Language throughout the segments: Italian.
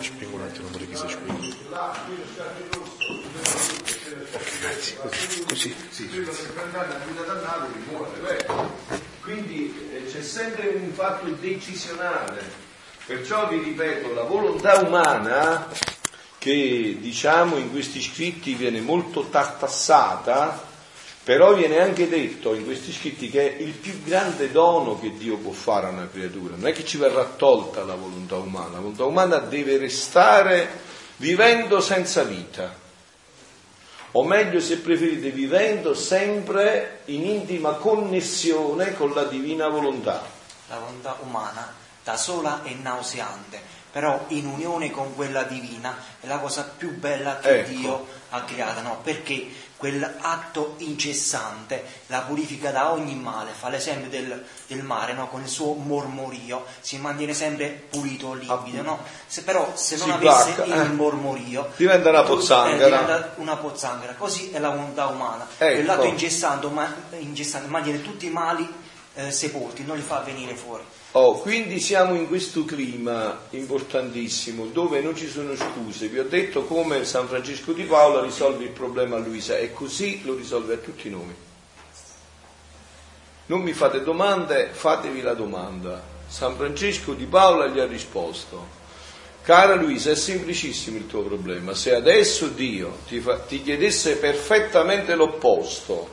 Spiego un attimo per chi si spiega. Ok, grazie. Così, così sì. Quindi eh, c'è sempre un fatto decisionale. Perciò vi ripeto, la volontà umana, che diciamo in questi scritti viene molto tartassata, però viene anche detto in questi scritti che è il più grande dono che Dio può fare a una creatura. Non è che ci verrà tolta la volontà umana, la volontà umana deve restare vivendo senza vita. O meglio, se preferite, vivendo sempre in intima connessione con la divina volontà. La volontà umana da sola è nauseante, però in unione con quella divina è la cosa più bella che Ecco. Dio ha creata, no? Perché quell'atto incessante la purifica da ogni male, fa l'esempio del, del mare, no? Con il suo mormorio si mantiene sempre pulito, liquido, no? Se, però se non Si avesse blacca, il eh. mormorio Diventa una tu- eh, pozzanghera. diventa una pozzanghera, così è la volontà umana. Ecco. Quell'atto incessante, ma- incessante mantiene tutti i mali eh, sepolti, non li fa venire fuori. Oh, quindi siamo in questo clima importantissimo dove non ci sono scuse. Vi ho detto come San Francesco di Paola risolve il problema a Luisa e così lo risolve a tutti noi. Non mi fate domande, fatevi la domanda. San Francesco di Paola gli ha risposto. Cara Luisa, è semplicissimo il tuo problema. Se adesso Dio ti, fa- ti chiedesse perfettamente l'opposto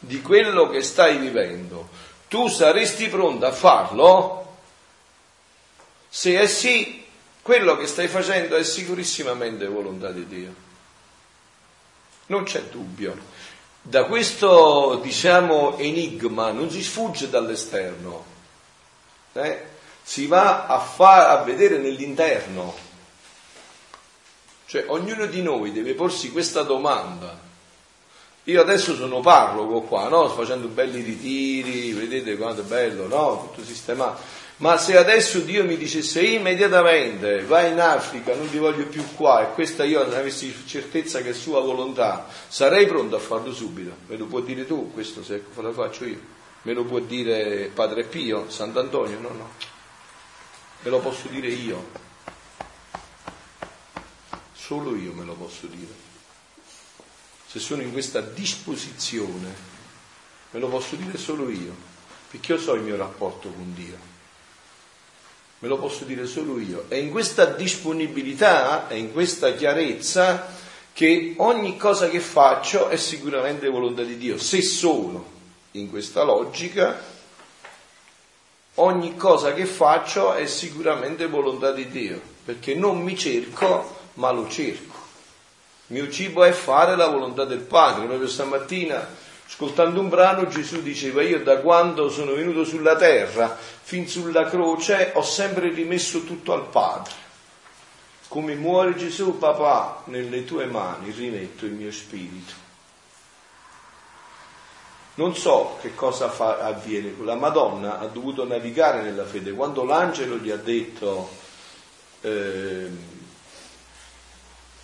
di quello che stai vivendo, tu saresti pronta a farlo? Se è sì, quello che stai facendo è sicurissimamente volontà di Dio. Non c'è dubbio. Da questo, diciamo, enigma non si sfugge dall'esterno, eh? si va a, fa- a vedere nell'interno. Cioè, ognuno di noi deve porsi questa domanda. Io adesso sono parroco qua, no? Sto facendo belli ritiri, vedete quanto è bello, no? Tutto sistemato. Ma se adesso Dio mi dicesse immediatamente vai in Africa, non ti voglio più qua, e questa io non avessi certezza che è sua volontà, sarei pronto a farlo subito. Me lo puoi dire tu questo se lo faccio io? Me lo può dire Padre Pio, Sant'Antonio? No, no. Me lo posso dire io. Solo io me lo posso dire se sono in questa disposizione, me lo posso dire solo io, perché io so il mio rapporto con Dio. Me lo posso dire solo io. È in questa disponibilità, è in questa chiarezza che ogni cosa che faccio è sicuramente volontà di Dio. Se sono in questa logica, ogni cosa che faccio è sicuramente volontà di Dio, perché non mi cerco, ma lo cerco. Mio cibo è fare la volontà del Padre. Proprio stamattina, ascoltando un brano, Gesù diceva: Io da quando sono venuto sulla terra, fin sulla croce, ho sempre rimesso tutto al Padre. Come muore Gesù, papà, nelle tue mani rimetto il mio spirito. Non so che cosa fa, avviene. La Madonna ha dovuto navigare nella fede. Quando l'angelo gli ha detto. ehm,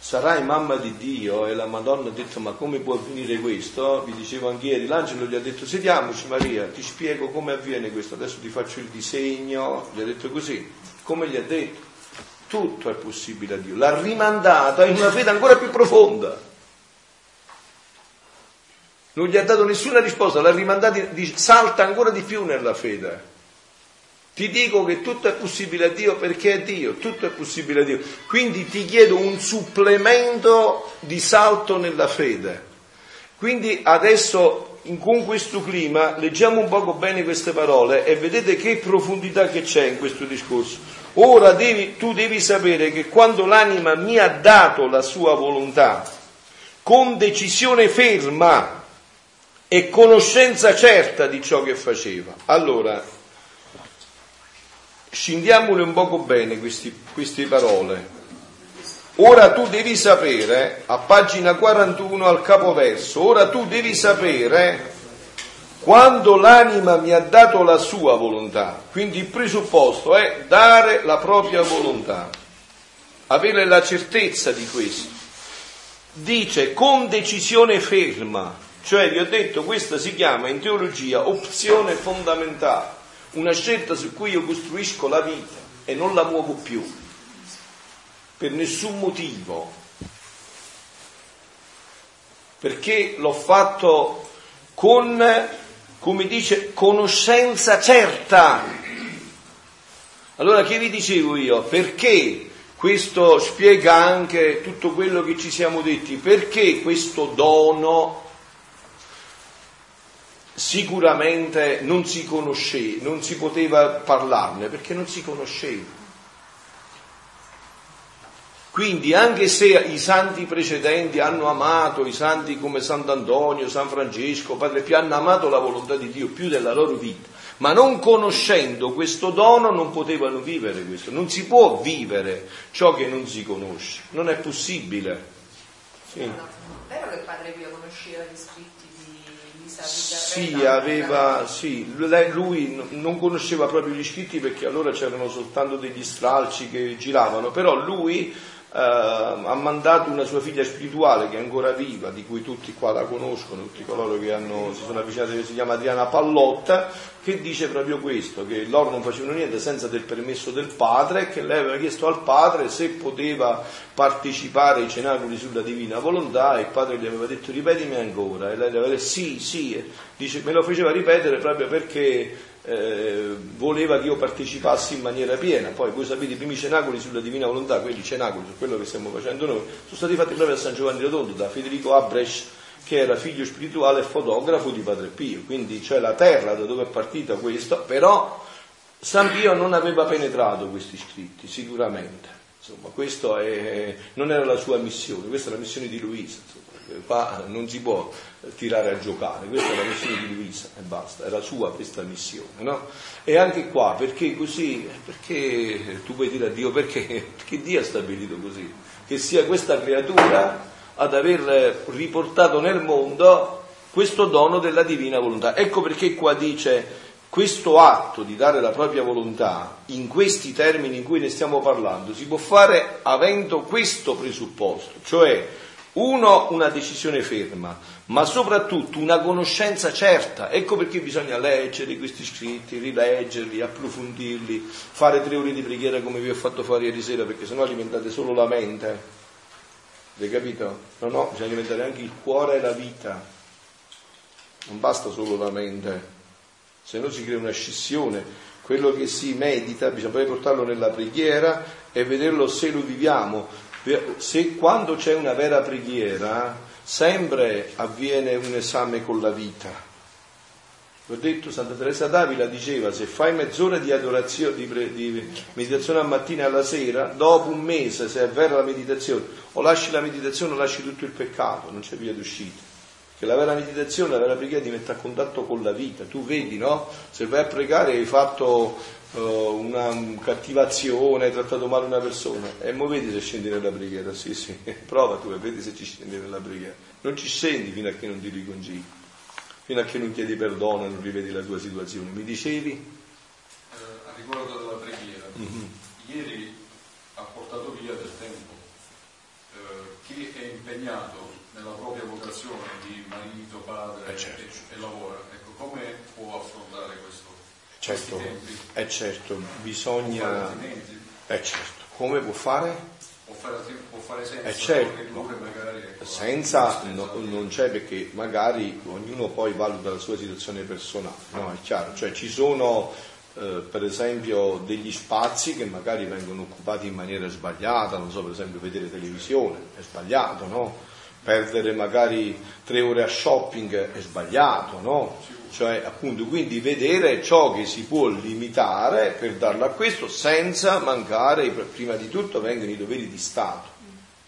sarai mamma di Dio e la Madonna ha detto ma come può avvenire questo? Vi dicevo anche ieri, l'angelo gli ha detto sediamoci Maria, ti spiego come avviene questo, adesso ti faccio il disegno, gli ha detto così, come gli ha detto? Tutto è possibile a Dio, l'ha rimandata in una fede ancora più profonda. Non gli ha dato nessuna risposta, l'ha rimandata, salta ancora di più nella fede. Ti dico che tutto è possibile a Dio perché è Dio, tutto è possibile a Dio. Quindi ti chiedo un supplemento di salto nella fede. Quindi adesso in- con questo clima leggiamo un poco bene queste parole e vedete che profondità che c'è in questo discorso. Ora devi- tu devi sapere che quando l'anima mi ha dato la sua volontà, con decisione ferma e conoscenza certa di ciò che faceva, allora scindiamole un poco bene questi- queste parole. Ora tu devi sapere, a pagina 41 al capoverso, ora tu devi sapere quando l'anima mi ha dato la sua volontà. Quindi il presupposto è dare la propria volontà, avere la certezza di questo. Dice con decisione ferma, cioè vi ho detto questa si chiama in teologia opzione fondamentale una scelta su cui io costruisco la vita e non la muovo più. per nessun motivo, perché l'ho fatto con, come dice, conoscenza certa. Allora che vi dicevo io? Perché questo spiega anche tutto quello che ci siamo detti, perché questo dono sicuramente non si conosceva, non si poteva parlarne, perché non si conosceva. Quindi anche se i santi precedenti hanno amato, i santi come Sant'Antonio, San Francesco, Padre Pio, hanno amato la volontà di Dio più della loro vita, ma non conoscendo questo dono non potevano vivere questo. Non si può vivere ciò che non si conosce, non è possibile. Sì. No, vero che Padre Pio conosceva gli scritti Sì, aveva, sì, lui non conosceva proprio gli scritti perché allora c'erano soltanto degli stralci che giravano, però lui eh, ha mandato una sua figlia spirituale che è ancora viva, di cui tutti qua la conoscono, tutti coloro che hanno, si sono avvicinati, si chiama Adriana Pallotta, che dice proprio questo, che loro non facevano niente senza del permesso del padre, che lei aveva chiesto al padre se poteva partecipare ai cenacoli sulla divina volontà e il padre gli aveva detto ripetimi ancora e lei gli aveva detto sì, sì, dice, me lo faceva ripetere proprio perché eh, voleva che io partecipassi in maniera piena. Poi voi sapete i primi cenacoli sulla divina volontà, quelli cenacoli su quello che stiamo facendo noi, sono stati fatti proprio a San Giovanni Rotondo da Federico Abresch, che era figlio spirituale e fotografo di Padre Pio. Quindi c'è la terra da dove è partita questo, però San Pio non aveva penetrato questi scritti, sicuramente. Insomma, questo è, non era la sua missione, questa è la missione di Luisa. Qua non si può tirare a giocare, questa è la missione di Luisa e basta, era sua questa missione, no? E anche qua, perché così? Perché tu puoi dire a Dio perché? Perché Dio ha stabilito così, che sia questa creatura ad aver riportato nel mondo questo dono della divina volontà. Ecco perché qua dice questo atto di dare la propria volontà in questi termini in cui ne stiamo parlando si può fare avendo questo presupposto, cioè uno, una decisione ferma, ma soprattutto una conoscenza certa. Ecco perché bisogna leggere questi scritti, rileggerli, approfondirli, fare tre ore di preghiera come vi ho fatto fare ieri sera, perché sennò alimentate solo la mente. Avete capito? No, no, bisogna alimentare anche il cuore e la vita. Non basta solo la mente, se no si crea una scissione. Quello che si medita bisogna poi portarlo nella preghiera e vederlo se lo viviamo se quando c'è una vera preghiera sempre avviene un esame con la vita. Ho detto, Santa Teresa d'Avila diceva, se fai mezz'ora di adorazione, di, pre, di meditazione al mattino e alla sera, dopo un mese, se è vera la meditazione, o lasci la meditazione o lasci tutto il peccato, non c'è via d'uscita. Che la vera meditazione, la vera preghiera ti mette a contatto con la vita. Tu vedi, no? Se vai a pregare hai fatto una cattivazione, hai trattato male una persona e mo vedi se scendi nella preghiera, sì sì, prova tu e vedi se ci scendi nella preghiera. Non ci scendi fino a che non ti riconcili, fino a che non chiedi perdono e non rivedi la tua situazione. Mi dicevi? Eh, a riguardo della preghiera, mm-hmm. ieri ha portato via del tempo. Eh, chi è impegnato nella propria vocazione di marito, padre eh certo. e, e lavora, ecco, come può affrontare questo? Certo, è certo, bisogna... È certo, come può fare? Può fare, senza, è certo, ecco, senza no, non c'è perché magari ognuno poi valuta la sua situazione personale, no? È chiaro, cioè ci sono eh, per esempio degli spazi che magari vengono occupati in maniera sbagliata, non so, per esempio vedere televisione, è sbagliato, no? Perdere magari tre ore a shopping è sbagliato, no? Cioè appunto quindi vedere ciò che si può limitare per darlo a questo senza mancare, prima di tutto vengono i doveri di Stato,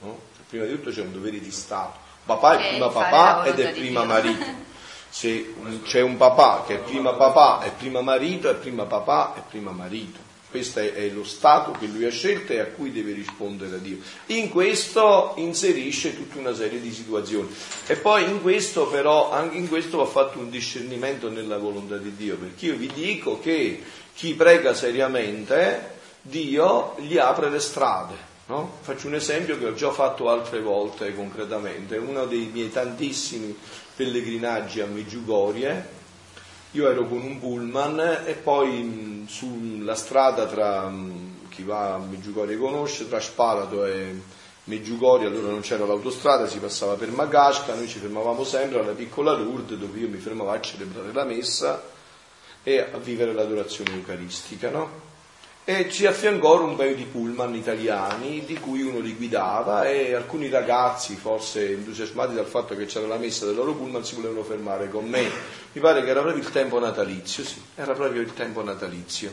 no? prima di tutto c'è un dovere di Stato, papà è prima papà ed è prima marito, se c'è un papà che è prima papà è prima marito, è prima papà è prima marito. Questo è, lo stato che lui ha scelto e a cui deve rispondere a Dio. In questo inserisce tutta una serie di situazioni. E poi in questo però, anche in questo va fatto un discernimento nella volontà di Dio, perché io vi dico che chi prega seriamente, Dio gli apre le strade. No? Faccio un esempio che ho già fatto altre volte concretamente, uno dei miei tantissimi pellegrinaggi a Meggiugorie, io ero con un pullman e poi sulla strada tra, chi va a Meggiugorie conosce, tra Spalato e Meggiugorie allora non c'era l'autostrada, si passava per Magasca, noi ci fermavamo sempre alla piccola Lourdes dove io mi fermavo a celebrare la messa e a vivere l'adorazione eucaristica, no? E ci affiancò un paio di pullman italiani di cui uno li guidava e alcuni ragazzi, forse entusiasmati dal fatto che c'era la messa del loro pullman, si volevano fermare con me. Mi pare che era proprio il tempo natalizio, sì, era proprio il tempo natalizio.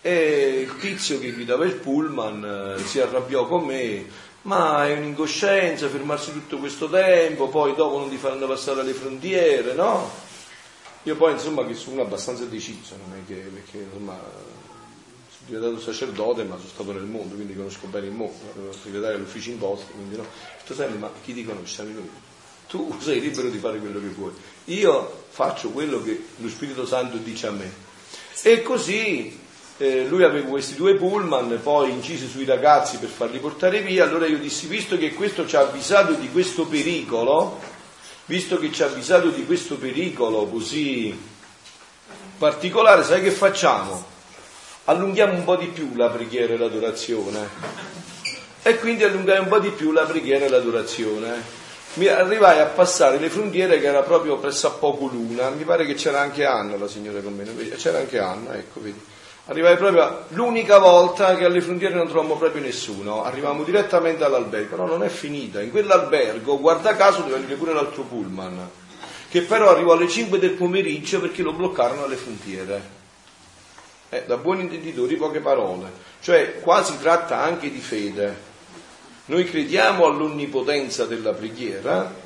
E il tizio che guidava il pullman eh, si arrabbiò con me, ma è un'ingoscienza fermarsi tutto questo tempo, poi dopo non ti faranno passare le frontiere, no? Io poi insomma che sono abbastanza deciso, non è che perché insomma sono diventato sacerdote ma sono stato nel mondo, quindi conosco bene il mondo, ero segretario all'ufficio imposti, quindi no. Tu sai, ma chi ti conosce? Tu sei libero di fare quello che vuoi. Io faccio quello che lo Spirito Santo dice a me. E così eh, lui aveva questi due pullman, poi incisi sui ragazzi per farli portare via, allora io dissi, visto che questo ci ha avvisato di questo pericolo, visto che ci ha avvisato di questo pericolo così particolare, sai che facciamo? Allunghiamo un po' di più la preghiera e l'adorazione. E quindi allungai un po' di più la preghiera e l'adorazione. Mi arrivai a passare le frontiere che era proprio presso a poco l'una, mi pare che c'era anche Anna, la signora con me, c'era anche Anna, ecco, vedi. Arrivai proprio l'unica volta che alle frontiere non trovammo proprio nessuno, arrivavamo direttamente all'albergo, no, non è finita. In quell'albergo, guarda caso, doveva venire pure l'altro pullman, che però arrivò alle 5 del pomeriggio perché lo bloccarono alle frontiere. Eh, da buoni intenditori poche parole, cioè qua si tratta anche di fede. Noi crediamo all'onnipotenza della preghiera,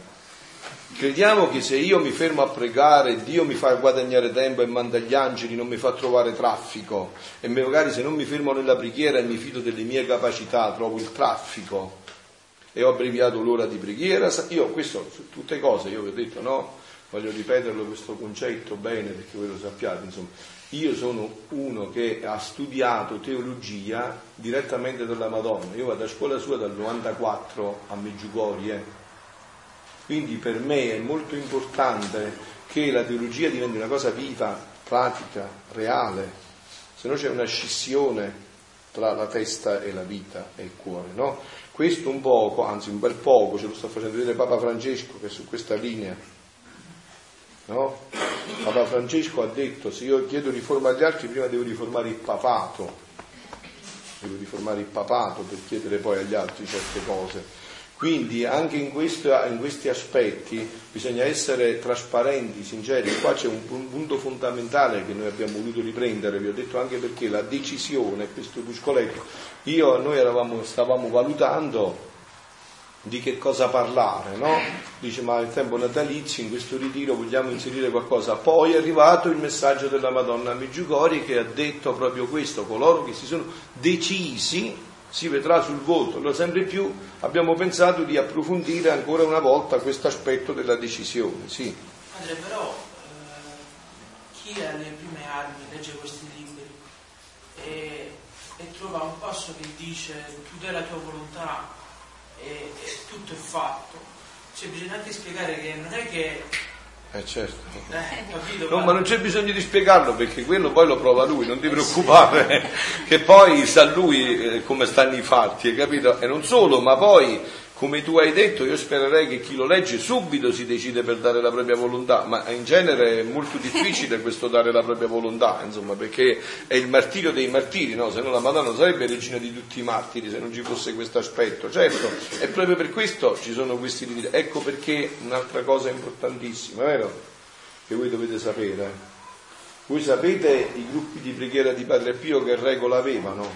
Crediamo che se io mi fermo a pregare, Dio mi fa guadagnare tempo e manda gli angeli, non mi fa trovare traffico. E magari se non mi fermo nella preghiera e mi fido delle mie capacità, trovo il traffico. E ho abbreviato l'ora di preghiera. Io questo tutte cose, io vi ho detto no, voglio ripeterlo questo concetto bene perché voi lo sappiate, insomma, io sono uno che ha studiato teologia direttamente dalla Madonna, io vado a scuola sua dal 94 a Meggiugorie. Quindi per me è molto importante che la teologia diventi una cosa viva, pratica, reale, se no c'è una scissione tra la testa e la vita e il cuore, no? Questo un poco, anzi un bel poco, ce lo sta facendo vedere Papa Francesco che è su questa linea, no? Papa Francesco ha detto se io chiedo riforma agli altri prima devo riformare il papato, devo riformare il papato per chiedere poi agli altri certe cose. Quindi anche in, questo, in, questi aspetti bisogna essere trasparenti, sinceri. Qua c'è un, un, punto fondamentale che noi abbiamo voluto riprendere, vi ho detto anche perché la decisione, questo bruscoletto, io noi eravamo, stavamo valutando di che cosa parlare, no? Dice ma il tempo natalizio, in questo ritiro vogliamo inserire qualcosa. Poi è arrivato il messaggio della Madonna Meggiugori che ha detto proprio questo, coloro che si sono decisi si vedrà sul voto. Allora sempre più abbiamo pensato di approfondire ancora una volta questo aspetto della decisione. Sì. Padre, però eh, chi ha le prime armi legge questi libri e, e, trova un passo che dice tu dai la tua volontà e, e tutto è fatto. Cioè bisogna anche spiegare che non è che eh certo. eh, capito, no, ma non c'è bisogno di spiegarlo perché quello poi lo prova lui, non ti preoccupare, che poi sa lui eh, come stanno i fatti, hai capito? E non solo, ma poi come tu hai detto, io spererei che chi lo legge subito si decide per dare la propria volontà, ma in genere è molto difficile questo dare la propria volontà, insomma, perché è il martirio dei martiri, no? Se no la Madonna sarebbe regina di tutti i martiri se non ci fosse questo aspetto. Certo, e proprio per questo ci sono questi limiti. Ecco perché un'altra cosa importantissima, vero? Che voi dovete sapere. Voi sapete i gruppi di preghiera di Padre Pio che regola avevano?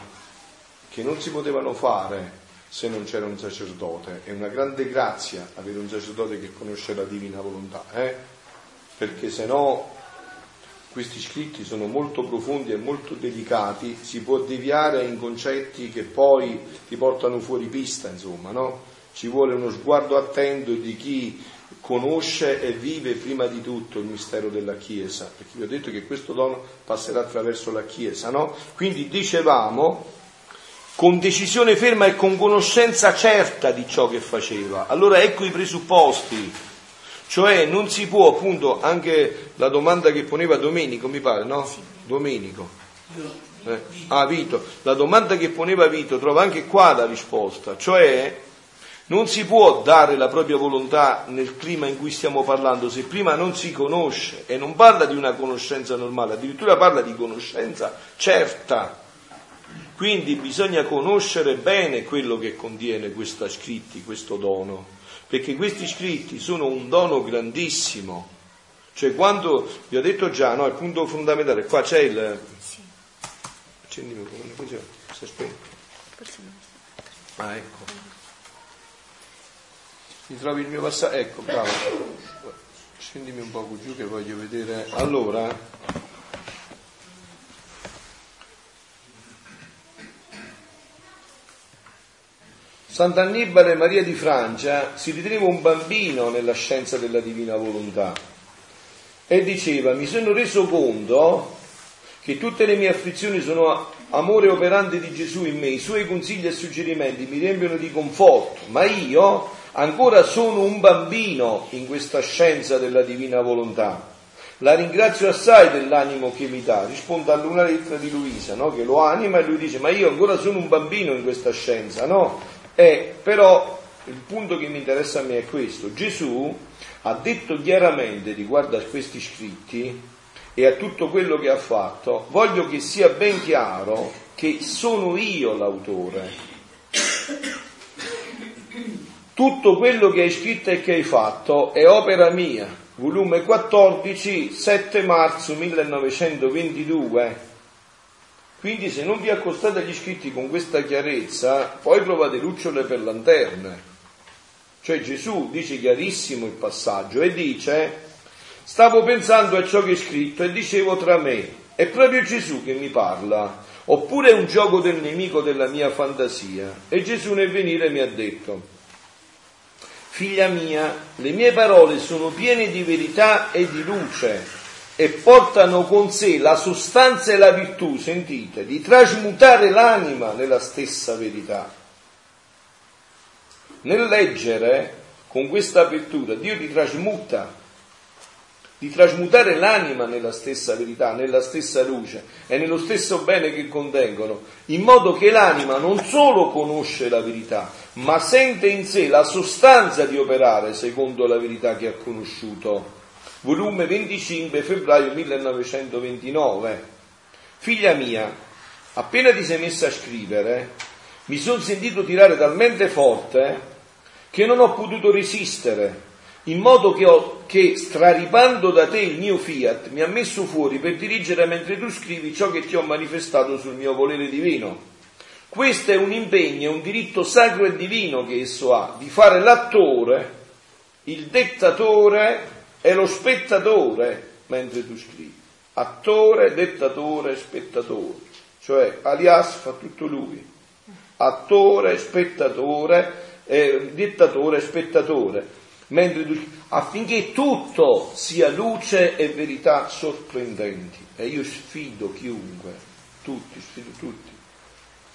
Che non si potevano fare se non c'era un sacerdote. È una grande grazia avere un sacerdote che conosce la divina volontà, eh? perché se no questi scritti sono molto profondi e molto delicati, si può deviare in concetti che poi ti portano fuori pista, insomma, no? Ci vuole uno sguardo attento di chi conosce e vive prima di tutto il mistero della Chiesa, perché vi ho detto che questo dono passerà attraverso la Chiesa, no? Quindi dicevamo con decisione ferma e con conoscenza certa di ciò che faceva. Allora ecco i presupposti, cioè non si può appunto anche la domanda che poneva Domenico, mi pare, no? Domenico. Eh? Ah, Vito. La domanda che poneva Vito trova anche qua la risposta, cioè non si può dare la propria volontà nel clima in cui stiamo parlando se prima non si conosce e non parla di una conoscenza normale, addirittura parla di conoscenza certa. Quindi bisogna conoscere bene quello che contiene questi scritti, questo dono, perché questi scritti sono un dono grandissimo. Cioè quando, vi ho detto già, no, il punto fondamentale, qua c'è il... Sì. Accendimi, come si è spento. Ah, ecco. Mi trovi il mio passaggio? Ecco, bravo. Scendimi un po' giù che voglio vedere. Allora, Sant'Annibale Maria di Francia si riteneva un bambino nella scienza della divina volontà e diceva mi sono reso conto che tutte le mie afflizioni sono amore operante di Gesù in me, i suoi consigli e suggerimenti mi riempiono di conforto, ma io Ancora sono un bambino in questa scienza della divina volontà. La ringrazio assai dell'animo che mi dà, risponde all'una lettera di Luisa, no? che lo anima e lui dice ma io ancora sono un bambino in questa scienza, no? E però il punto che mi interessa a me è questo, Gesù ha detto chiaramente riguardo a questi scritti e a tutto quello che ha fatto, voglio che sia ben chiaro che sono io l'autore tutto quello che hai scritto e che hai fatto è opera mia. Volume 14, 7 marzo 1922. Quindi se non vi accostate agli scritti con questa chiarezza, poi trovate lucciole per lanterne. Cioè Gesù dice chiarissimo il passaggio e dice, stavo pensando a ciò che è scritto e dicevo tra me, è proprio Gesù che mi parla, oppure è un gioco del nemico della mia fantasia. E Gesù nel venire mi ha detto, Figlia mia, le mie parole sono piene di verità e di luce e portano con sé la sostanza e la virtù, sentite, di trasmutare l'anima nella stessa verità. Nel leggere con questa apertura Dio ti trasmuta di trasmutare l'anima nella stessa verità, nella stessa luce e nello stesso bene che contengono, in modo che l'anima non solo conosce la verità, ma sente in sé la sostanza di operare secondo la verità che ha conosciuto. Volume 25 febbraio 1929. Figlia mia, appena ti sei messa a scrivere, mi sono sentito tirare talmente forte che non ho potuto resistere in modo che, ho, che straripando da te il mio fiat mi ha messo fuori per dirigere mentre tu scrivi ciò che ti ho manifestato sul mio volere divino. Questo è un impegno, un diritto sacro e divino che esso ha, di fare l'attore, il dettatore e lo spettatore mentre tu scrivi. Attore, dettatore, spettatore, cioè alias fa tutto lui. Attore, spettatore, eh, dittatore, spettatore mentre tu, affinché tutto sia luce e verità sorprendenti. E io sfido chiunque, tutti, sfido tutti,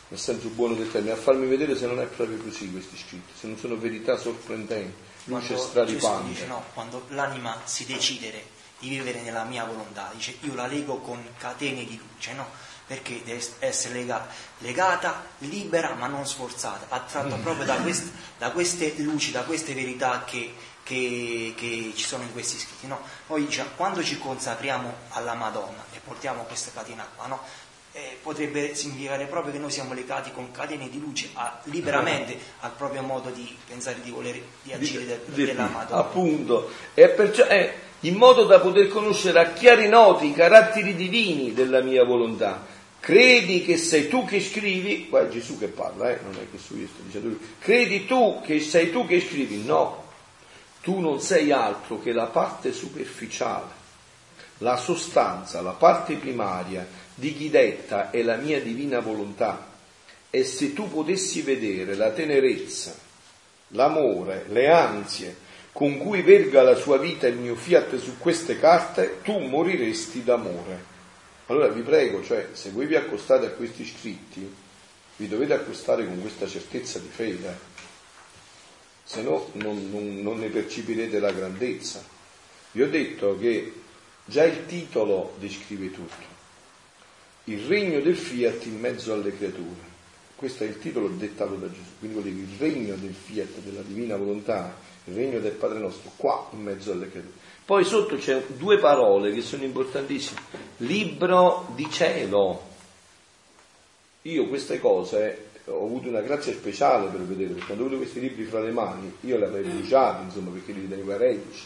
nel senso buono del termine, a farmi vedere se non è proprio così questi scritti, se non sono verità sorprendenti, luce quando straripante. Dice, no, quando l'anima si decide di vivere nella mia volontà, dice io la lego con catene di luce, no? perché deve essere legata, legata, libera ma non sforzata, attratta proprio da, quest, da, queste luci, da queste verità che, che, che ci sono in questi scritti. No? Noi diciamo, quando ci consapriamo alla Madonna e portiamo questa catena qua, no? Eh, potrebbe significare proprio che noi siamo legati con catene di luce a, liberamente al proprio modo di pensare, di volere, di agire de, di, della Madonna. Appunto, e perciò è in modo da poter conoscere a chiari noti i caratteri divini della mia volontà. Credi che sei tu che scrivi, qua è Gesù che parla, eh? non è che su io sto dicendo credi tu che sei tu che scrivi, no, tu non sei altro che la parte superficiale, la sostanza, la parte primaria di chi detta è la mia divina volontà. E se tu potessi vedere la tenerezza, l'amore, le ansie con cui verga la sua vita il mio fiat su queste carte, tu moriresti d'amore. Allora vi prego, cioè, se voi vi accostate a questi scritti, vi dovete accostare con questa certezza di fede, se no non, non, non ne percepirete la grandezza. Vi ho detto che già il titolo descrive tutto. Il regno del fiat in mezzo alle creature. Questo è il titolo dettato da Gesù, quindi vuol dire il regno del fiat, della divina volontà, il regno del Padre nostro, qua in mezzo alle creature. Poi sotto c'è due parole che sono importantissime. Libro di cielo. Io queste cose ho avuto una grazia speciale per vedere, quando ho avuto questi libri fra le mani, io li avevo bruciati, insomma, perché li ritenevo eretici.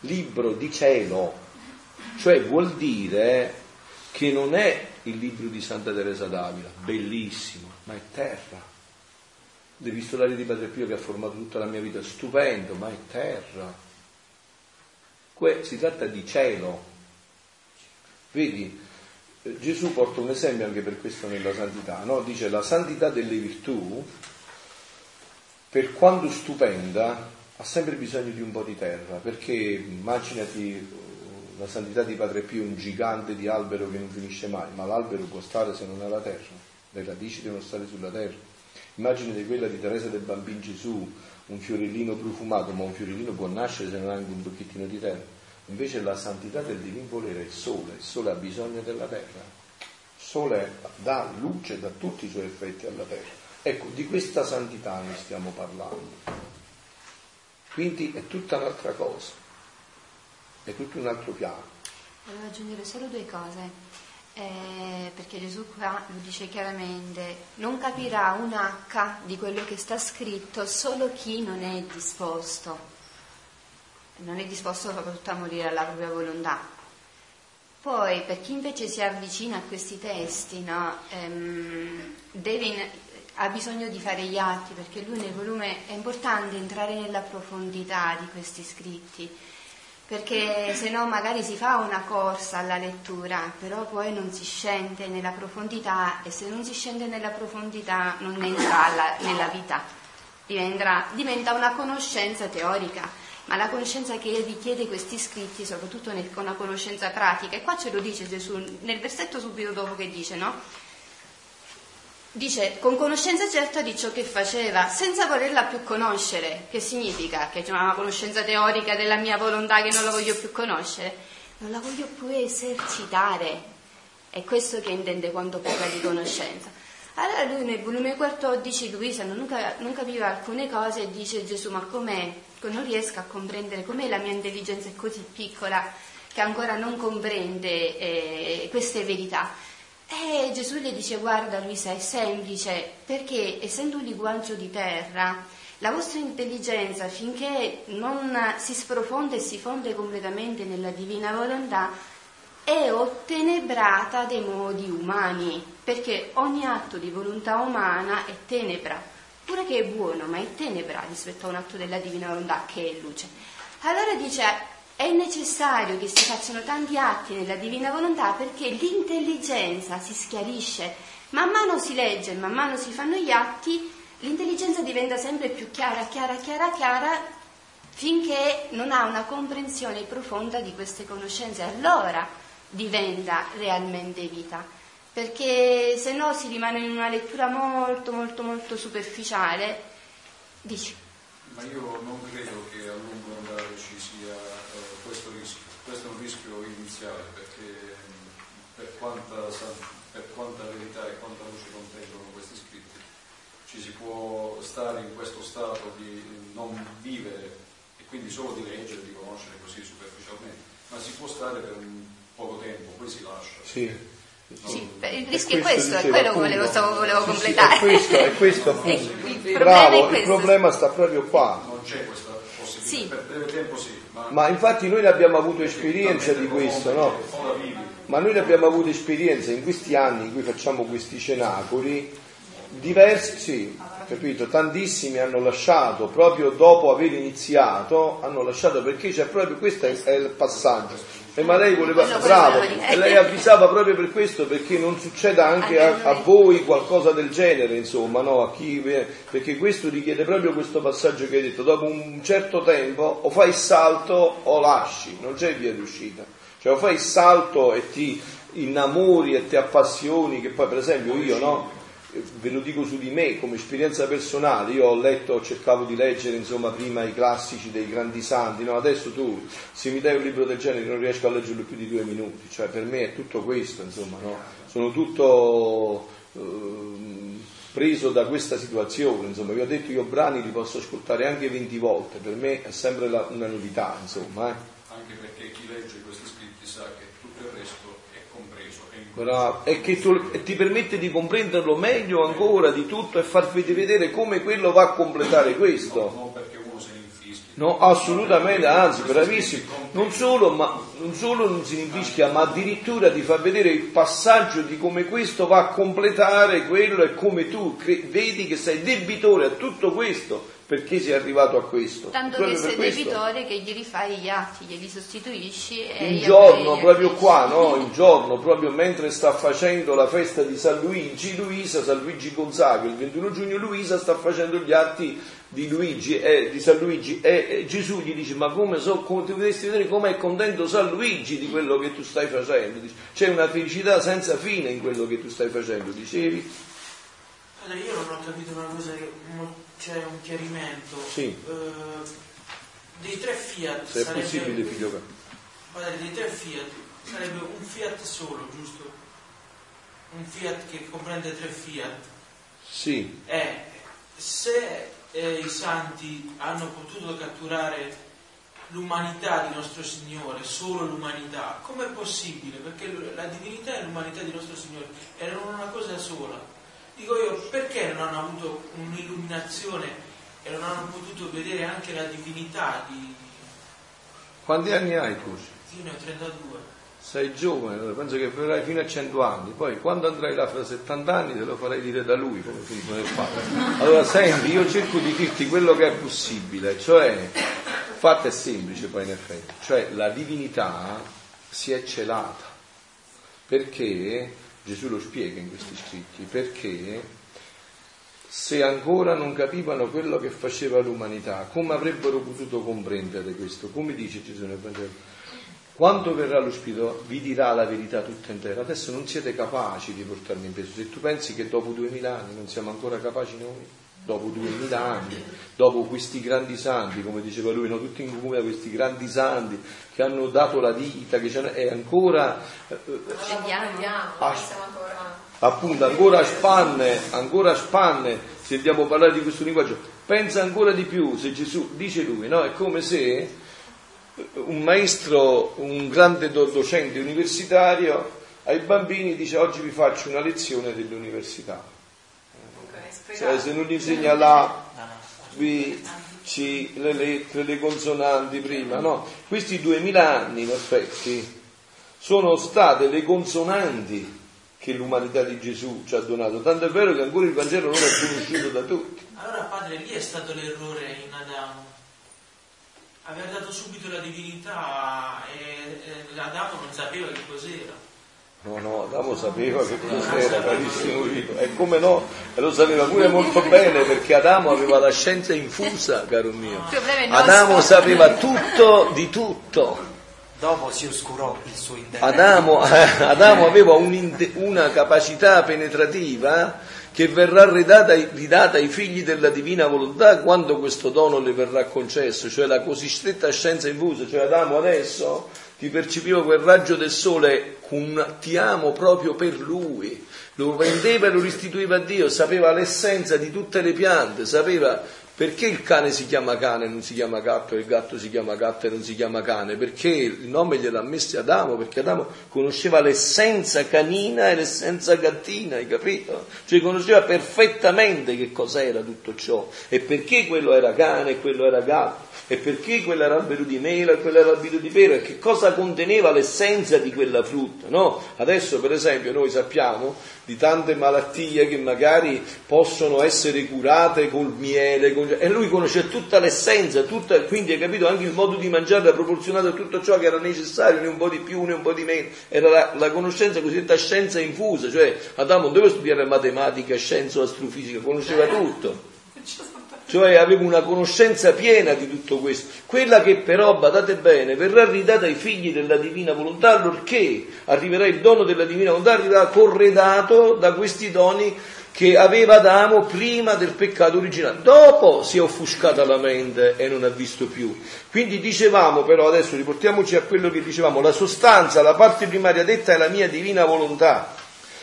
Libro di cielo, cioè vuol dire che non è il libro di Santa Teresa d'Avila, bellissimo, ma è terra. L'epistolario di Padre Pio che ha formato tutta la mia vita, stupendo, ma è terra. Qui si tratta di cielo. Vedi, eh, Gesù porta un esempio anche per questo nella santità, no? dice la santità delle virtù, per quanto stupenda, ha sempre bisogno di un po' di terra, perché immaginati la santità di Padre Pio un gigante di albero che non finisce mai, ma l'albero può stare se non è la terra, le radici devono stare sulla terra. Immagine quella di Teresa del Bambino Gesù, un fiorellino profumato, ma un fiorellino può nascere se non ha anche un tocchettino di terra. Invece la santità del divin volere è il sole, il sole ha bisogno della terra, il sole dà luce, dà tutti i suoi effetti alla terra. Ecco, di questa santità noi stiamo parlando. Quindi è tutta un'altra cosa, è tutto un altro piano. Volevo aggiungere solo due cose. Eh, perché Gesù qua lo dice chiaramente, non capirà un H di quello che sta scritto solo chi non è disposto non è disposto soprattutto a morire alla propria volontà. Poi, per chi invece si avvicina a questi testi, no, ehm, deve, ha bisogno di fare gli atti, perché lui nel volume è importante entrare nella profondità di questi scritti, perché se no magari si fa una corsa alla lettura, però poi non si scende nella profondità e se non si scende nella profondità non entra alla, nella vita, diventa, diventa una conoscenza teorica ma la conoscenza che richiede questi scritti, soprattutto con una conoscenza pratica, e qua ce lo dice Gesù nel versetto subito dopo che dice, no? Dice con conoscenza certa di ciò che faceva, senza volerla più conoscere. Che significa? Che c'è una conoscenza teorica della mia volontà che non la voglio più conoscere? Non la voglio più esercitare. È questo che intende quando parla di conoscenza. Allora lui nel volume 14, Luisa non, non capiva alcune cose e dice Gesù ma com'è non riesco a comprendere come la mia intelligenza è così piccola che ancora non comprende eh, queste verità. E Gesù le dice guarda Luisa è semplice perché essendo un linguaggio di terra la vostra intelligenza finché non si sprofonda e si fonde completamente nella divina volontà è ottenebrata dai modi umani perché ogni atto di volontà umana è tenebra pure che è buono, ma è tenebra rispetto a un atto della divina volontà che è luce. Allora dice, è necessario che si facciano tanti atti nella divina volontà perché l'intelligenza si schiarisce. Man mano si legge, man mano si fanno gli atti, l'intelligenza diventa sempre più chiara, chiara, chiara, chiara, finché non ha una comprensione profonda di queste conoscenze. Allora diventa realmente vita perché se no si rimane in una lettura molto molto molto superficiale. Dici. Ma io non credo che a lungo andare ci sia uh, questo rischio. Questo è un rischio iniziale perché per quanta, per quanta verità e quanta luce contengono questi scritti ci si può stare in questo stato di non vivere e quindi solo di leggere, di conoscere così superficialmente, ma si può stare per un poco tempo, poi si lascia. Sì. Sì, il rischio è questo, è quello che volevo, volevo completare. Sì, è questo, è questo appunto. il, problema Bravo, il problema sta proprio qua. Non c'è questa possibilità, sì. per breve tempo sì. Ma... ma infatti noi ne abbiamo avuto esperienza di questo, no? Ma noi ne abbiamo avuto esperienza in questi anni in cui facciamo questi cenacoli, diversi, sì, capito? Tantissimi hanno lasciato proprio dopo aver iniziato, hanno lasciato perché c'è proprio questo è, è il passaggio e ma lei voleva, bravo, e lei avvisava proprio per questo perché non succeda anche a, a voi qualcosa del genere, insomma, no? a chi, perché questo richiede proprio questo passaggio che hai detto, dopo un certo tempo o fai il salto o lasci, non c'è via d'uscita, cioè o fai il salto e ti innamori e ti appassioni, che poi per esempio io no, eh, ve lo dico su di me come esperienza personale, io ho letto, cercavo di leggere insomma prima i classici dei grandi santi, no? adesso tu se mi dai un libro del genere non riesco a leggerlo più di due minuti, cioè per me è tutto questo, insomma, no? sono tutto eh, preso da questa situazione, insomma, vi ho detto io brani li posso ascoltare anche 20 volte, per me è sempre la, una novità, insomma. Eh? Anche perché chi legge questi scritti sa che tutto il resto è compreso. È in Bravo. E che tu- ti permette di comprenderlo meglio ancora di tutto e farvi vedere come quello va a completare questo. Non perché uno se ne infischi. No, assolutamente, anzi, bravissimo. Non solo, ma, non solo non si rinfischia, ma addirittura ti fa vedere il passaggio di come questo va a completare quello e come tu cre- vedi che sei debitore a tutto questo perché sei arrivato a questo. Tanto Proprio che sei questo. debitore che gli rifai gli atti, glieli sostituisci e Un gli giorno, proprio qua, no? Un giorno, proprio mentre sta facendo la festa di San Luigi, Luisa, San Luigi Gonzaga, il 21 giugno Luisa sta facendo gli atti di Luigi, eh, di San Luigi e, e Gesù gli dice ma come so, come ti potresti vedere come è contento San Luigi di quello che tu stai facendo? Dice, C'è una felicità senza fine in quello che tu stai facendo, dicevi? Padre, io non ho capito una cosa, che c'è un chiarimento. Sì. Eh, dei tre Fiat Se è sarebbe, possibile figlio. Padre, dei tre Fiat sarebbe un Fiat solo, giusto? Un Fiat che comprende tre Fiat. Sì, Eh, se eh, i santi hanno potuto catturare l'umanità di nostro Signore, solo l'umanità, com'è possibile? Perché la divinità e l'umanità di nostro Signore erano una cosa sola. Dico io, perché non hanno avuto un'illuminazione e non hanno potuto vedere anche la divinità di... quanti anni hai tu? Io ne ho 32. Sei giovane, penso che verrai fino a 100 anni, poi quando andrai là fra 70 anni te lo farai dire da lui come figlio del padre. Allora senti, io cerco di dirti quello che è possibile, cioè, fatto è semplice poi in effetti, cioè la divinità si è celata, perché, Gesù lo spiega in questi scritti, perché se ancora non capivano quello che faceva l'umanità, come avrebbero potuto comprendere questo? Come dice Gesù nel Vangelo? Quando verrà lo Spirito vi dirà la verità tutta intera. Adesso non siete capaci di portarmi in peso. Se tu pensi che dopo duemila anni non siamo ancora capaci noi, dopo duemila anni, dopo questi grandi santi, come diceva lui, no? tutti in comune questi grandi santi che hanno dato la vita, che è ancora eh, eh, ancora... appunto ancora a spanne, ancora a spanne, sentiamo parlare di questo linguaggio, pensa ancora di più se Gesù dice lui, no? È come se un maestro, un grande do- docente universitario ai bambini dice oggi vi faccio una lezione dell'università. Cioè, se non gli insegna la, B, C, le lettere, le consonanti prima, no? Questi duemila anni in effetti sono state le consonanti che l'umanità di Gesù ci ha donato, tanto è vero che ancora il Vangelo non è conosciuto da tutti. Allora padre, lì è stato l'errore in Adamo. Aver dato subito la divinità e, e Adamo non sapeva che cos'era. No, no, Adamo sapeva che cos'era, carissimo Vito, e come no, e lo sapeva pure molto bene perché Adamo aveva la scienza infusa, caro mio. Adamo sapeva tutto di tutto. Dopo si oscurò il suo interno. Adamo, Adamo aveva un'inte- una capacità penetrativa che verrà ridata, ai- ridata ai figli della divina volontà quando questo dono le verrà concesso, cioè la cosiddetta scienza infusa, cioè Adamo adesso ti percepiva quel raggio del sole, con ti amo proprio per lui, lo vendeva e lo restituiva a Dio, sapeva l'essenza di tutte le piante, sapeva perché il cane si chiama cane e non si chiama gatto e il gatto si chiama gatto e non si chiama cane? Perché il nome gliel'ha messo Adamo, perché Adamo conosceva l'essenza canina e l'essenza gattina, hai capito? Cioè conosceva perfettamente che cos'era tutto ciò e perché quello era cane e quello era gatto e perché albero di mela e albero di pera che cosa conteneva l'essenza di quella frutta, no? Adesso per esempio noi sappiamo di tante malattie che magari possono essere curate col miele, con- e lui conosce tutta l'essenza, tutta, quindi hai capito anche il modo di mangiare proporzionato a tutto ciò che era necessario, né un po' di più né un po' di meno, era la, la conoscenza cosiddetta scienza infusa, cioè Adamo non doveva studiare matematica, scienza o astrofisica, conosceva tutto. Cioè aveva una conoscenza piena di tutto questo, quella che però, badate bene, verrà ridata ai figli della divina volontà, allorché arriverà il dono della divina volontà, arriverà corredato da questi doni che aveva Adamo prima del peccato originale. Dopo si è offuscata la mente e non ha visto più. Quindi dicevamo però, adesso riportiamoci a quello che dicevamo, la sostanza, la parte primaria detta è la mia divina volontà.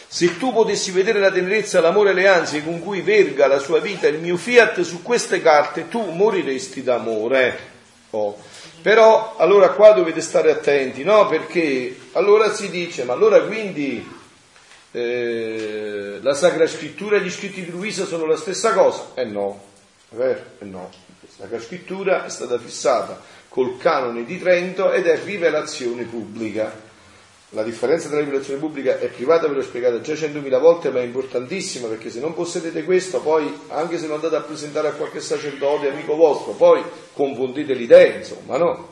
Se tu potessi vedere la tenerezza, l'amore e le ansie con cui verga la sua vita il mio fiat su queste carte, tu moriresti d'amore. Oh. Però allora qua dovete stare attenti, no? Perché allora si dice, ma allora quindi eh, la Sacra Scrittura e gli scritti di Luisa sono la stessa cosa? Eh no, è vero? Eh no. La Sacra Scrittura è stata fissata col canone di Trento ed è rivelazione pubblica. La differenza tra rivelazione pubblica e privata ve l'ho spiegata già centomila volte, ma è importantissima perché se non possedete questo, poi anche se lo andate a presentare a qualche sacerdote amico vostro, poi confondete le idee, insomma, no?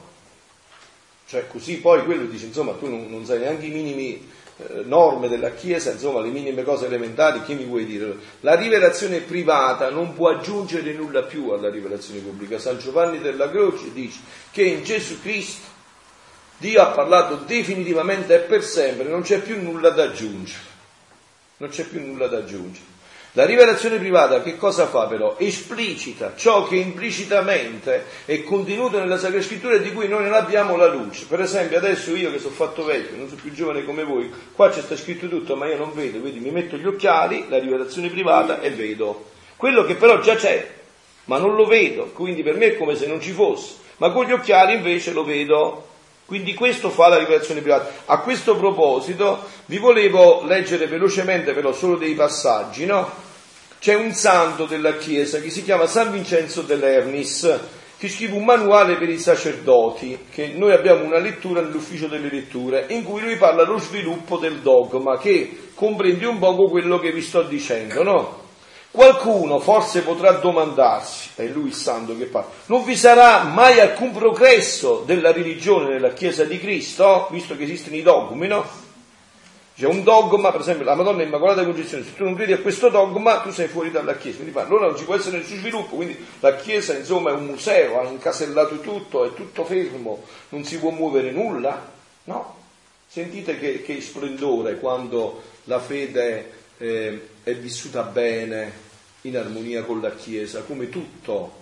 Cioè così poi quello dice, insomma, tu non, non sai neanche i minimi eh, norme della Chiesa, insomma, le minime cose elementari, chi mi vuoi dire? La rivelazione privata non può aggiungere nulla più alla rivelazione pubblica. San Giovanni della Croce dice che in Gesù Cristo Dio ha parlato definitivamente e per sempre, non c'è più nulla da aggiungere. Non c'è più nulla da aggiungere. La rivelazione privata che cosa fa però? Esplicita ciò che implicitamente è contenuto nella Sacra Scrittura e di cui noi non abbiamo la luce. Per esempio adesso io che sono fatto vecchio, non sono più giovane come voi, qua c'è sta scritto tutto ma io non vedo, quindi mi metto gli occhiali, la rivelazione privata e vedo. Quello che però già c'è, ma non lo vedo, quindi per me è come se non ci fosse, ma con gli occhiali invece lo vedo. Quindi questo fa la rivelazione privata. A questo proposito vi volevo leggere velocemente però solo dei passaggi, no? C'è un santo della Chiesa che si chiama San Vincenzo dell'Ernis, che scrive un manuale per i sacerdoti, che noi abbiamo una lettura nell'ufficio delle letture, in cui lui parla dello sviluppo del dogma, che comprende un poco quello che vi sto dicendo, no? Qualcuno forse potrà domandarsi, è lui il santo che parla, non vi sarà mai alcun progresso della religione nella Chiesa di Cristo, visto che esistono i dogmi, no? C'è un dogma, per esempio la Madonna Immacolata Concezione, se tu non credi a questo dogma tu sei fuori dalla Chiesa, quindi allora non ci può essere nessun sviluppo, quindi la Chiesa insomma è un museo, ha incasellato tutto, è tutto fermo, non si può muovere nulla, no? Sentite che, che splendore quando la fede eh, è vissuta bene, in armonia con la Chiesa, come tutto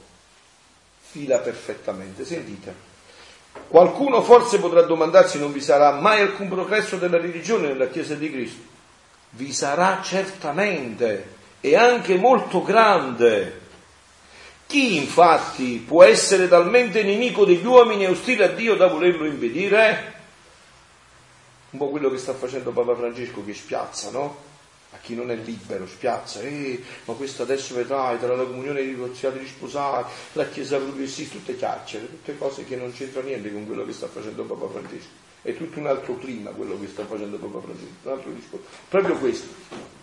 fila perfettamente. Sentite, qualcuno forse potrà domandarsi non vi sarà mai alcun progresso della religione nella Chiesa di Cristo? Vi sarà certamente e anche molto grande. Chi infatti può essere talmente nemico degli uomini e ostile a Dio da volerlo impedire? Un po' quello che sta facendo Papa Francesco che spiazza, no? A chi non è libero, spiazza, eh, ma questo adesso vedrai tra la comunione dei divorziati e sposati, la chiesa progressista, tutte chiacchiere, tutte cose che non c'entrano niente con quello che sta facendo Papa Francesco. È tutto un altro clima quello che sta facendo Papa Francesco, un altro discorso. Proprio questo.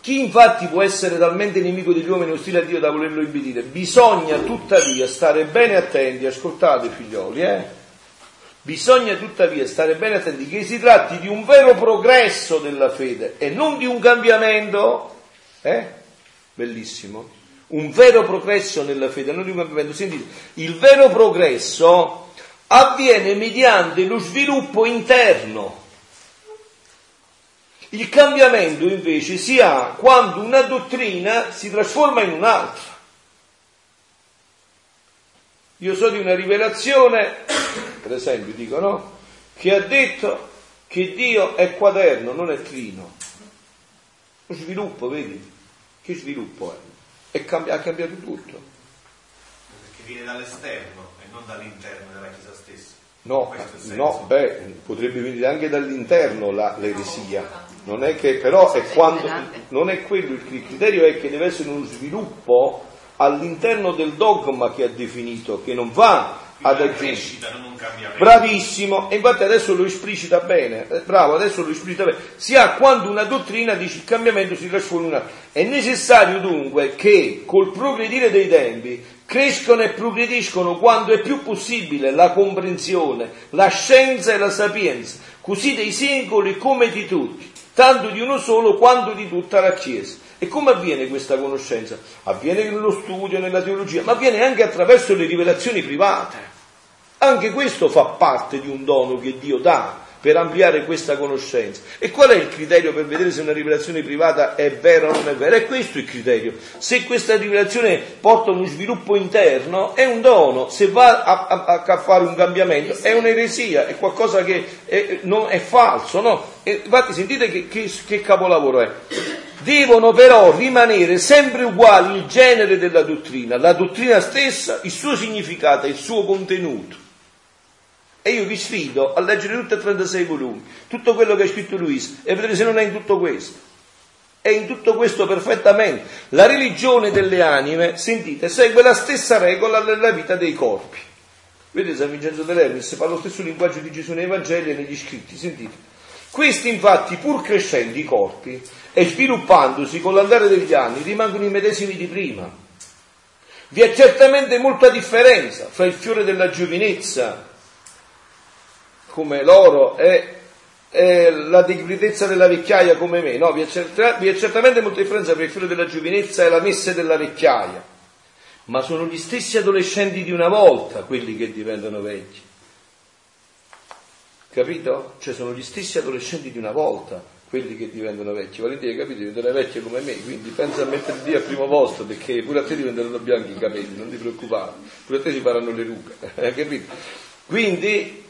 Chi infatti può essere talmente nemico degli uomini ostile a Dio da volerlo impedire? Bisogna tuttavia stare bene attenti, ascoltate figlioli, eh? Bisogna tuttavia stare bene attenti che si tratti di un vero progresso della fede e non di un cambiamento. Eh? Bellissimo. Un vero progresso nella fede, non di un cambiamento. Sentite, il vero progresso avviene mediante lo sviluppo interno. Il cambiamento invece si ha quando una dottrina si trasforma in un'altra. Io so di una rivelazione, per esempio, dico no, che ha detto che Dio è quaderno, non è trino. Lo sviluppo, vedi? Che sviluppo è? E cambia, ha cambiato tutto. Perché viene dall'esterno e non dall'interno della Chiesa stessa. No, no, beh, potrebbe venire anche dall'interno la, l'eresia. Non è che, però, è quando, non è quello il criterio, è che deve essere uno sviluppo all'interno del dogma che ha definito, che non va ad aggiungere. Bravissimo, e infatti adesso lo esplicita bene, eh, bravo, adesso lo esplicita bene, sia quando una dottrina dice il cambiamento si trasforma in una. È necessario dunque che col progredire dei tempi crescono e progrediscono quando è più possibile la comprensione, la scienza e la sapienza, così dei singoli come di tutti, tanto di uno solo quanto di tutta la Chiesa. E come avviene questa conoscenza? Avviene nello studio, nella teologia, ma avviene anche attraverso le rivelazioni private. Anche questo fa parte di un dono che Dio dà per ampliare questa conoscenza. E qual è il criterio per vedere se una rivelazione privata è vera o non è vera? È questo il criterio. Se questa rivelazione porta uno sviluppo interno, è un dono, se va a, a, a fare un cambiamento, è un'eresia, è qualcosa che è, non, è falso, no? E infatti sentite che, che, che capolavoro è. Devono però rimanere sempre uguali il genere della dottrina, la dottrina stessa, il suo significato, il suo contenuto. E io vi sfido a leggere tutti e 36 volumi, tutto quello che ha scritto Luisa, e vedrete se non è in tutto questo. È in tutto questo perfettamente. La religione delle anime, sentite, segue la stessa regola nella vita dei corpi. Vedete San Vincenzo dell'Ermis fa lo stesso linguaggio di Gesù nei Vangeli e negli scritti, sentite. Questi infatti, pur crescendo i corpi e sviluppandosi con l'andare degli anni, rimangono i medesimi di prima. Vi è certamente molta differenza fra il fiore della giovinezza, come l'oro, e, e la declitezza della vecchiaia come me. No, vi è, certa, vi è certamente molta differenza fra il fiore della giovinezza e la messa della vecchiaia. Ma sono gli stessi adolescenti di una volta quelli che diventano vecchi. Capito? Cioè sono gli stessi adolescenti di una volta quelli che diventano vecchi. Valentina, capito? Diventare vecchie come me, quindi pensa a mettere Dio al primo posto perché pure a te diventeranno bianchi i capelli, non ti preoccupare, pure a te si faranno le rughe, capito? Quindi,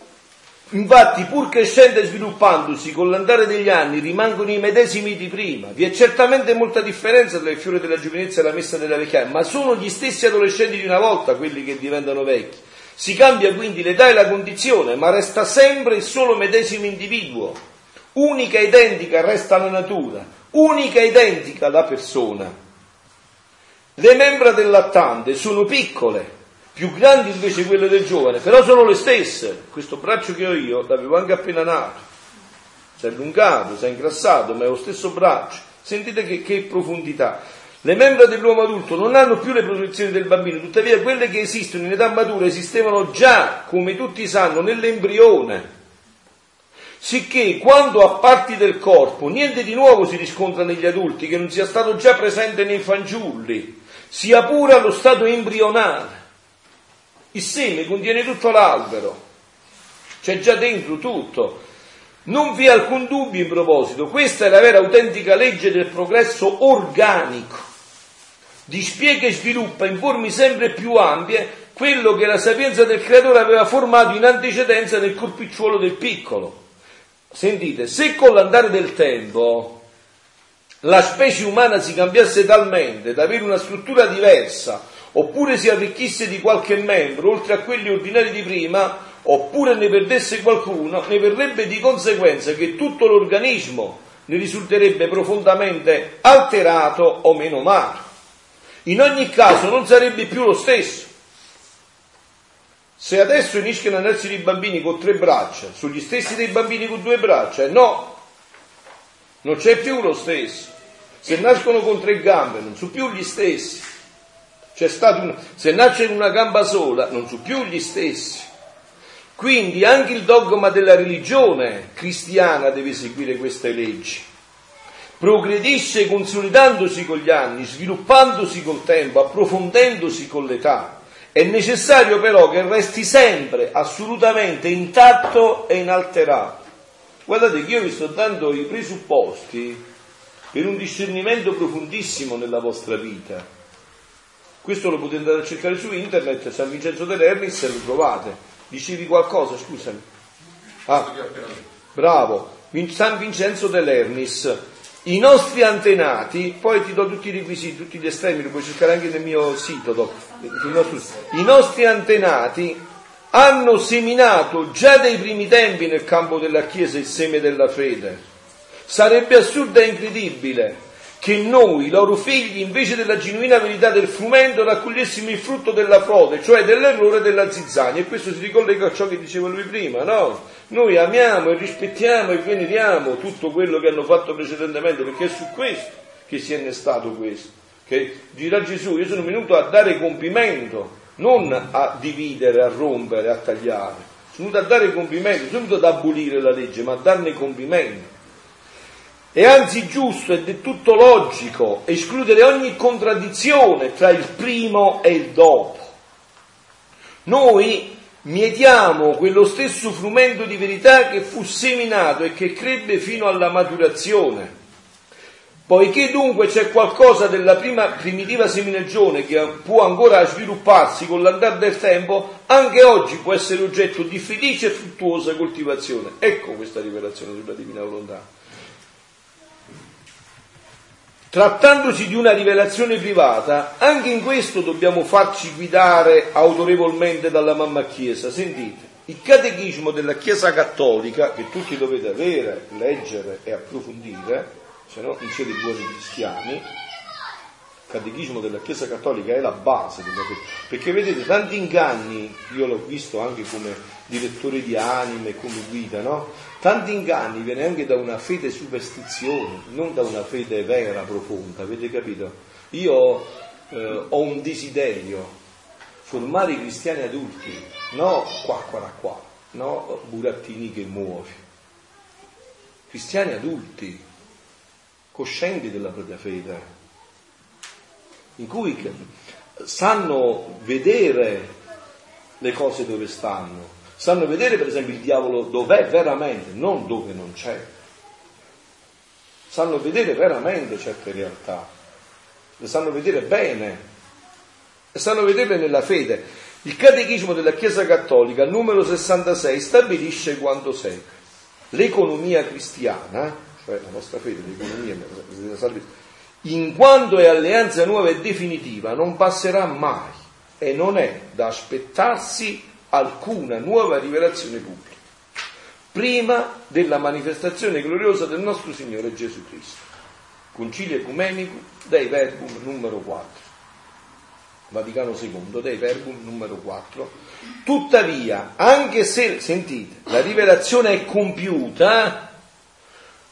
infatti, pur crescendo e sviluppandosi con l'andare degli anni, rimangono i medesimi di prima. Vi è certamente molta differenza tra il fiore della giovinezza e la messa della vecchiaia, ma sono gli stessi adolescenti di una volta quelli che diventano vecchi. Si cambia quindi l'età e la condizione, ma resta sempre il solo medesimo individuo. Unica e identica resta la natura, unica e identica la persona. Le membra del lattante sono piccole, più grandi invece quelle del giovane, però sono le stesse. Questo braccio che ho io l'avevo anche appena nato, si è allungato, si è ingrassato, ma è lo stesso braccio. Sentite che, che profondità. Le membra dell'uomo adulto non hanno più le protezioni del bambino, tuttavia quelle che esistono in età matura esistevano già, come tutti sanno, nell'embrione. Sicché quando a parti del corpo niente di nuovo si riscontra negli adulti che non sia stato già presente nei fanciulli, sia pure allo stato embrionale. Il seme contiene tutto l'albero, c'è già dentro tutto. Non vi è alcun dubbio in proposito, questa è la vera autentica legge del progresso organico dispiega e sviluppa in forme sempre più ampie quello che la sapienza del creatore aveva formato in antecedenza nel corpicciuolo del piccolo. Sentite, se con l'andare del tempo la specie umana si cambiasse talmente da avere una struttura diversa, oppure si arricchisse di qualche membro, oltre a quelli ordinari di prima, oppure ne perdesse qualcuno, ne verrebbe di conseguenza che tutto l'organismo ne risulterebbe profondamente alterato o meno male in ogni caso non sarebbe più lo stesso. Se adesso uniscono a nascere i bambini con tre braccia, sono gli stessi dei bambini con due braccia, no, non c'è più lo stesso. Se nascono con tre gambe, non sono più gli stessi. C'è stato un... Se nasce in una gamba sola, non sono più gli stessi. Quindi anche il dogma della religione cristiana deve seguire queste leggi progredisce consolidandosi con gli anni, sviluppandosi col tempo, approfondendosi con l'età. È necessario però che resti sempre assolutamente intatto e inalterato. Guardate che io vi sto dando i presupposti per un discernimento profondissimo nella vostra vita. Questo lo potete andare a cercare su internet, San Vincenzo dell'Ernis e lo trovate. Dicevi qualcosa, scusami. Ah, bravo. San Vincenzo dell'Ernis i nostri antenati, poi ti do tutti i requisiti, tutti gli estremi, li puoi cercare anche nel mio sito. I nostri antenati hanno seminato già dai primi tempi nel campo della Chiesa il seme della fede. Sarebbe assurdo e incredibile che noi, loro figli, invece della genuina verità del frumento, raccogliessimo il frutto della frode, cioè dell'errore della zizzania. E questo si ricollega a ciò che diceva lui prima, no? Noi amiamo e rispettiamo e veneriamo tutto quello che hanno fatto precedentemente, perché è su questo che si è innestato questo. Che dirà Gesù, io sono venuto a dare compimento, non a dividere, a rompere, a tagliare. Sono venuto a dare compimento, sono venuto ad abolire la legge, ma a darne compimento. È anzi giusto ed è tutto logico escludere ogni contraddizione tra il primo e il dopo. Noi mietiamo quello stesso frumento di verità che fu seminato e che crebbe fino alla maturazione. Poiché dunque c'è qualcosa della prima primitiva seminagione che può ancora svilupparsi con l'andare del tempo, anche oggi può essere oggetto di felice e fruttuosa coltivazione. Ecco questa rivelazione sulla divina volontà. Trattandosi di una rivelazione privata, anche in questo dobbiamo farci guidare autorevolmente dalla mamma Chiesa. Sentite, il catechismo della Chiesa Cattolica, che tutti dovete avere, leggere e approfondire, se no non siete buoni cristiani, il catechismo della Chiesa Cattolica è la base della perché vedete tanti inganni, io l'ho visto anche come direttore di anime, come guida, no? Tanti inganni viene anche da una fede superstizione, non da una fede vera, profonda, avete capito? Io eh, ho un desiderio, formare i cristiani adulti, no qua, qua, qua, no burattini che muovi. Cristiani adulti, coscienti della propria fede, in cui sanno vedere le cose dove stanno, sanno vedere per esempio il diavolo dov'è veramente, non dove non c'è. Sanno vedere veramente certe realtà, le sanno vedere bene e sanno vederle nella fede. Il catechismo della Chiesa Cattolica, numero 66, stabilisce quanto segue. L'economia cristiana cioè la nostra fede, l'economia, in quanto è alleanza nuova e definitiva, non passerà mai e non è da aspettarsi alcuna nuova rivelazione pubblica, prima della manifestazione gloriosa del nostro Signore Gesù Cristo. Concilio Ecumenico dei Verbum numero 4. Vaticano II, dei Verbum numero 4. Tuttavia, anche se, sentite, la rivelazione è compiuta,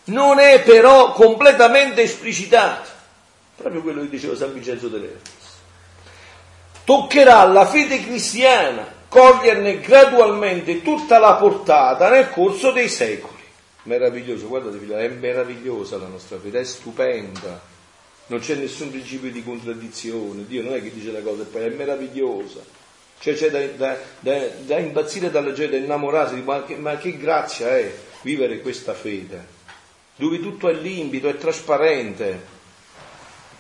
non è però completamente esplicitato, proprio quello che diceva San Vincenzo dell'Ermes. Toccherà alla fede cristiana coglierne gradualmente tutta la portata nel corso dei secoli. Meraviglioso, guardate figlio, è meravigliosa la nostra fede, è stupenda, non c'è nessun principio di contraddizione, Dio non è che dice la cosa e poi è meravigliosa. Cioè c'è da, da, da, da impazzire dalla gente, da innamorarsi, ma che, ma che grazia è vivere questa fede dove tutto è limpido, è trasparente.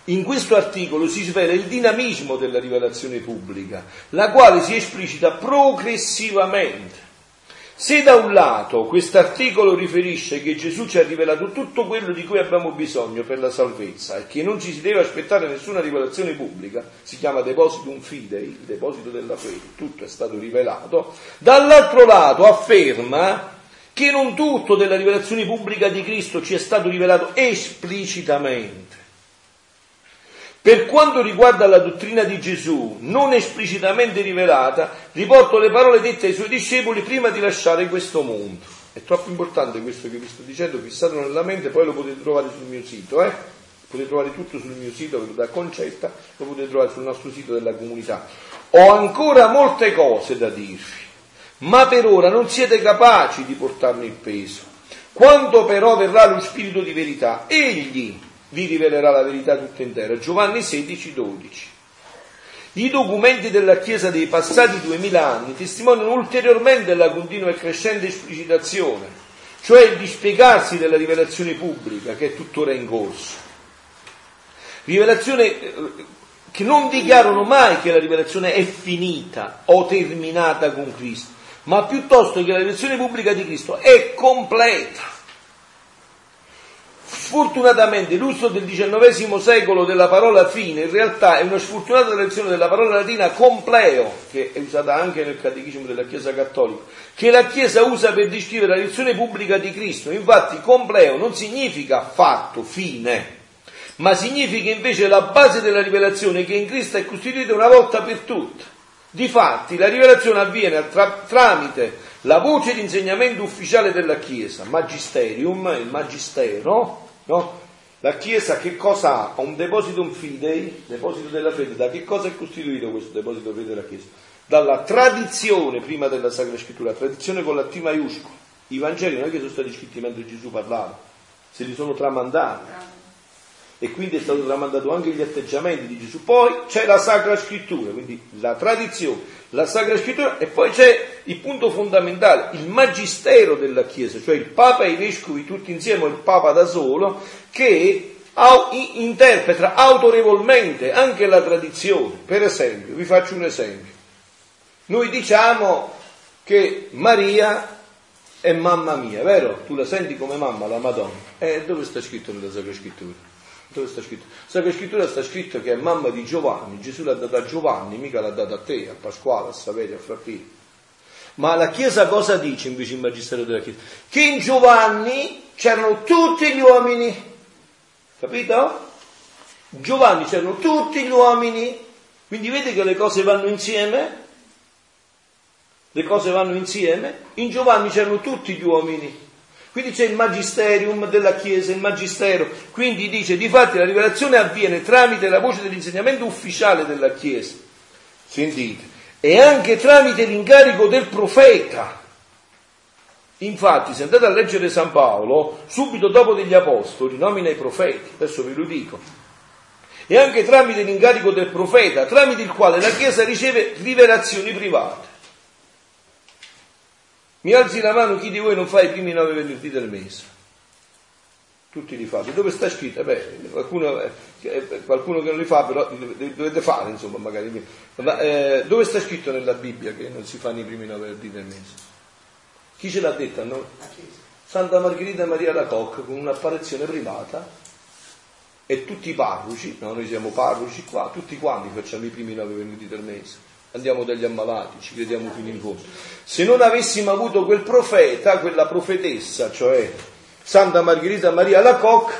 In questo articolo si svela il dinamismo della rivelazione pubblica, la quale si esplicita progressivamente. Se da un lato questo articolo riferisce che Gesù ci ha rivelato tutto quello di cui abbiamo bisogno per la salvezza e che non ci si deve aspettare nessuna rivelazione pubblica, si chiama depositum fidei, il deposito della fede, tutto è stato rivelato, dall'altro lato afferma che non tutto della rivelazione pubblica di Cristo ci è stato rivelato esplicitamente. Per quanto riguarda la dottrina di Gesù, non esplicitamente rivelata, riporto le parole dette ai suoi discepoli prima di lasciare questo mondo. È troppo importante questo che vi sto dicendo, fissatelo nella mente, poi lo potete trovare sul mio sito, eh? Potete trovare tutto sul mio sito, ve lo da Concetta, lo potete trovare sul nostro sito della comunità. Ho ancora molte cose da dirvi ma per ora non siete capaci di portarne il peso. Quando però verrà lo Spirito di verità, egli vi rivelerà la verità tutta intera. Giovanni 16, 12. I documenti della Chiesa dei passati duemila anni testimoniano ulteriormente la continua e crescente esplicitazione, cioè il dispiegarsi della rivelazione pubblica che è tuttora in corso. Rivelazione eh, che non dichiarano mai che la rivelazione è finita o terminata con Cristo, ma piuttosto che la lezione pubblica di Cristo è completa. Sfortunatamente l'uso del XIX secolo della parola fine in realtà è una sfortunata lezione della parola latina compleo, che è usata anche nel catechismo della Chiesa Cattolica, che la Chiesa usa per descrivere la lezione pubblica di Cristo. Infatti compleo non significa fatto, fine, ma significa invece la base della rivelazione che in Cristo è costituita una volta per tutte. Difatti la rivelazione avviene tra, tramite la voce di insegnamento ufficiale della Chiesa, magisterium, il magistero, no? La Chiesa che cosa ha? Un depositum fidei, deposito della fede. Da che cosa è costituito questo deposito fede della Chiesa? Dalla tradizione prima della Sacra Scrittura, tradizione con la T maiuscola. I Vangeli non è che sono stati scritti mentre Gesù parlava, se li sono tramandati. E quindi è stato tramandato anche gli atteggiamenti di Gesù. Poi c'è la Sacra Scrittura, quindi la tradizione, la Sacra Scrittura e poi c'è il punto fondamentale, il magistero della Chiesa, cioè il Papa e i Vescovi tutti insieme o il Papa da solo che interpreta autorevolmente anche la tradizione. Per esempio, vi faccio un esempio. Noi diciamo che Maria è mamma mia, vero? Tu la senti come mamma, la Madonna. E eh, dove sta scritto nella Sacra Scrittura? Dove sta scritto? Sacra Scrittura sta scritto che è mamma di Giovanni, Gesù l'ha data a Giovanni, mica l'ha data a te, a Pasquale, a Saverio, a Frappini. Ma la Chiesa cosa dice invece il Magistero della Chiesa? Che in Giovanni c'erano tutti gli uomini, capito? In Giovanni c'erano tutti gli uomini, quindi vedi che le cose vanno insieme? Le cose vanno insieme? In Giovanni c'erano tutti gli uomini. Quindi c'è il magisterium della Chiesa, il magistero. Quindi dice, di fatti la rivelazione avviene tramite la voce dell'insegnamento ufficiale della Chiesa. Sentite. E anche tramite l'incarico del profeta. Infatti, se andate a leggere San Paolo, subito dopo degli apostoli, nomina i profeti. Adesso ve lo dico. E anche tramite l'incarico del profeta, tramite il quale la Chiesa riceve rivelazioni private. Mi alzi la mano chi di voi non fa i primi nove venerdì del mese? Tutti li fate. Dove sta scritto? Beh, qualcuno, eh, qualcuno, che non li fa, però dovete fare, insomma, magari. Ma eh, dove sta scritto nella Bibbia che non si fanno i primi nove venerdì del mese? Chi ce l'ha detta? No? Santa Margherita Maria la Coc con un'apparizione privata e tutti i parroci, no, noi siamo parroci qua, tutti quanti facciamo i primi nove venerdì del mese andiamo dagli ammalati, ci crediamo fino in fondo. Se non avessimo avuto quel profeta, quella profetessa, cioè Santa Margherita Maria Lacoc,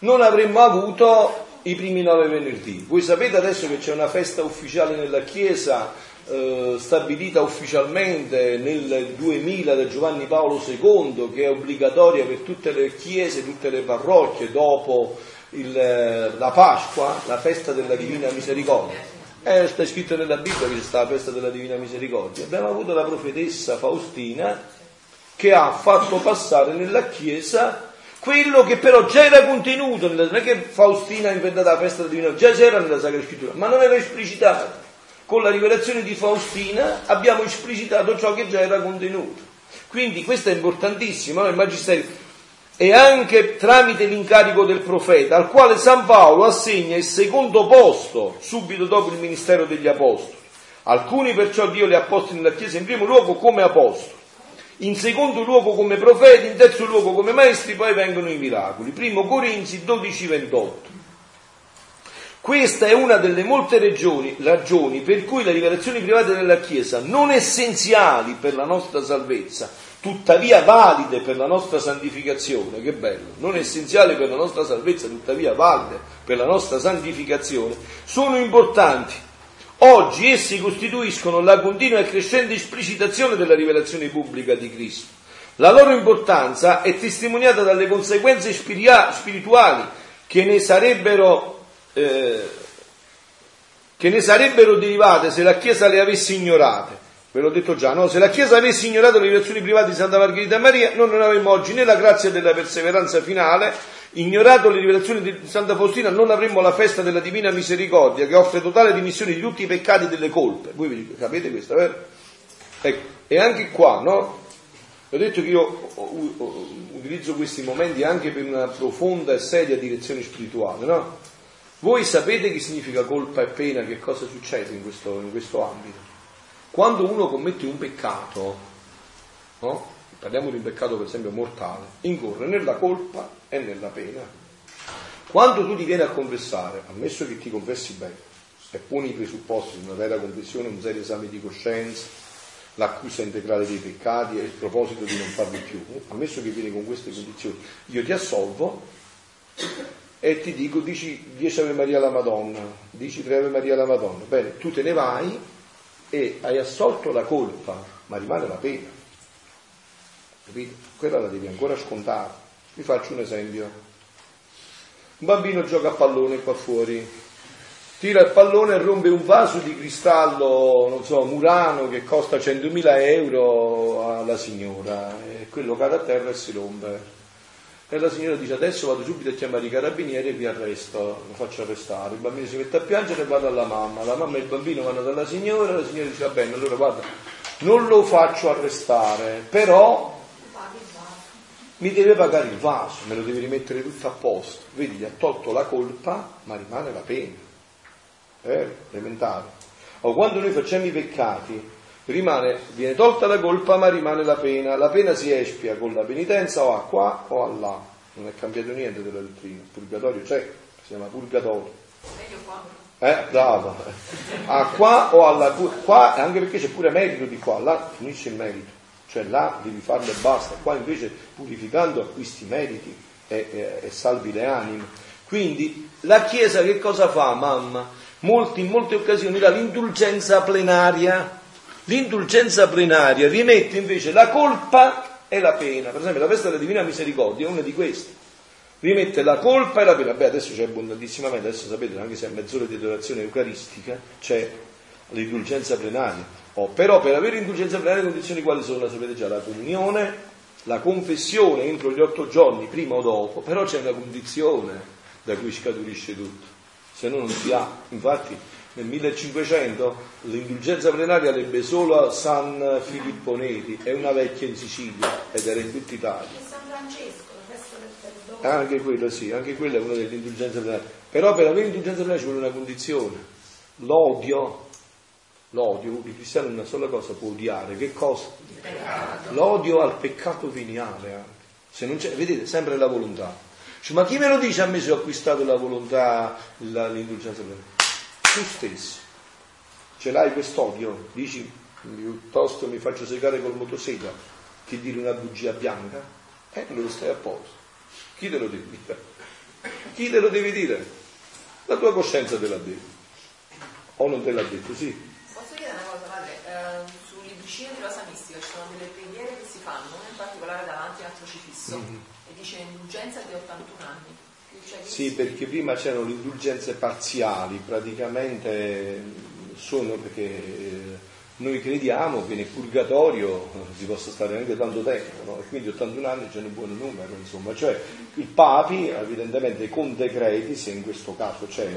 non avremmo avuto i primi nove venerdì. Voi sapete adesso che c'è una festa ufficiale nella Chiesa, eh, stabilita ufficialmente nel 2000 da Giovanni Paolo II, che è obbligatoria per tutte le chiese, tutte le parrocchie dopo il, la Pasqua, la festa della Divina Misericordia eh, sta scritto nella Bibbia che c'è stata la festa della Divina Misericordia. Abbiamo avuto la profetessa Faustina che ha fatto passare nella Chiesa quello che però già era contenuto, non è che Faustina ha inventato la festa della Divina già c'era nella Sacra Scrittura, ma non era esplicitato. Con la rivelazione di Faustina abbiamo esplicitato ciò che già era contenuto. Quindi questo è importantissimo, no? il Magistero e anche tramite l'incarico del profeta, al quale San Paolo assegna il secondo posto subito dopo il ministero degli apostoli. Alcuni perciò Dio li ha posti nella Chiesa in primo luogo come apostoli, in secondo luogo come profeti, in terzo luogo come maestri, poi vengono i miracoli. Primo Corinzi 12, 28. Questa è una delle molte ragioni, ragioni per cui le rivelazioni private della Chiesa, non essenziali per la nostra salvezza, tuttavia valide per la nostra santificazione, che bello, non essenziali per la nostra salvezza, tuttavia valide per la nostra santificazione, sono importanti. Oggi essi costituiscono la continua e crescente esplicitazione della rivelazione pubblica di Cristo. La loro importanza è testimoniata dalle conseguenze spirituali che ne sarebbero, eh, che ne sarebbero derivate se la Chiesa le avesse ignorate ve l'ho detto già, no? se la Chiesa avesse ignorato le rivelazioni private di Santa Margherita Maria, noi non avremmo oggi né la grazia della perseveranza finale, ignorato le rivelazioni di Santa Faustina, non avremmo la festa della Divina Misericordia che offre totale dimissione di tutti i peccati e delle colpe. Voi capite questo, vero? Ecco, e anche qua, no? Ho detto che io utilizzo questi momenti anche per una profonda e seria direzione spirituale, no? Voi sapete che significa colpa e pena, che cosa succede in questo, in questo ambito? Quando uno commette un peccato, no? parliamo di un peccato per esempio mortale, incorre nella colpa e nella pena. Quando tu ti vieni a confessare, ammesso che ti confessi bene, e poni i presupposti di una vera confessione, un serio esame di coscienza, l'accusa integrale dei peccati e il proposito di non farli più, ammesso che vieni con queste condizioni, io ti assolvo e ti dico, dici 10 Ave Maria alla Madonna, dici 3 Ave Maria alla Madonna, bene, tu te ne vai e hai assolto la colpa, ma rimane la pena. Capito? Quella la devi ancora scontare. Vi faccio un esempio. Un bambino gioca a pallone qua fuori, tira il pallone e rompe un vaso di cristallo, non so, murano che costa 100.000 euro alla signora e quello cade a terra e si rompe. E la signora dice adesso vado subito a chiamare i carabinieri e vi arresto, lo faccio arrestare. Il bambino si mette a piangere e va dalla mamma. La mamma e il bambino vanno dalla signora, la signora dice va bene, allora guarda, non lo faccio arrestare, però mi deve pagare il vaso, me lo deve rimettere tutto a posto. Vedi, gli ha tolto la colpa, ma rimane la pena. Eh, elementare. O quando noi facciamo i peccati, rimane, viene tolta la colpa, ma rimane la pena. La pena si espia con la penitenza o a qua o a là. Non è cambiato niente della dottrina. Il purgatorio c'è, si chiama purgatorio. Meglio qua. Eh, brava. A qua o alla qua, anche perché c'è pure merito di qua, là finisce il merito. Cioè là devi farlo e basta. Qua invece purificando acquisti meriti e, e, e salvi le anime. Quindi la Chiesa che cosa fa, mamma? Molti, in molte occasioni dà l'indulgenza plenaria. L'indulgenza plenaria rimette invece la colpa e la pena. Per esempio la festa della Divina Misericordia è una di queste rimette la colpa e la pena. Beh, adesso c'è abbondantissimamente, adesso sapete, anche se è mezz'ora di adorazione eucaristica, c'è l'indulgenza plenaria. Oh, però per avere indulgenza plenaria le condizioni quali sono? La sapete già, la comunione, la confessione entro gli otto giorni, prima o dopo, però c'è una condizione da cui scaturisce tutto, se no non si ha. Infatti nel 1500 l'indulgenza plenaria l'ebbe solo a San Filippo Neri, è una vecchia in Sicilia ed era in tutta Italia. E San Francesco, la festa del perdono. Ah, Anche quello sì, anche quella è una delle indulgenze plenarie. Però per avere indulgenza plenaria ci vuole una condizione. L'odio, l'odio, il cristiano una sola cosa può odiare, che cosa? L'odio al peccato veniale anche. Se non c'è, vedete, sempre la volontà. Cioè, ma chi me lo dice a me se ho acquistato la volontà, la- l'indulgenza plenaria? Tu stesso. Ce l'hai quest'odio? Dici, piuttosto mi faccio segare col motosega che dire una bugia bianca? Eh, allora stai a posto. Chi te lo deve dire? Chi te lo deve dire? La tua coscienza te l'ha detto. O non te l'ha detto, sì. Posso chiedere una cosa, padre? Eh, sul libricino di Rosa Mistica ci sono delle preghiere che si fanno, in particolare davanti al crocifisso, e dice indulgenza di 81 anni. Sì, perché prima c'erano le indulgenze parziali, praticamente sono perché eh, noi crediamo che nel purgatorio si possa stare anche tanto tempo, no? e quindi 81 anni c'è un buon numero, insomma, cioè i papi, evidentemente con decreti, se in questo caso c'è,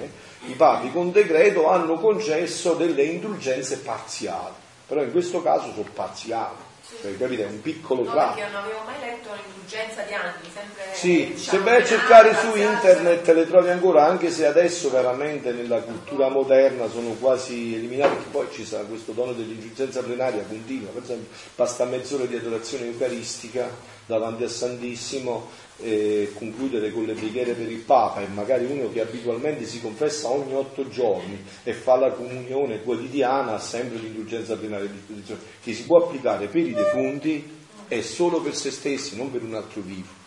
i papi con decreto hanno concesso delle indulgenze parziali, però in questo caso sono parziali, cioè, capite? È un piccolo No, tratto. perché non avevo mai letto l'indulgenza di anni, sempre... Sì, diciamo, se vai a cercare su internet le trovi ancora, anche se adesso veramente nella cultura moderna sono quasi eliminati, perché poi ci sarà questo dono dell'indulgenza plenaria continua, per esempio basta mezz'ora di adorazione eucaristica davanti al Santissimo, eh, concludere con le preghiere per il Papa e magari uno che abitualmente si confessa ogni otto giorni e fa la comunione quotidiana ha sempre l'indulgenza plenaria a disposizione, che si può applicare per i defunti e solo per se stessi, non per un altro vivo.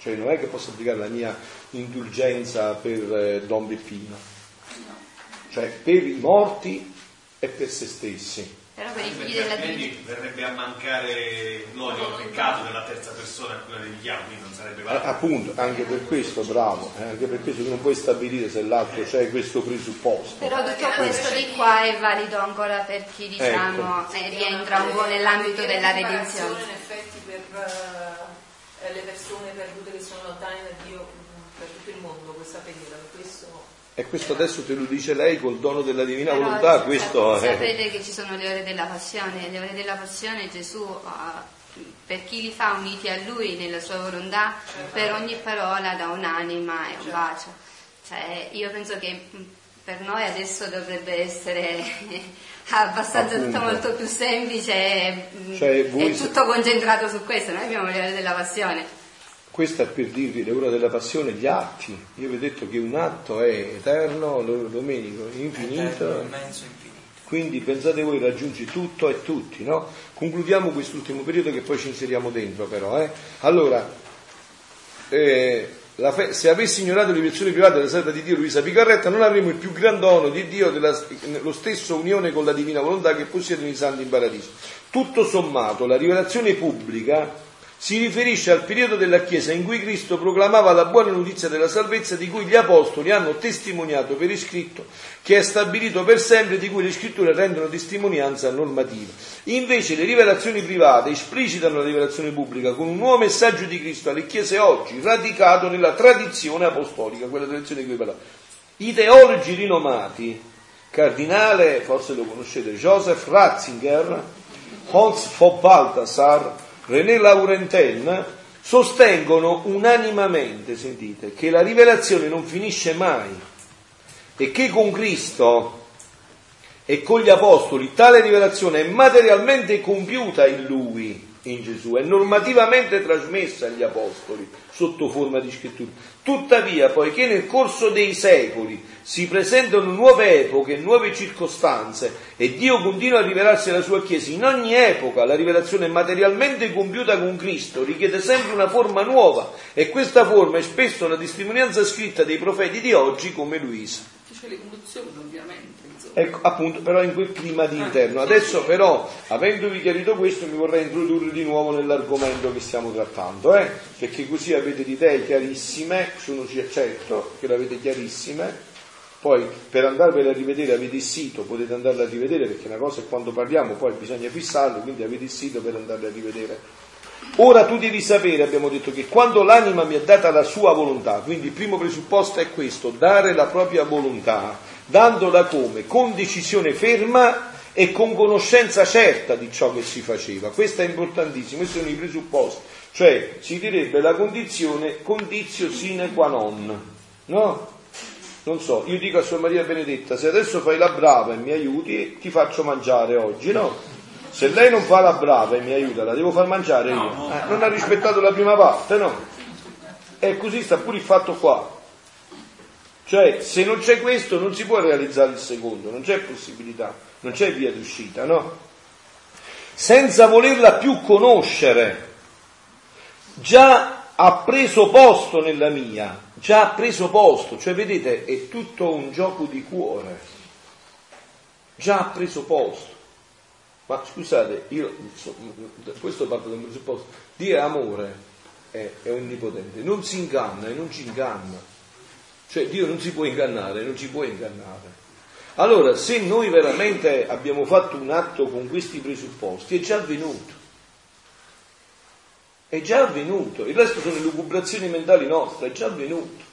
Cioè non è che posso applicare la mia indulgenza per eh, Don Beppino, cioè per i morti e per se stessi. Però per i figli della Quindi Trinità. verrebbe a mancare l'odio al peccato della terza persona a quella degli altri, quindi non sarebbe Eh, valido. appunto, anche per questo, bravo, eh, anche per questo tu non puoi stabilire se l'altro c'è questo presupposto. Però tutto questo di qua è valido ancora per chi diciamo Ecco. eh, rientra un po' nell'ambito della redenzione. in effetti per eh, le persone perdute che sono lontane da Dio mh, per tutto il mondo, questa preghiera, per questo E questo adesso te lo dice lei col dono della divina Però volontà, sa- questo è... sapete che ci sono le ore della passione, le ore della passione Gesù ah, per chi li fa uniti a lui nella sua volontà, per ogni parola dà un'anima e un bacio. Cioè, io penso che mh, per noi adesso dovrebbe essere abbastanza tutto Appunto. molto più semplice e, mh, Cioè, e se- tutto concentrato su questo. Noi abbiamo le ore della passione. Questo è per dirvi l'ora della passione, gli atti. Io vi ho detto che un atto è eterno, domenico, Eterno, infinito. immenso, infinito. Quindi pensate voi raggiungi tutto e tutti, no? Concludiamo quest'ultimo periodo che poi ci inseriamo dentro però, eh? Allora, eh, fe- se avessi ignorato le lezioni private della serva di Dio Luisa Picarretta non avremmo il più gran dono di Dio, della, lo stesso unione con la divina volontà che possiedono i santi in paradiso. Tutto sommato, la rivelazione pubblica si riferisce al periodo della Chiesa in cui Cristo proclamava la buona notizia della salvezza di cui gli apostoli hanno testimoniato per iscritto, che è stabilito per sempre, di cui le scritture rendono testimonianza normativa. Invece le rivelazioni private esplicitano la rivelazione pubblica con un nuovo messaggio di Cristo alle Chiese oggi, radicato nella tradizione apostolica, quella tradizione di cui parlavo. I teologi rinomati, cardinale, forse lo conoscete, Joseph Ratzinger, Hans von Balthasar, René Laurentin sostengono unanimamente, sentite, che la rivelazione non finisce mai e che con Cristo e con gli apostoli tale rivelazione è materialmente compiuta in Lui, in Gesù, è normativamente trasmessa agli apostoli sotto forma di scrittura. Tuttavia, poiché nel corso dei secoli si presentano nuove epoche, nuove circostanze e Dio continua a rivelarsi alla sua Chiesa, in ogni epoca la rivelazione materialmente compiuta con Cristo richiede sempre una forma nuova e questa forma è spesso la testimonianza scritta dei profeti di oggi come Luisa. C'è le condizioni ovviamente. Ecco, appunto, però in quel clima di interno. Adesso però, avendovi chiarito questo, mi vorrei introdurre di nuovo nell'argomento che stiamo trattando, eh? perché così avete le idee chiarissime, sono certo che le avete chiarissime, poi per andarvele a rivedere avete il sito, potete andarle a rivedere perché una cosa è quando parliamo, poi bisogna fissarle, quindi avete il sito per andarle a rivedere. Ora tu devi sapere, abbiamo detto, che quando l'anima mi ha data la sua volontà, quindi il primo presupposto è questo, dare la propria volontà, dandola come? Con decisione ferma e con conoscenza certa di ciò che si faceva. Questo è importantissimo, questi sono i presupposti, cioè si direbbe la condizione condizio sine qua non, no? Non so, io dico a Sua Maria Benedetta, se adesso fai la brava e mi aiuti, ti faccio mangiare oggi, no? Se lei non fa la brava e mi aiuta, la devo far mangiare io. Eh, non ha rispettato la prima parte, no? E così sta pure il fatto qua. Cioè, se non c'è questo non si può realizzare il secondo, non c'è possibilità, non c'è via d'uscita, no? Senza volerla più conoscere, già ha preso posto nella mia, già ha preso posto, cioè vedete, è tutto un gioco di cuore, già ha preso posto. Ma scusate, io questo parto da un presupposto, Dio è amore, è, è onnipotente, non si inganna e non ci inganna. Cioè Dio non si può ingannare, non ci può ingannare. Allora, se noi veramente abbiamo fatto un atto con questi presupposti, è già avvenuto. È già avvenuto. Il resto sono lucubrazioni mentali nostre, è già avvenuto.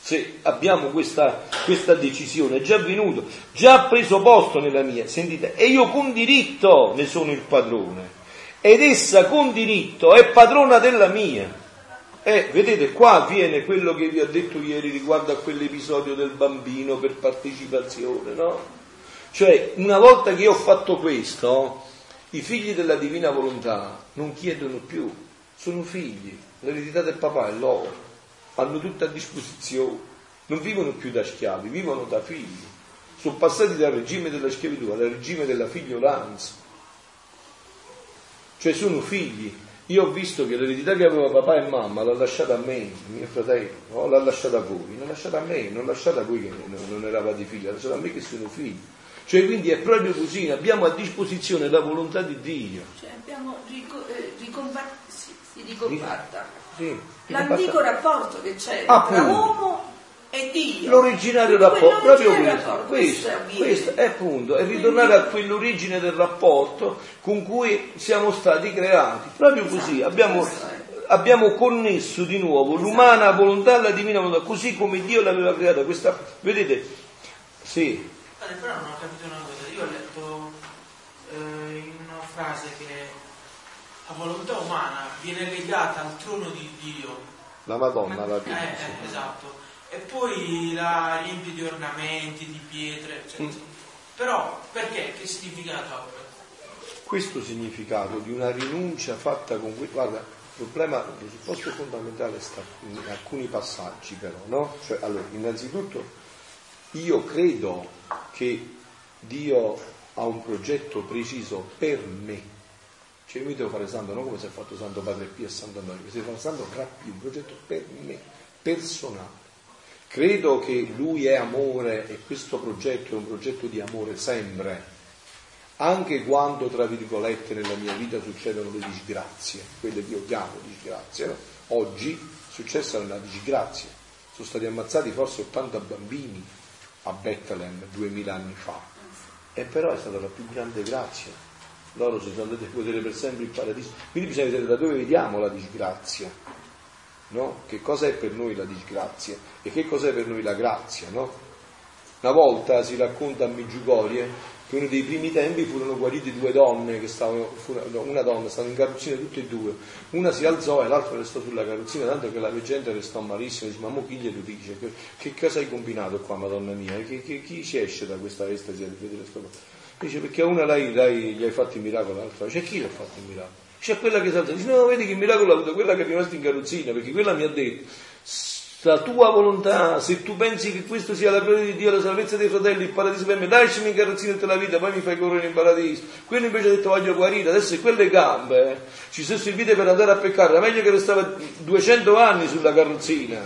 Se abbiamo questa, questa decisione, è già avvenuto, già ha preso posto nella mia, sentite, e io con diritto ne sono il padrone. Ed essa con diritto è padrona della mia. E vedete, qua avviene quello che vi ho detto ieri riguardo a quell'episodio del bambino per partecipazione, no? Cioè, una volta che io ho fatto questo, i figli della divina volontà non chiedono più, sono figli, l'eredità del papà è loro, hanno tutto a disposizione, non vivono più da schiavi, vivono da figli, sono passati dal regime della schiavitù al regime della figliolanza, cioè sono figli, io ho visto che l'eredità che aveva papà e mamma l'ha lasciata a me, mio fratello, no? l'ha lasciata a voi, l'ha lasciata a me, non lasciata a voi che non eravate figli, l'ha lasciata a me che sono figli. Cioè quindi è proprio così, abbiamo a disposizione la volontà di Dio. Cioè abbiamo rico- eh, ricompa- si, si ricomparta Sì, l'antico rapporto che c'è Appunto. tra uomo e Dio. L'originario rapporto, proprio questo, rapporto, questo, questo è appunto, è ritornare a quell'origine del rapporto con cui siamo stati creati, proprio così, abbiamo, è. abbiamo connesso di nuovo l'umana volontà alla divina volontà, così come Dio l'aveva creata, questa, vedete, sì, Padre, però non ho capito una cosa, io ho letto eh, in una frase che la volontà umana viene legata al trono di Dio. la Madonna la Eh, Pia, eh, esatto. E poi la riempie di ornamenti, di pietre, eccetera. Mm. Però perché? Che significato ha? questo significato di una rinuncia fatta con cui, guarda, il problema, il presupposto fondamentale sta in alcuni passaggi però, no? Cioè, allora, innanzitutto, io credo che Dio ha un progetto preciso per me. Cioè io mi devo fare santo non come si è fatto Santo Padre Pio e Santo Antonio, mi devo fare santo Rappi, un progetto per me, personale. Credo che lui è amore e questo progetto è un progetto di amore sempre anche quando, tra virgolette, nella mia vita succedono le disgrazie, quelle che io chiamo disgrazie, no? oggi è successa una disgrazia, sono stati ammazzati forse 80 bambini a Bethlehem 2000 anni fa, e però è stata la più grande grazia, loro si sono andati a godere per sempre il paradiso, quindi bisogna vedere da dove vediamo la disgrazia, no? che cosa è per noi la disgrazia e che cosa è per noi la grazia, no? Una volta si racconta a Meggiugorie che uno dei primi tempi furono guarite due donne che stavano, una donna, stavano in carrozzina tutte e due, una si alzò e l'altra restò sulla carrozzina, tanto che la veggente restò malissimo, dice ma mo chi glielo dice? Che, che cosa hai combinato qua madonna mia? Che, che, chi ci esce da questa estasi di vedere questo Dice perché a una lei, lei, gli hai fatto il miracolo, l'altra dice chi gli ha fatto il miracolo? C'è quella che salta, dice no, vedi che miracolo ha avuto quella che è rimasta in carrozzina, perché quella mi ha detto la tua volontà, se tu pensi che questo sia la gloria di Dio, la salvezza dei fratelli, il paradiso per me, lasciami in carrozzina tutta la vita, poi mi fai correre in paradiso. Quello invece ha detto voglio guarire, adesso quelle gambe eh, ci sono servite per andare a peccare, era meglio che restava 200 anni sulla carrozzina,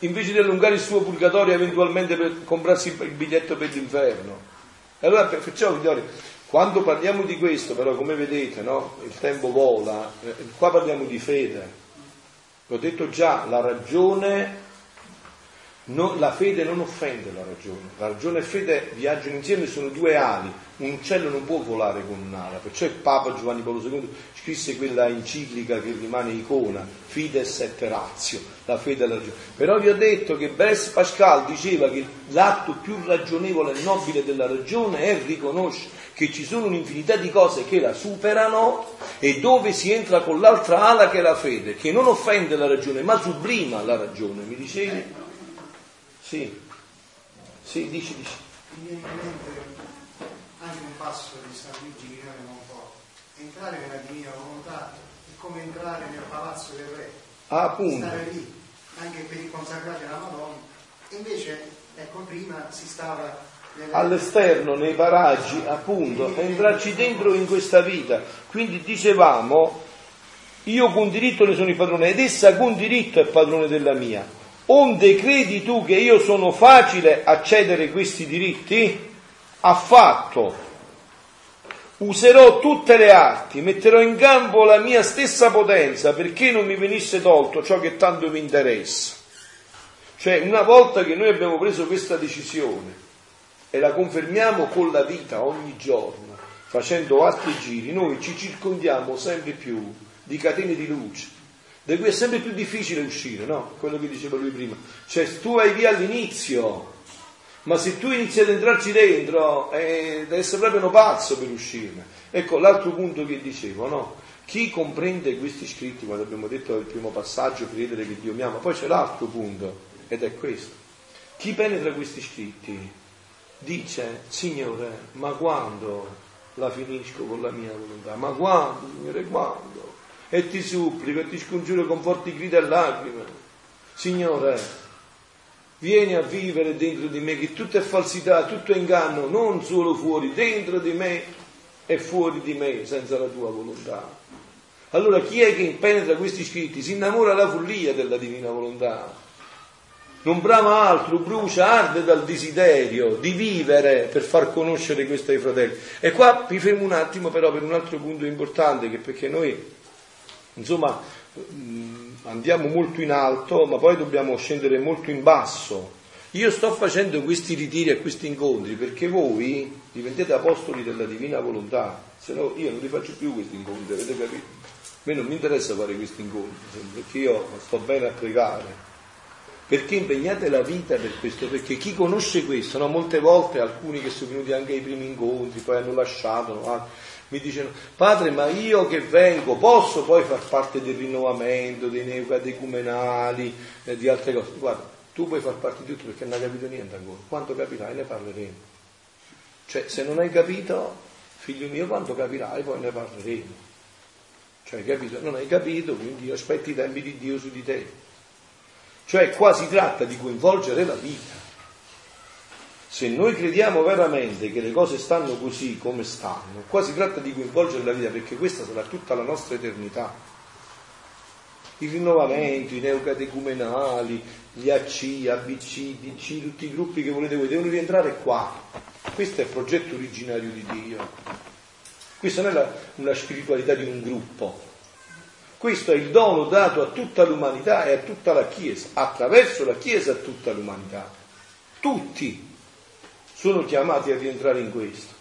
invece di allungare il suo purgatorio eventualmente per comprarsi il biglietto per l'inferno. E allora perciò, figlioli, quando parliamo di questo, però, come vedete, no? il tempo vola, eh, qua parliamo di fede L'ho detto già, la ragione, no, la fede non offende la ragione. La ragione e fede viaggiano insieme, sono due ali. Un uccello non può volare con un'ala. Perciò il Papa Giovanni Paolo II scrisse quella enciclica che rimane icona, Fides et Ratio, la fede e la ragione. Però vi ho detto che Blaise Pascal diceva che l'atto più ragionevole e nobile della ragione è riconoscere che ci sono un'infinità di cose che la superano e dove si entra con l'altra ala che è la fede, che non offende la ragione, ma sublima la ragione. Mi dicevi? Sì, sì, dici, dici. Mi viene in mente anche un passo di San Luigi un po'. Entrare nella divina volontà è come entrare nel palazzo del re. Ah, appunto. Stare lì, anche per i consacrati alla Madonna. Invece, ecco, prima si stava all'esterno, nei paraggi, appunto, entrarci dentro in questa vita. Quindi dicevamo, io con diritto ne sono il padrone ed essa con diritto è padrone della mia. Onde credi tu che io sono facile a cedere questi diritti? Affatto. Userò tutte le arti, metterò in campo la mia stessa potenza perché non mi venisse tolto ciò che tanto mi interessa. Cioè, una volta che noi abbiamo preso questa decisione, e la confermiamo con la vita ogni giorno, facendo altri giri, noi ci circondiamo sempre più di catene di luce, da cui è sempre più difficile uscire, no? Quello che diceva lui prima. Cioè, tu vai via all'inizio, ma se tu inizi ad entrarci dentro, eh, devi essere proprio un pazzo per uscirne. Ecco l'altro punto che dicevo, no? Chi comprende questi scritti, quando abbiamo detto nel primo passaggio, credere che Dio mi ama, poi c'è l'altro punto, ed è questo. Chi penetra questi scritti dice, Signore, ma quando la finisco con la mia volontà? Ma quando, Signore, quando? E ti supplico e ti scongiuro con forti grida e lacrime. Signore, vieni a vivere dentro di me, che tutto è falsità, tutto è inganno, non solo fuori, dentro di me e fuori di me, senza la tua volontà. Allora chi è che penetra questi scritti? Si innamora la follia della divina volontà non brama altro, brucia, arde dal desiderio di vivere per far conoscere questo ai fratelli. E qua mi fermo un attimo però per un altro punto importante, che perché noi, insomma, andiamo molto in alto, ma poi dobbiamo scendere molto in basso. Io sto facendo questi ritiri e questi incontri perché voi diventate apostoli della divina volontà, se no io non li faccio più questi incontri, avete capito? A me non mi interessa fare questi incontri, perché io sto bene a pregare perché impegnate la vita per questo? Perché chi conosce questo, no? molte volte alcuni che sono venuti anche ai primi incontri, poi hanno lasciato, no? mi dicono, padre, ma io che vengo posso poi far parte del rinnovamento, dei neocatecumenali, eh, di altre cose? Guarda, tu puoi far parte di tutto perché non hai capito niente ancora. Quando capirai ne parleremo. Cioè, se non hai capito, figlio mio, quando capirai poi ne parleremo. Cioè, capito? Non hai capito, quindi aspetti i tempi di Dio su di te. Cioè qua si tratta di coinvolgere la vita. Se noi crediamo veramente che le cose stanno così come stanno, qua si tratta di coinvolgere la vita perché questa sarà tutta la nostra eternità. Il rinnovamento, i neocatecumenali, gli AC, ABC, DC, tutti i gruppi che volete voi devono rientrare qua. Questo è il progetto originario di Dio. Questa non è la, una spiritualità di un gruppo. Questo è il dono dato a tutta l'umanità e a tutta la Chiesa, attraverso la Chiesa a tutta l'umanità. Tutti sono chiamati a rientrare in questo.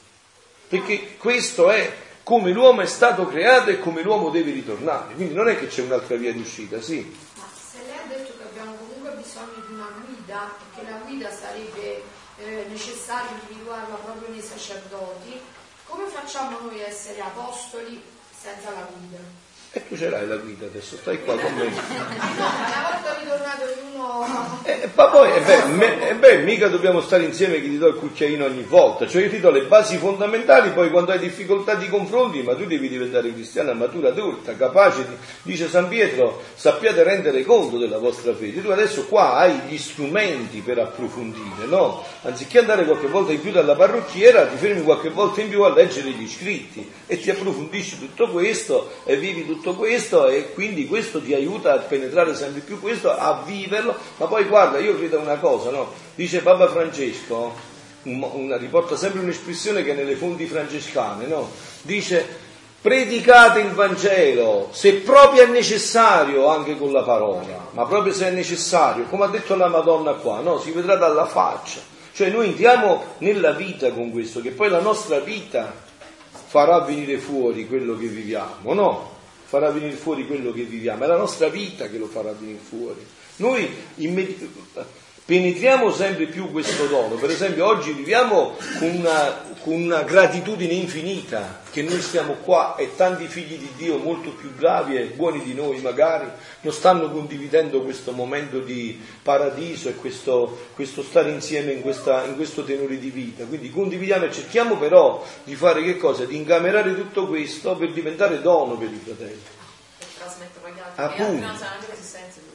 Perché questo è come l'uomo è stato creato e come l'uomo deve ritornare. Quindi non è che c'è un'altra via di uscita, sì. Ma se lei ha detto che abbiamo comunque bisogno di una guida che la guida sarebbe eh, necessario individuarla proprio nei sacerdoti, come facciamo noi a essere apostoli senza la guida? E tu ce l'hai la guida adesso, stai qua con me. No, una volta ritornato ognuno... Eh, ma poi, eh beh, me- eh beh, mica dobbiamo stare insieme che ti do il cucchiaino ogni volta, cioè io ti do le basi fondamentali, poi quando hai difficoltà ti confronti, ma tu devi diventare cristiano a matura adulta, capace di, dice San Pietro, sappiate rendere conto della vostra fede. Tu adesso qua hai gli strumenti per approfondire, no? Anziché andare qualche volta in più dalla parrucchiera, ti fermi qualche volta in più a leggere gli scritti e ti approfondisci tutto questo e vivi tutto questo e quindi questo ti aiuta a penetrare sempre più questo, a viverlo, ma poi guarda, io credo una cosa, no? Dice Papa Francesco, un- una- riporta sempre un'espressione che è nelle fonti francescane, no? Dice predicate il Vangelo, se proprio è necessario anche con la parola, ma proprio se è necessario, come ha detto la Madonna qua, no? Si vedrà dalla faccia. Cioè noi entriamo nella vita con questo, che poi la nostra vita farà venire fuori quello che viviamo, no? Farà venire fuori quello che viviamo, è la nostra vita che lo farà venire fuori. Noi immedi- penetriamo sempre più questo dono, per esempio oggi viviamo con una, con una gratitudine infinita che noi stiamo qua e tanti figli di Dio molto più bravi e buoni di noi magari non stanno condividendo questo momento di paradiso e questo, questo stare insieme in, questa- in questo tenore di vita. Quindi condividiamo e cerchiamo però di fare che cosa? Di incamerare tutto questo per diventare dono per i fratelli. per trasmetterlo agli altri. Appunto.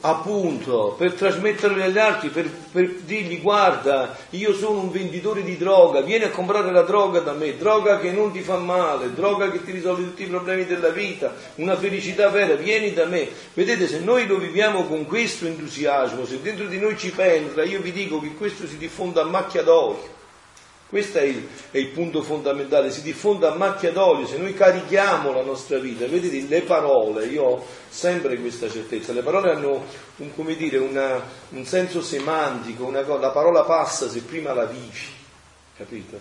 Appunto, per trasmetterlo agli altri, per, per dirgli guarda, io sono un venditore di droga, vieni a comprare la droga da me, droga che non ti fa male, droga che ti risolve tutti i problemi della vita, una felicità vera, vieni da me. Vedete, se noi lo viviamo con questo entusiasmo, se dentro di noi ci penetra, io vi dico che questo si diffonde a macchia d'olio. Questo è il, è il punto fondamentale, si diffonde a macchia d'olio, se noi carichiamo la nostra vita, vedete le parole, io ho sempre questa certezza, le parole hanno un, dire, una- un senso semantico, una la parola passa se prima la vivi, capito?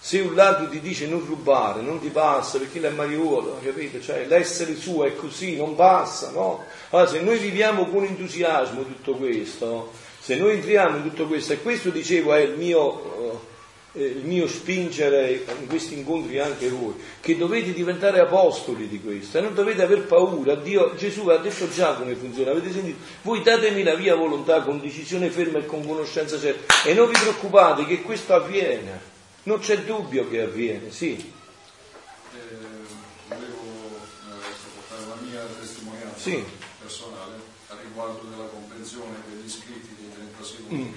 Se un ladro ti dice non rubare, non ti passa perché è mariuolo, capito? Cioè l'essere suo è così, non passa, no? Allora se noi viviamo con entusiasmo tutto questo, se noi entriamo in tutto questo, e questo dicevo è il mio, eh, il mio spingere in questi incontri anche voi, che dovete diventare apostoli di questo e non dovete aver paura. Dio, Gesù ha detto già come funziona, avete sentito? Voi datemi la mia volontà con decisione ferma e con conoscenza certa e non vi preoccupate che questo avviene. Non c'è dubbio che avviene, sì. Eh, volevo eh, adesso portare la mia testimonianza Sì. personale a riguardo della comprensione degli scritti dei 30 secondi. Mm.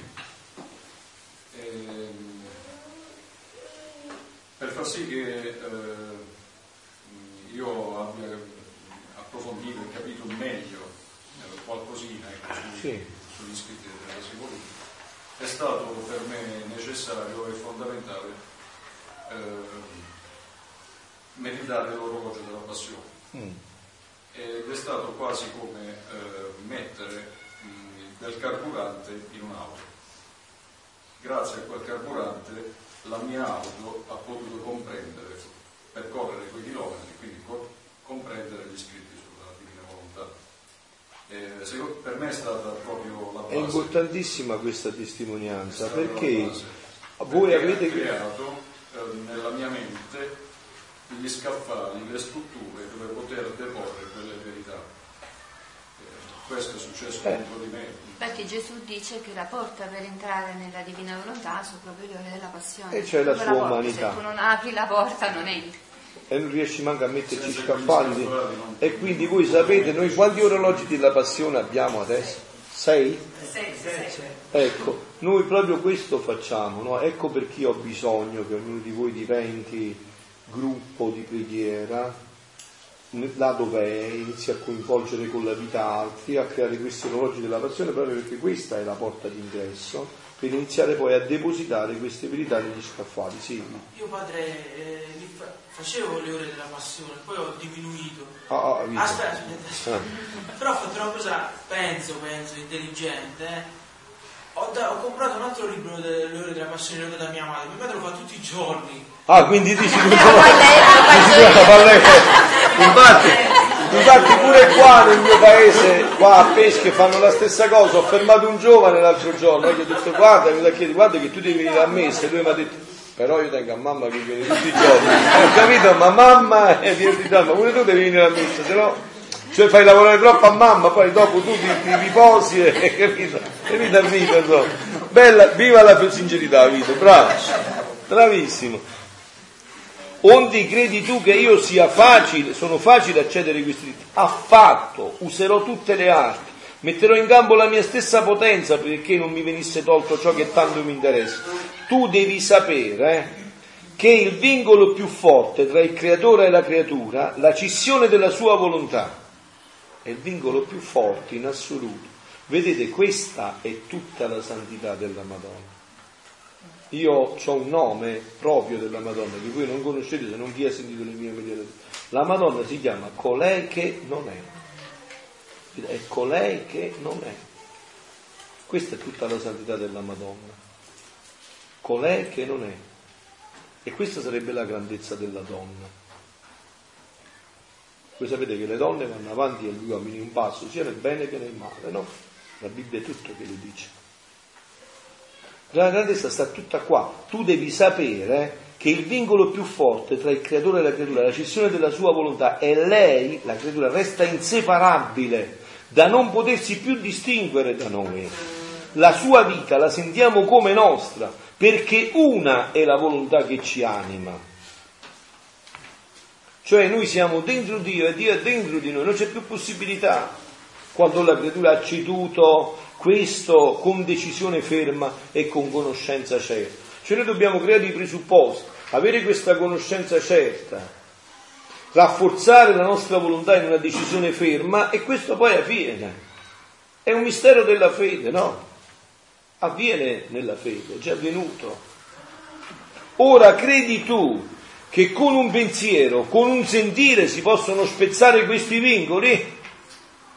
Per far sì che eh, io abbia approfondito e capito meglio eh, qualcosina ecco, su- Sì. sugli scritti 30 secondi, è stato per me necessario e fondamentale eh, meditare l'orologio della passione Mm. ed è stato quasi come eh, mettere mh, del carburante in un'auto. Grazie a quel carburante la mia auto ha potuto comprendere, percorrere quei chilometri, quindi co- comprendere gli scritti sulla divina volontà. Eh, secondo- per me è stata proprio la È base. importantissima questa testimonianza È perché voi avete creato eh, nella mia mente gli scaffali, le strutture dove poter deporre quelle verità. Questo è successo Eh. dentro di me. Infatti Gesù dice che la porta per entrare nella divina volontà sono proprio le ore della passione. E c'è la sua porta, umanità. Se tu non apri la porta non entri. e non riesci manco a metterci scaffali non- E quindi voi sapete noi quanti orologi della passione abbiamo adesso? Sei? Ecco, noi proprio questo facciamo, no? ecco perché ho bisogno che ognuno di voi diventi gruppo di preghiera, là dove è, inizi a coinvolgere con la vita altri, a creare questi orologi della passione, proprio perché questa è la porta d'ingresso per iniziare poi a depositare queste verità negli scaffali. Sì. Io padre eh, facevo le ore della passione, poi ho diminuito. Ah, ah. Aspetta, aspetta, aspetta. Ah. Però ho fatto una cosa, penso, penso, intelligente. eh. Ho, da- ho comprato un altro libro delle ore della passione, della mia madre. Mia madre lo fa tutti i giorni. Ah, quindi dici tu Infatti, infatti pure qua nel mio paese, qua a Pesche fanno la stessa cosa. Ho fermato un giovane l'altro giorno e gli ho detto guarda, mi ha chiesto, guarda che tu devi venire a messa. E lui mi ha detto, però io tengo a mamma che viene tutti i giorni. Ho capito, ma mamma è viene di ma pure tu devi venire a messa, se no cioè fai lavorare troppo a mamma, poi dopo tu ti, ti riposi e capito? E mi da vita. Bella, viva la sincerità, Vito, bravo, bravissimo. Onde credi tu che io sia facile, sono facile accedere a questi diritti? Affatto, userò tutte le arti, metterò in campo la mia stessa potenza perché non mi venisse tolto ciò che tanto mi interessa. Tu devi sapere eh, che il vincolo più forte tra il creatore e la creatura, la cissione della sua volontà, è il vincolo più forte in assoluto. Vedete, questa è tutta la santità della Madonna. Io ho un nome proprio della Madonna che voi non conoscete se non chi ha sentito le mie meditazioni. La Madonna si chiama colei che non è. È colei che non è. Questa è tutta la santità della Madonna. Colei che non è. E questa sarebbe la grandezza della donna. Voi sapete che le donne vanno avanti agli uomini un passo sia nel bene che nel male, no? La Bibbia è tutto che lo dice. La grandezza sta tutta qua. Tu devi sapere che il vincolo più forte tra il creatore e la creatura, la cessione della sua volontà, e lei, la creatura, resta inseparabile da non potersi più distinguere da noi. La sua vita la sentiamo come nostra, perché una è la volontà che ci anima. Cioè noi siamo dentro Dio e Dio è dentro di noi, non c'è più possibilità. Quando la creatura ha ceduto questo con decisione ferma e con conoscenza certa. Cioè noi dobbiamo creare i presupposti, avere questa conoscenza certa, rafforzare la nostra volontà in una decisione ferma e questo poi avviene. È un mistero della fede, no? Avviene nella fede, è già avvenuto. Ora credi tu che con un pensiero, con un sentire si possono spezzare questi vincoli?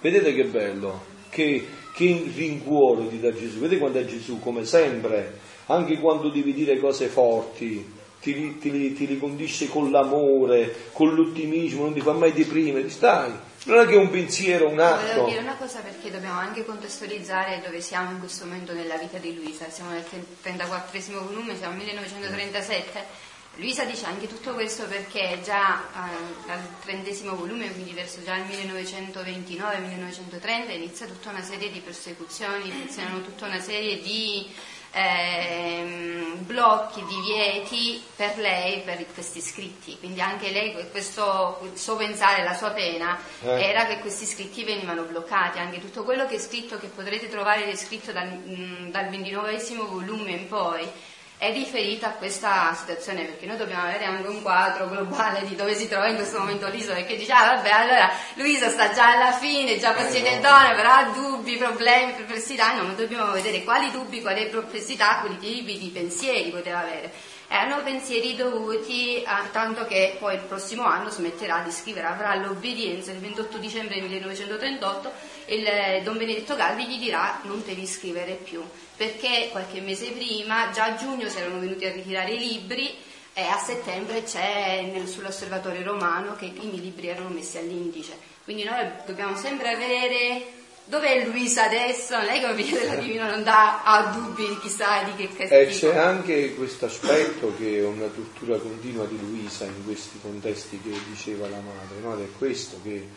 Vedete che bello, che, che rincuoro ti dà Gesù. Vedete quando è Gesù, come sempre, anche quando devi dire cose forti, ti, ti, ti ricondisce con l'amore, con l'ottimismo, non ti fa mai deprimere, stai. Non è che un pensiero, un Volevo atto. dire una cosa perché dobbiamo anche contestualizzare dove siamo in questo momento nella vita di Luisa. Siamo nel 34 volume, siamo nel 1937. Luisa dice anche tutto questo perché già eh, dal trentesimo volume, quindi verso già il 1929-1930, inizia tutta una serie di persecuzioni, iniziano tutta una serie di ehm, blocchi, divieti per lei, per questi scritti. Quindi anche lei, questo il suo pensare, la sua pena, Eh. era che questi scritti venivano bloccati. Anche tutto quello che è scritto, che potrete trovare descritto dal, mm, dal 29 volume in poi, è riferito a questa situazione perché noi dobbiamo avere anche un quadro globale di dove si trova in questo momento l'isola perché dice ah vabbè allora Luisa sta già alla fine già possiede il dono però ha dubbi, problemi, perplessità. No ma dobbiamo vedere quali dubbi, quali perplessità quali tipi di pensieri poteva avere. Erano pensieri dovuti a tanto che poi il prossimo anno smetterà di scrivere avrà l'obbedienza il 28 dicembre 1938 il eh, Don Benedetto Galli gli dirà non devi scrivere più perché qualche mese prima, già a giugno si erano venuti a ritirare i libri e a settembre c'è nel- sull'osservatorio romano che i primi libri erano messi all'indice. Quindi noi dobbiamo sempre avere dov'è Luisa adesso? Lei come figlio della Divina non dà ha dubbi chissà di che E castigo. c'è anche questo aspetto che è una tortura continua di Luisa in questi contesti che diceva la madre, no? Ed è questo che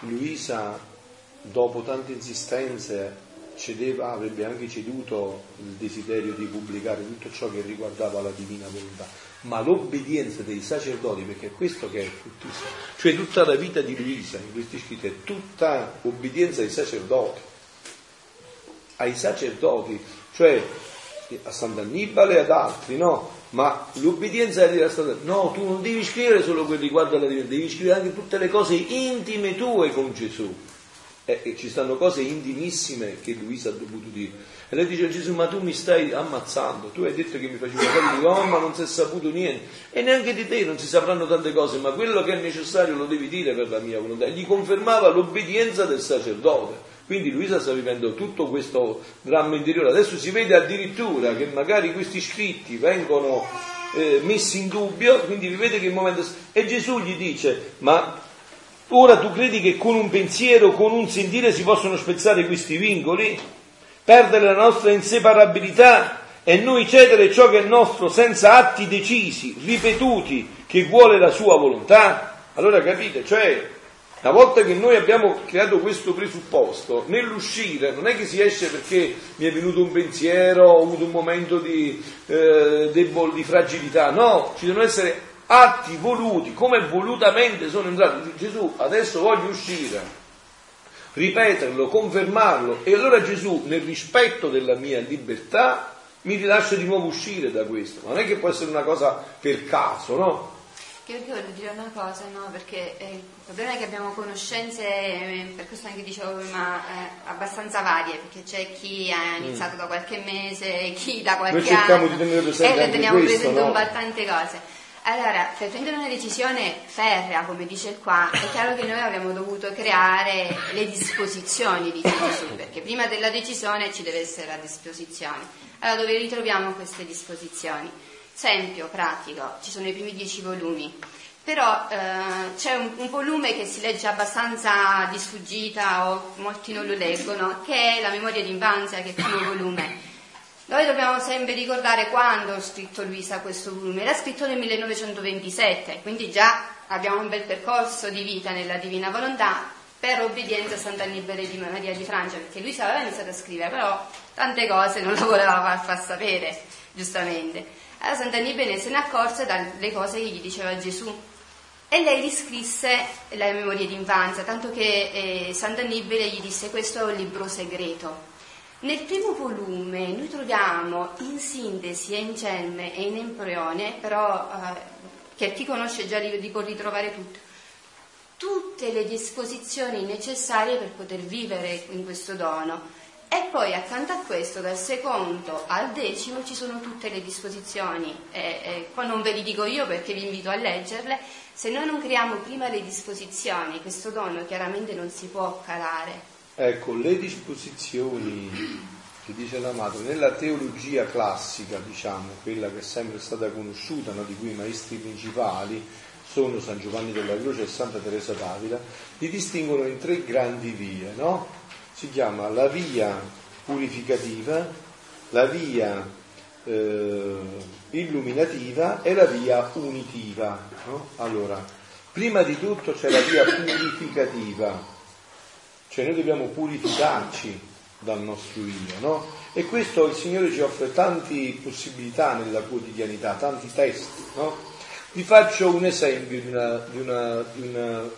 Luisa, dopo tante insistenze, cedeva, avrebbe anche ceduto il desiderio di pubblicare tutto ciò che riguardava la divina volontà, ma l'obbedienza dei sacerdoti, perché è questo che è tuttissimo, cioè tutta la vita di Luisa in questi scritti è tutta obbedienza ai sacerdoti ai sacerdoti, cioè a Sant'Annibale e ad altri, no? Ma l'obbedienza era stata, no, tu non devi scrivere solo quel riguardo alla divinità, devi scrivere anche tutte le cose intime tue con Gesù. Eh, e ci stanno cose intimissime che Luisa ha dovuto dire. E lei dice a Gesù, ma tu mi stai ammazzando, tu hai detto che mi facevi fare di oh, ma non si è saputo niente. E neanche di te non si sapranno tante cose, ma quello che è necessario lo devi dire per la mia volontà. E gli confermava l'obbedienza del sacerdote. Quindi Luisa sta vivendo tutto questo dramma interiore. Adesso si vede addirittura che magari questi scritti vengono eh, messi in dubbio, quindi vi vede che il momento... E Gesù gli dice, ma ora tu credi che con un pensiero, con un sentire si possono spezzare questi vincoli? Perdere la nostra inseparabilità e noi cedere ciò che è nostro senza atti decisi, ripetuti, che vuole la sua volontà? Allora capite, cioè una volta che noi abbiamo creato questo presupposto, nell'uscire non è che si esce perché mi è venuto un pensiero, ho avuto un momento di, eh, debol, di fragilità, no, ci devono essere atti voluti, come volutamente sono entrati. Gesù, adesso voglio uscire, ripeterlo, confermarlo, e allora Gesù, nel rispetto della mia libertà, mi rilascia di nuovo uscire da questo. Non è che può essere una cosa per caso, no? Che io voglio dire una cosa, no? Perché eh, il problema è che abbiamo conoscenze, eh, per questo anche dicevo prima, eh, abbastanza varie, perché c'è chi ha iniziato mm. da qualche mese, chi da qualche Noi cerchiamo anno. di tenere presente e anche teniamo questo, presente no? un po' tante cose. Allora, per prendere una decisione ferrea, come dice qua, è chiaro che noi abbiamo dovuto creare le disposizioni di Gesù, perché prima della decisione ci deve essere la disposizione. Allora, dove ritroviamo queste disposizioni? Esempio pratico, ci sono i primi dieci volumi, però eh, c'è un, un, volume che si legge abbastanza di sfuggita o molti non lo leggono, che è la memoria d'infanzia, che è il primo volume. Noi dobbiamo sempre ricordare quando ha scritto Luisa questo volume, l'ha scritto nel 1927, quindi già abbiamo un bel percorso di vita nella Divina Volontà per obbedienza a Sant'Annibale di Maria di Francia, perché Luisa aveva iniziato a scrivere, però tante cose non lo voleva far, far sapere, giustamente. Allora Sant'Annibale se ne accorse dalle cose che gli diceva Gesù e lei riscrisse la memoria d'infanzia, tanto che eh, Sant'Annibale gli disse questo è un libro segreto. Nel primo volume noi troviamo in sintesi e in celme e in embrione, però eh, che chi conosce già li, li può ritrovare tutto, tutte le disposizioni necessarie per poter vivere in questo dono. E poi accanto a questo, dal secondo al decimo, ci sono tutte le disposizioni. E, e, qua non ve li dico io perché vi invito a leggerle. Se noi non creiamo prima le disposizioni, questo dono chiaramente non si può calare. Ecco, le disposizioni che dice la madre, nella teologia classica, diciamo, quella che è sempre stata conosciuta, no, di cui i maestri principali sono San Giovanni della Croce e Santa Teresa d'Avila, li distinguono in tre grandi vie, no? si chiama la via purificativa, la via eh, illuminativa e la via unitiva. No? Allora, prima di tutto c'è la via purificativa, cioè noi dobbiamo purificarci dal nostro io, no? E questo il Signore ci offre tante possibilità nella quotidianità, tanti testi, no? Vi faccio un esempio di una, di una, di una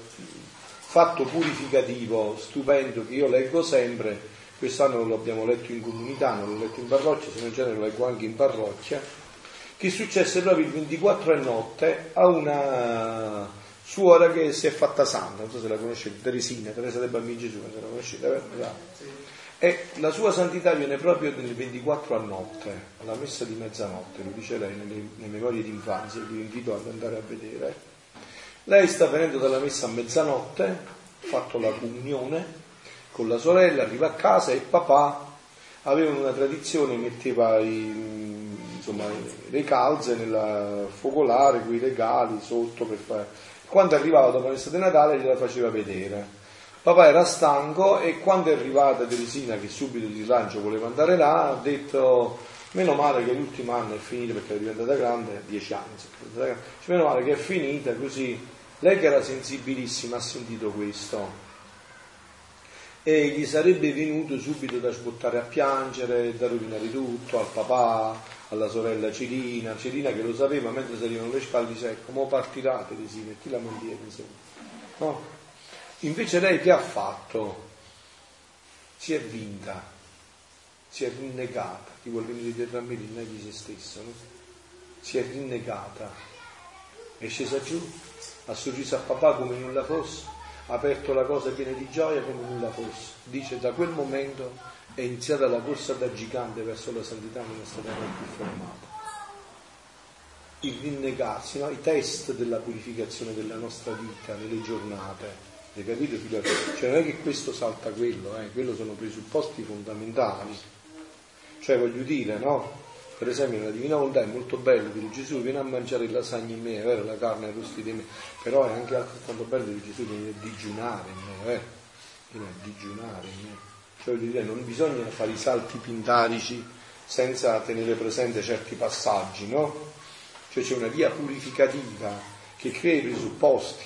fatto purificativo stupendo che io leggo sempre, quest'anno lo abbiamo letto in comunità, non l'ho letto in parrocchia, se non genere lo leggo anche in parrocchia, che successe proprio il 24 e notte a una suora che si è fatta santa, non so se la conoscete, Teresina, Teresa del Bambino Gesù, se la conoscete, vero? E la sua santità viene proprio nel 24 a notte, alla messa di mezzanotte, lo dice lei nelle, nelle memorie d'infanzia, vi invito ad andare a vedere lei sta venendo dalla messa a mezzanotte, ha fatto la comunione con la sorella, arriva a casa e papà aveva una tradizione, metteva i, insomma, le calze nel focolare, quei regali sotto per fare. Quando arrivava dopo di Natale gliela faceva vedere. Papà era stanco e quando è arrivata Teresina, che subito di slancio voleva andare là, ha detto meno male che l'ultimo anno è finito perché è diventata grande, dieci anni, meno male che è finita così lei che era sensibilissima ha sentito questo e gli sarebbe venuto subito da sbottare a piangere, da rovinare tutto, al papà, alla sorella Cirina, Cirina che lo sapeva mentre salivano le scale dice ecco, mo partirà Teresina, chi la mantiene insomma. No? Invece lei che ha fatto? Si è vinta, si è rinnegata, ti vuol venire dietro a me, rinneghi se stesso, no? si è rinnegata, è scesa giù, ha sorriso a papà come nulla fosse, aperto la cosa piena di gioia come nulla fosse. Dice da quel momento è iniziata la corsa da gigante verso la santità non è stata mai più fermata. Il rinnegarsi, no? i test della purificazione della nostra vita, nelle giornate. Hai capito? Cioè non è che questo salta quello, eh? quello sono presupposti fondamentali. Cioè voglio dire, no? Per esempio nella Divina Volontà è molto bello dire Gesù viene a mangiare il lasagna in me, è vero, la carne arrostita in me, però è anche altrettanto bello dire Gesù viene a digiunare in me, eh? viene a digiunare in me. Cioè dire, non bisogna fare i salti pindarici senza tenere presente certi passaggi, no? Cioè c'è una via purificativa che crea i presupposti,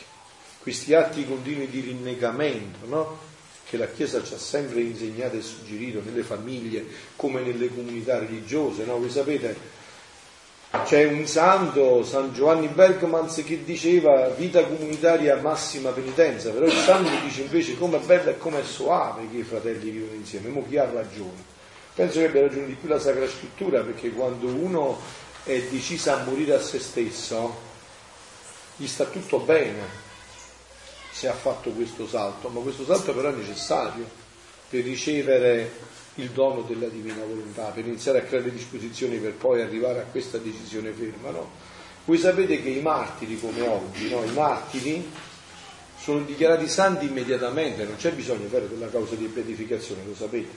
questi atti continui di rinnegamento, no? che la Chiesa ci ha sempre insegnato e suggerito nelle famiglie come nelle comunità religiose. No? Voi sapete, c'è un santo, San Giovanni Bergmans, che diceva vita comunitaria massima penitenza, però il santo dice invece com'è bella e com'è soave che i fratelli vivono insieme, mo chi ha ragione? Penso che abbia ragione di più la Sacra Scrittura, perché quando uno è deciso a morire a se stesso, gli sta tutto bene, se ha fatto questo salto, ma questo salto però è necessario per ricevere il dono della divina volontà, per iniziare a creare disposizioni per poi arrivare a questa decisione ferma. No? Voi sapete che i martiri come oggi, no? i martiri sono dichiarati santi immediatamente, non c'è bisogno di fare quella causa di beatificazione, lo sapete.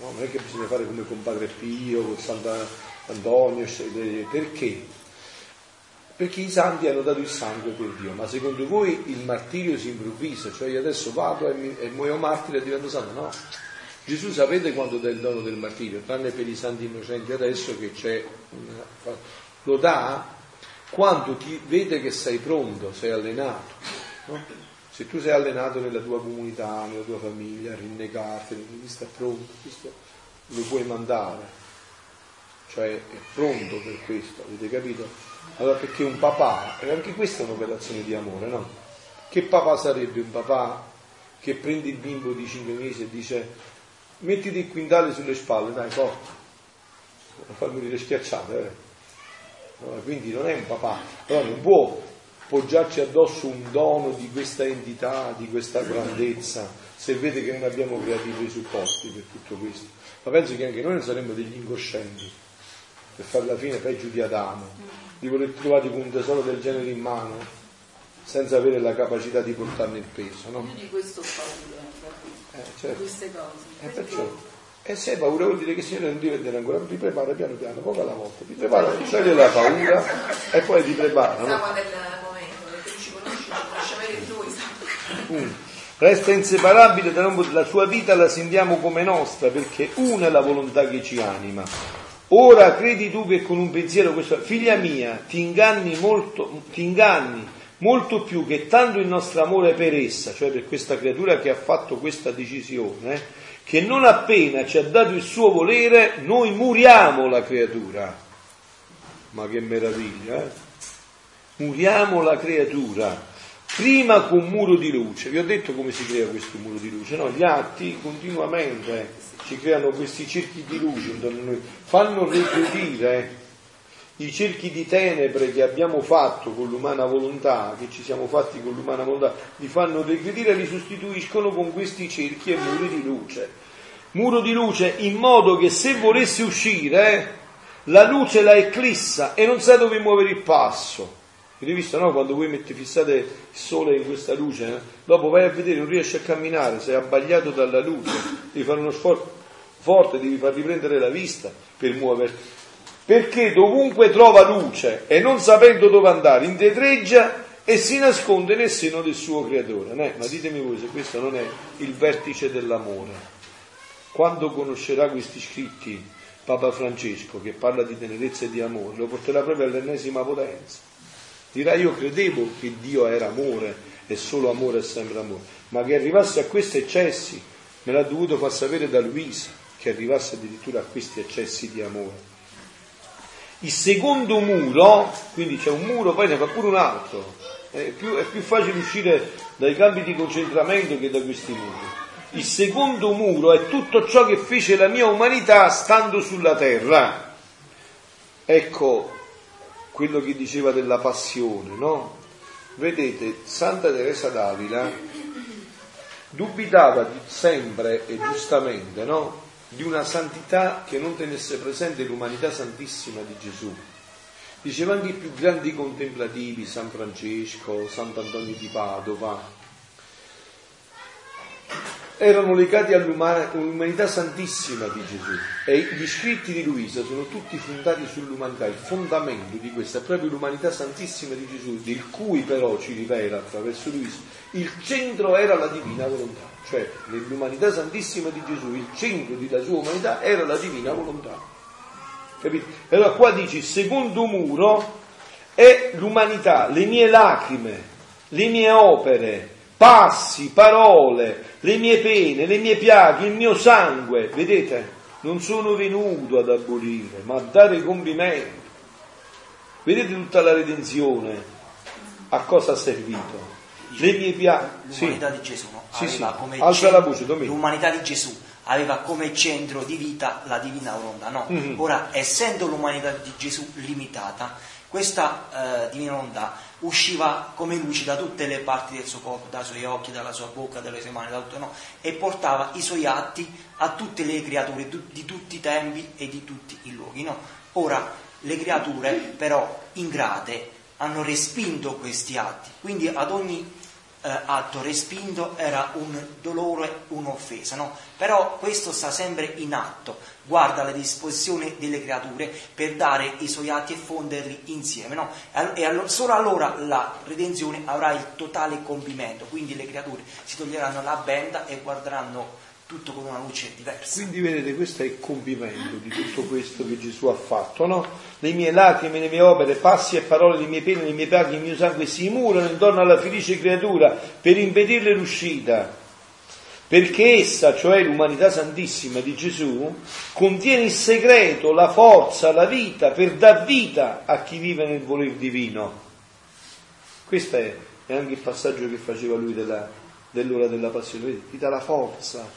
No? Non è che bisogna fare come con Padre Pio, con Sant'Antonio, perché? perché i santi hanno dato il sangue per Dio, ma secondo voi il martirio si improvvisa, cioè io adesso vado e, mi, e muoio martire e divento santo? No. Gesù sapete quando dà il dono del martirio, tranne per i santi innocenti adesso che c'è una... lo dà quando ti vede che sei pronto, sei allenato. No? Se tu sei allenato nella tua comunità, nella tua famiglia, a rinnegarti, ti sta pronto, questo lo puoi mandare. Cioè è pronto per questo, avete capito? Allora perché un papà, e anche questa è un'operazione di amore, no? Che papà sarebbe un papà che prende il bimbo di 5 mesi e dice mettiti il quintale sulle spalle, dai, forza, non farmi dire schiacciate, eh? no, quindi non è un papà, però non può poggiarci addosso un dono di questa entità, di questa grandezza, se vede che non abbiamo creati i presupposti per tutto questo. Ma penso che anche noi non saremmo degli incoscienti per fare la fine peggio di Adamo di voler trovare un tesoro del genere in mano senza avere la capacità di portarne il peso. No? Io di questo ho paura, eh, certo. queste cose. Eh, perciò, e se hai paura vuol dire che il Signore non ti vedere ancora, ti prepara piano piano, poco alla volta, ti prepara, scioglie la paura e poi ti prepara. No? quando è il momento, perché tu ci conosci, ci conosci avere tu, mm. Resta inseparabile la sua vita, la sentiamo come nostra, perché una è la volontà che ci anima, Ora credi tu che con un pensiero questo, figlia mia, ti inganni molto, ti inganni molto più che tanto il nostro amore per essa, cioè per questa creatura che ha fatto questa decisione, che non appena ci ha dato il suo volere, noi muriamo la creatura. Ma che meraviglia, eh? Muriamo la creatura. Prima con muro di luce. Vi ho detto come si crea questo muro di luce, no? Gli atti continuamente ci creano questi cerchi di luce intorno a noi, fanno regredire i cerchi di tenebre che abbiamo fatto con l'umana volontà, che ci siamo fatti con l'umana volontà, li fanno regredire li sostituiscono con questi cerchi e muri di luce. Muro di luce in modo che se volesse uscire, la luce la eclissa e non sa dove muovere il passo. Avete visto, no? Quando voi metti, fissate il sole in questa luce, eh? dopo vai a vedere, non riesci a camminare, sei abbagliato dalla luce, devi fare uno sforzo forte, devi far riprendere la vista per muoverti. Perché dovunque trova luce e non sapendo dove andare, indietreggia e si nasconde nel seno del suo creatore. Eh? Ma ditemi voi se questo non è il vertice dell'amore. Quando conoscerà questi scritti Papa Francesco, che parla di tenerezza e di amore, lo porterà proprio all'ennesima potenza. Dirà io credevo che Dio era amore e solo amore è sempre amore, ma che arrivasse a questi eccessi me l'ha dovuto far sapere da Luisa che arrivasse addirittura a questi eccessi di amore. Il secondo muro, quindi c'è un muro, poi ne fa pure un altro, è più, è più facile uscire dai campi di concentramento che da questi muri. Il secondo muro è tutto ciò che fece la mia umanità stando sulla terra. Ecco quello che diceva della passione, no? Vedete, Santa Teresa d'Avila dubitava sempre e giustamente no? Di una santità che non tenesse presente l'umanità santissima di Gesù. Diceva anche i più grandi contemplativi, San Francesco, Sant'Antonio di Padova, erano legati all'umanità santissima di Gesù e gli scritti di Luisa sono tutti fondati sull'umanità, il fondamento di questa è proprio l'umanità santissima di Gesù, del cui però ci rivela attraverso Luisa, il centro era la divina volontà, cioè nell'umanità santissima di Gesù il centro della sua umanità era la divina volontà. Capito? Allora qua dici, il secondo muro è l'umanità, le mie lacrime, le mie opere, passi, parole, le mie pene, le mie piaghe, il mio sangue. Vedete? Non sono venuto ad abolire, ma a dare compimento. Vedete tutta la redenzione a cosa ha servito? Le mie piaghe. Sì. L'umanità di Gesù? Sì, aveva sì. come Alza la voce, Domenico. l'umanità di Gesù aveva come centro di vita la divina volontà. No, Mhm. ora essendo l'umanità di Gesù limitata, questa eh, divina volontà usciva come luce da tutte le parti del suo corpo, dai suoi occhi, dalla sua bocca, dalle sue mani, da tutto, no? e portava i suoi atti a tutte le creature di tutti i tempi e di tutti i luoghi. no? Ora, le creature però ingrate hanno respinto questi atti, quindi ad ogni eh, atto respinto era un dolore, un'offesa, no? Però questo sta sempre in atto, guarda la disposizione delle creature per dare i suoi atti e fonderli insieme, no? E all- allo- solo allora la redenzione avrà il totale compimento, quindi le creature si toglieranno la benda e guarderanno tutto con una luce diversa. Quindi vedete, questo è il compimento di tutto questo che Gesù ha fatto, no? Le mie lacrime, le mie opere, passi e parole, le mie pene, le mie piaghe, il mio sangue si murano intorno alla felice creatura per impedirle l'uscita. Perché essa, cioè l'umanità santissima di Gesù, contiene il segreto, la forza, la vita per dar vita a chi vive nel voler divino. Questo è, anche il passaggio che faceva lui della- dell'ora della passione, ti dà la forza,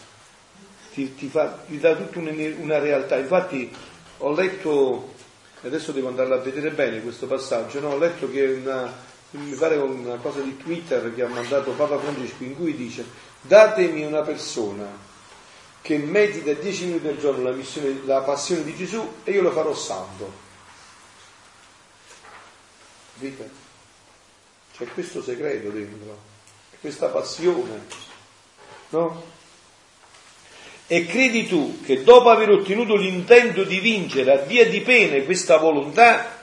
ti, ti fa- ti dà tutta una, una realtà. Infatti ho letto, adesso devo andarla a vedere bene questo passaggio, no? ho letto che una, mi pare una cosa di Twitter che ha mandato Papa Francesco in cui dice datemi una persona che medita 10 minuti al giorno la, missione- la passione di Gesù e io lo farò santo. Capite? C'è questo segreto dentro, questa passione, no? E credi tu che dopo aver ottenuto l'intento di vincere a via di pene questa volontà,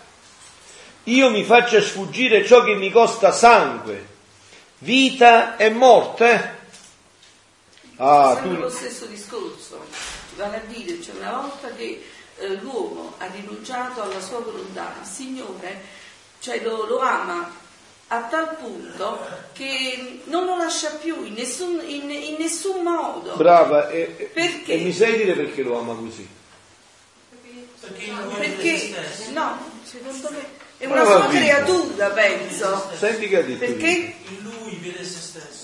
io mi faccia sfuggire ciò che mi costa sangue, vita e morte? Ah, Sempre tu... lo stesso discorso, vale a dire, cioè una volta che eh, l'uomo ha rinunciato alla sua volontà, il Signore cioè, lo, lo ama a tal punto che non lo lascia più in nessun, in- in nessun modo. Brava, e, Perché? e mi sai dire perché lo ama così? Perché no, secondo me è una sua creatura, penso. Senti che ha detto Perché In lui vede se stesso.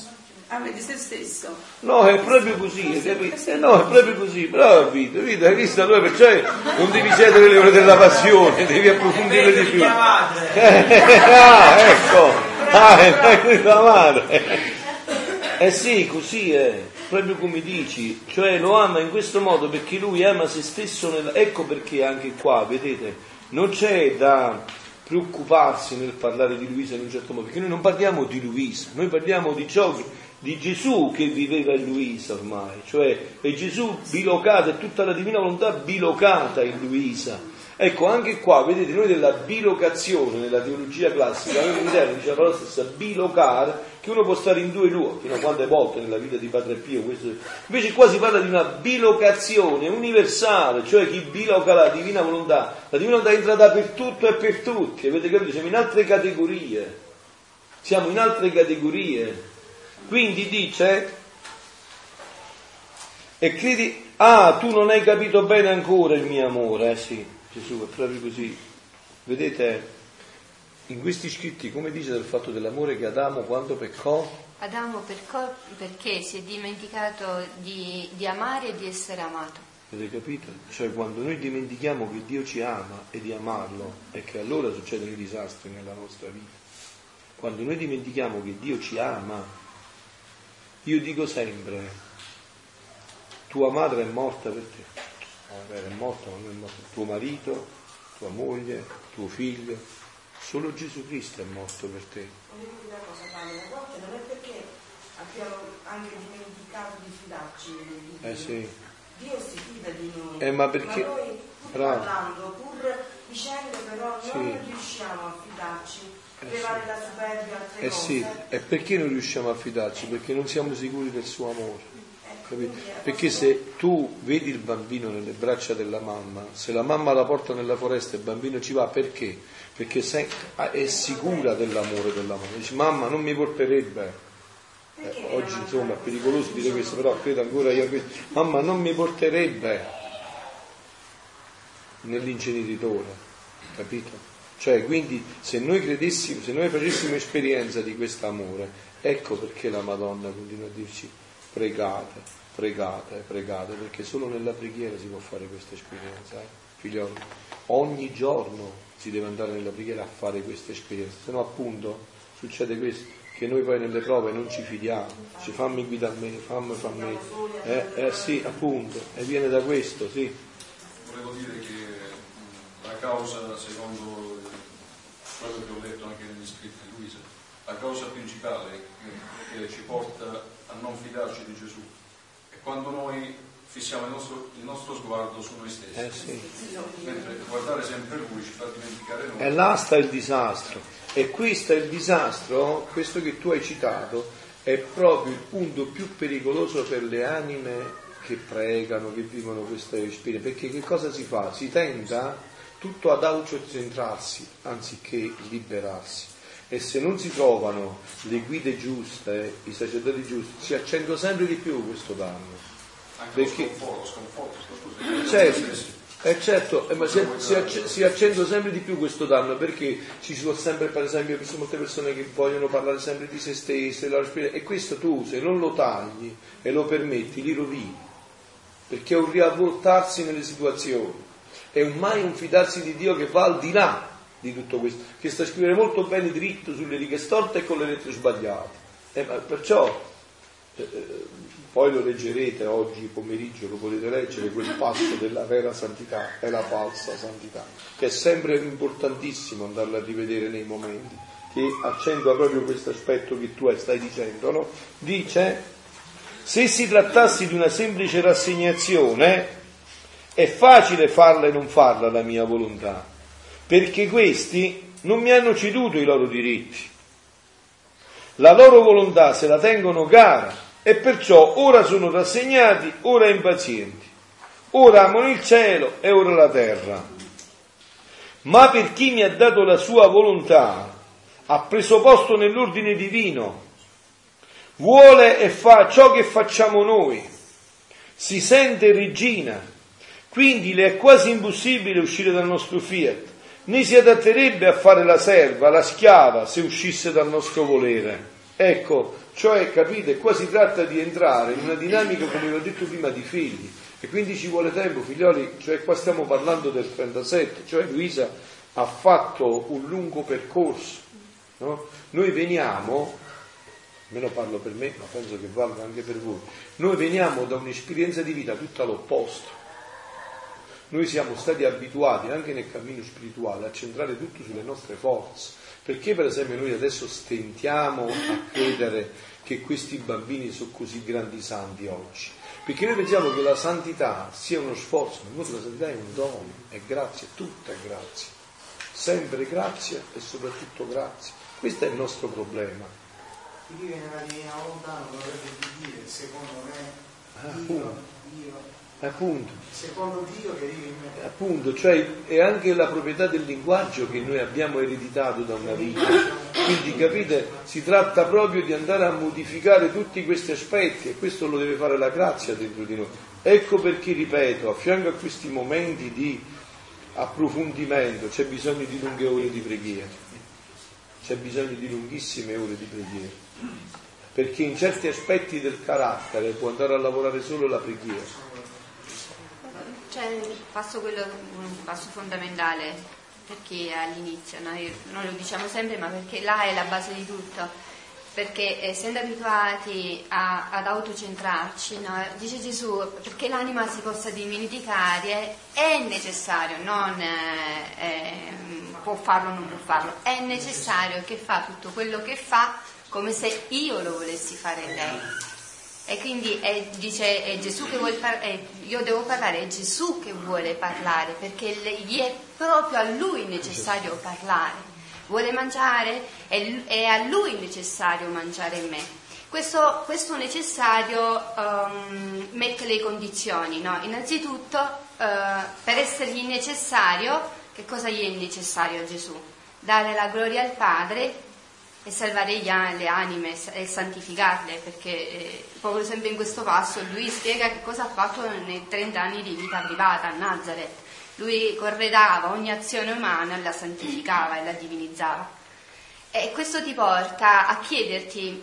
Ama di se stesso. No, è proprio così, hai capito? Eh, no, è proprio così, bravo Vito, Vito, hai visto? Allora perciò non devi cedere le ore della passione, devi approfondire di più. Ah, ecco, ah, è qui tua madre. Eh sì, così è, proprio come dici, cioè lo ama in questo modo perché lui ama se stesso, nella- ecco perché anche qua, vedete, non c'è da preoccuparsi nel parlare di Luisa in un certo modo, perché noi non parliamo di Luisa, noi parliamo di ciò che- di Gesù che viveva in Luisa ormai, cioè è Gesù bilocato, è tutta la divina volontà bilocata in Luisa. Ecco, anche qua, vedete, noi della bilocazione, nella teologia classica, noi in Italia dice la parola stessa, bilocare, che uno può stare in due luoghi, fino a quante volte nella vita di Padre Pio, questo... invece qua si parla di una bilocazione universale, cioè chi biloca la divina volontà, la divina volontà entra dappertutto e per tutti, avete capito? Siamo in altre categorie, siamo in altre categorie, quindi dice, e credi, ah, tu non hai capito bene ancora il mio amore, eh sì, Gesù è proprio così. Vedete, in questi scritti, come dice del fatto dell'amore che Adamo quando peccò, Adamo perco- perché si è dimenticato di, di amare e di essere amato. avete capito? Cioè quando noi dimentichiamo che Dio ci ama e di amarlo, è che allora succedono i disastri nella nostra vita. Quando noi dimentichiamo che Dio ci ama Io dico sempre, tua madre è morta per te. Magari è morta, ma non è morta. Tuo marito, tua moglie, tuo figlio. Solo Gesù Cristo è morto per te. Una cosa, Paolo, a volte non è perché abbiamo anche dimenticato di fidarci di Dio. Eh sì. Dio si fida di noi. Eh, ma perché- noi, pur Bravo. parlando, pur dicendo, però Sì. non riusciamo a fidarci. Eh Levare la superbia altre Eh cose. sì, e perché non riusciamo a fidarci? Perché non siamo sicuri del suo amore. capito? Perché se tu vedi il bambino nelle braccia della mamma, se la mamma la porta nella foresta e il bambino ci va, perché? Perché se- è sicura dell'amore della mamma. Dice mamma non mi porterebbe. Eh, oggi insomma è pericoloso dire questo, però credo ancora io a questo. Mamma non mi porterebbe nell'inceneritore, capito? Cioè, quindi se noi credessimo, se noi facessimo esperienza di questo amore, ecco perché la Madonna continua a dirci pregate, pregate, pregate, perché solo nella preghiera si può fare questa esperienza, eh? figlioli. Ogni giorno si deve andare nella preghiera a fare questa esperienza, se no appunto succede questo, che noi poi nelle prove non ci fidiamo, ci fammi guida a me, fammi, fammi. Eh, eh sì, appunto, e viene da questo, sì. Volevo dire che mh, la causa, secondo quello che ho letto anche negli scritti di Luisa, la causa principale che, che ci porta a non fidarci di Gesù è quando noi fissiamo il nostro, il nostro sguardo su noi stessi. Eh sì. Mentre guardare sempre Lui ci fa dimenticare noi. E là sta il disastro. E qui sta il disastro, questo che tu hai citato, è proprio il punto più pericoloso per le anime che pregano, che vivono questa esperienza. Perché che cosa si fa? Si tenta tutto ad autocentrarsi anziché liberarsi. E se non si trovano le guide giuste, i sacerdoti giusti, si accende sempre di più questo danno. Anche Perché- lo sconforto, lo sconforto, scusa, Certo, eh certo, eh, ma si, si acc- si accende sempre di più questo danno perché ci sono sempre, per esempio, ci sono molte persone che vogliono parlare sempre di se stesse, e questo tu se non lo tagli e lo permetti, li rovini, perché è un riavvoltarsi nelle situazioni, è mai un fidarsi di Dio che va al di là di tutto questo, che sta a scrivere molto bene dritto sulle righe storte e con le lettere sbagliate. Eh, ma perciò eh, poi lo leggerete oggi pomeriggio, lo potete leggere, quel passo della vera santità e la falsa santità, che è sempre importantissimo andarla a rivedere nei momenti, che accentua proprio questo aspetto che tu stai dicendo, no? Dice, se si trattasse di una semplice rassegnazione, è facile farla e non farla la mia volontà, perché questi non mi hanno ceduto i loro diritti. La loro volontà se la tengono cara e perciò ora sono rassegnati, ora impazienti, ora amano il cielo e ora la terra. Ma per chi mi ha dato la sua volontà, ha preso posto nell'ordine divino, vuole e fa ciò che facciamo noi, si sente regina, quindi le è quasi impossibile uscire dal nostro fiat, né si adatterebbe a fare la serva, la schiava, se uscisse dal nostro volere. Ecco, cioè, capite, qua si tratta di entrare in una dinamica, come vi ho detto prima, di figli. E quindi ci vuole tempo, figlioli, cioè qua stiamo parlando del 37, cioè Luisa ha fatto un lungo percorso. no? Noi veniamo, almeno parlo per me, ma penso che valga anche per voi, noi veniamo da un'esperienza di vita tutta all'opposto. Noi siamo stati abituati anche nel cammino spirituale a centrare tutto sulle nostre forze. Perché per esempio noi adesso stentiamo a credere che questi bambini sono così grandi santi oggi? Perché noi pensiamo che la santità sia uno sforzo, ma invece la santità è un dono, è grazia, tutta è grazia. Sempre grazia e soprattutto grazia. Questo è il nostro problema. Chi vive nella divina volontà non dovrebbe dire secondo me Ah, Dio, appunto. Secondo Dio che vive in me. Appunto, cioè è anche la proprietà del linguaggio che noi abbiamo ereditato da una vita. Quindi capite, si tratta proprio di andare a modificare tutti questi aspetti e questo lo deve fare la grazia dentro di noi. Ecco perché, ripeto, a fianco a questi momenti di approfondimento c'è bisogno di lunghe ore di preghiera, c'è bisogno di lunghissime ore di preghiera, perché in certi aspetti del carattere può andare a lavorare solo la preghiera. Il passo, quello, un passo fondamentale perché all'inizio, noi, noi lo diciamo sempre, ma perché là è la base di tutto. perché essendo abituati a- ad autocentrarci, no, dice Gesù, perché l'anima si possa dimenticare è necessario, non eh, ehm, può farlo o non può farlo, è necessario che fa tutto quello che fa come se io lo volessi fare lei. E quindi è, dice è Gesù che vuole parlare, io devo parlare, è Gesù che vuole parlare, perché gli è proprio a lui necessario parlare. Vuole mangiare? È, è a lui necessario mangiare in me. Questo, questo necessario ehm, mette le condizioni, no? Innanzitutto, eh, per essergli necessario, che cosa gli è necessario a Gesù? Dare la gloria al Padre e salvare gli le anime e santificarle, perché eh, proprio sempre in questo passo lui spiega che cosa ha fatto nei 30 anni di vita privata a Nazareth. Lui corredava ogni azione umana la santificava e la divinizzava. E questo ti porta a chiederti,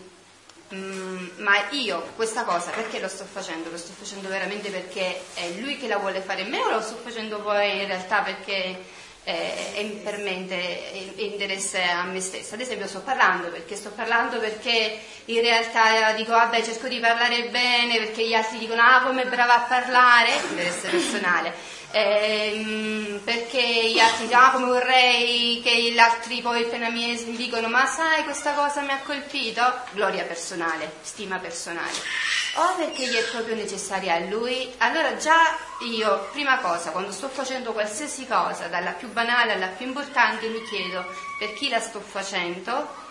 "Mm, ma io questa cosa perché lo sto facendo? Lo sto facendo veramente perché è lui che la vuole fare in me o lo sto facendo poi in realtà perché eh, per me inter- è interesse a me stessa? Ad esempio sto parlando perché sto parlando perché in realtà dico vabbè cerco di parlare bene perché gli altri dicono ah come brava a parlare, interesse personale. Ehm, perché gli altri dicono ah come vorrei che gli altri poi appena mi dicono ma sai questa cosa mi ha colpito? Gloria personale stima personale. O perché gli è proprio necessaria a lui? Allora già io prima cosa quando sto facendo qualsiasi cosa dalla più banale alla più importante mi chiedo per chi la sto facendo?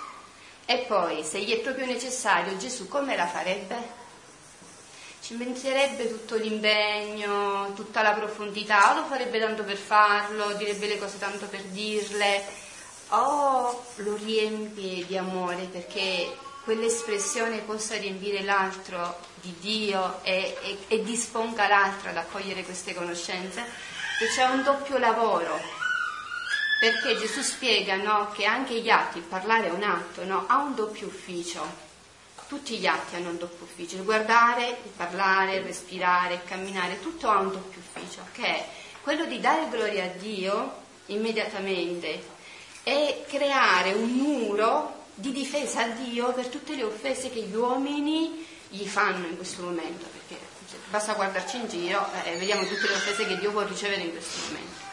E poi se gli è proprio necessario Gesù come la farebbe? Ci metterebbe tutto l'impegno, tutta la profondità, o lo farebbe tanto per farlo, direbbe le cose tanto per dirle, o lo riempie di amore perché quell'espressione possa riempire l'altro di Dio e, e- e disponga l'altro ad accogliere queste conoscenze, e c'è un doppio lavoro. Perché Gesù spiega no, che anche gli atti, parlare è un atto, no, ha un doppio ufficio. Tutti gli atti hanno un doppio ufficio, il guardare, il parlare, il respirare, il camminare, tutto ha un doppio ufficio, che è quello di dare gloria a Dio immediatamente e creare un muro di difesa a Dio per tutte le offese che gli uomini gli fanno in questo momento, perché basta guardarci in giro e eh, vediamo tutte le offese che Dio può ricevere in questo momento.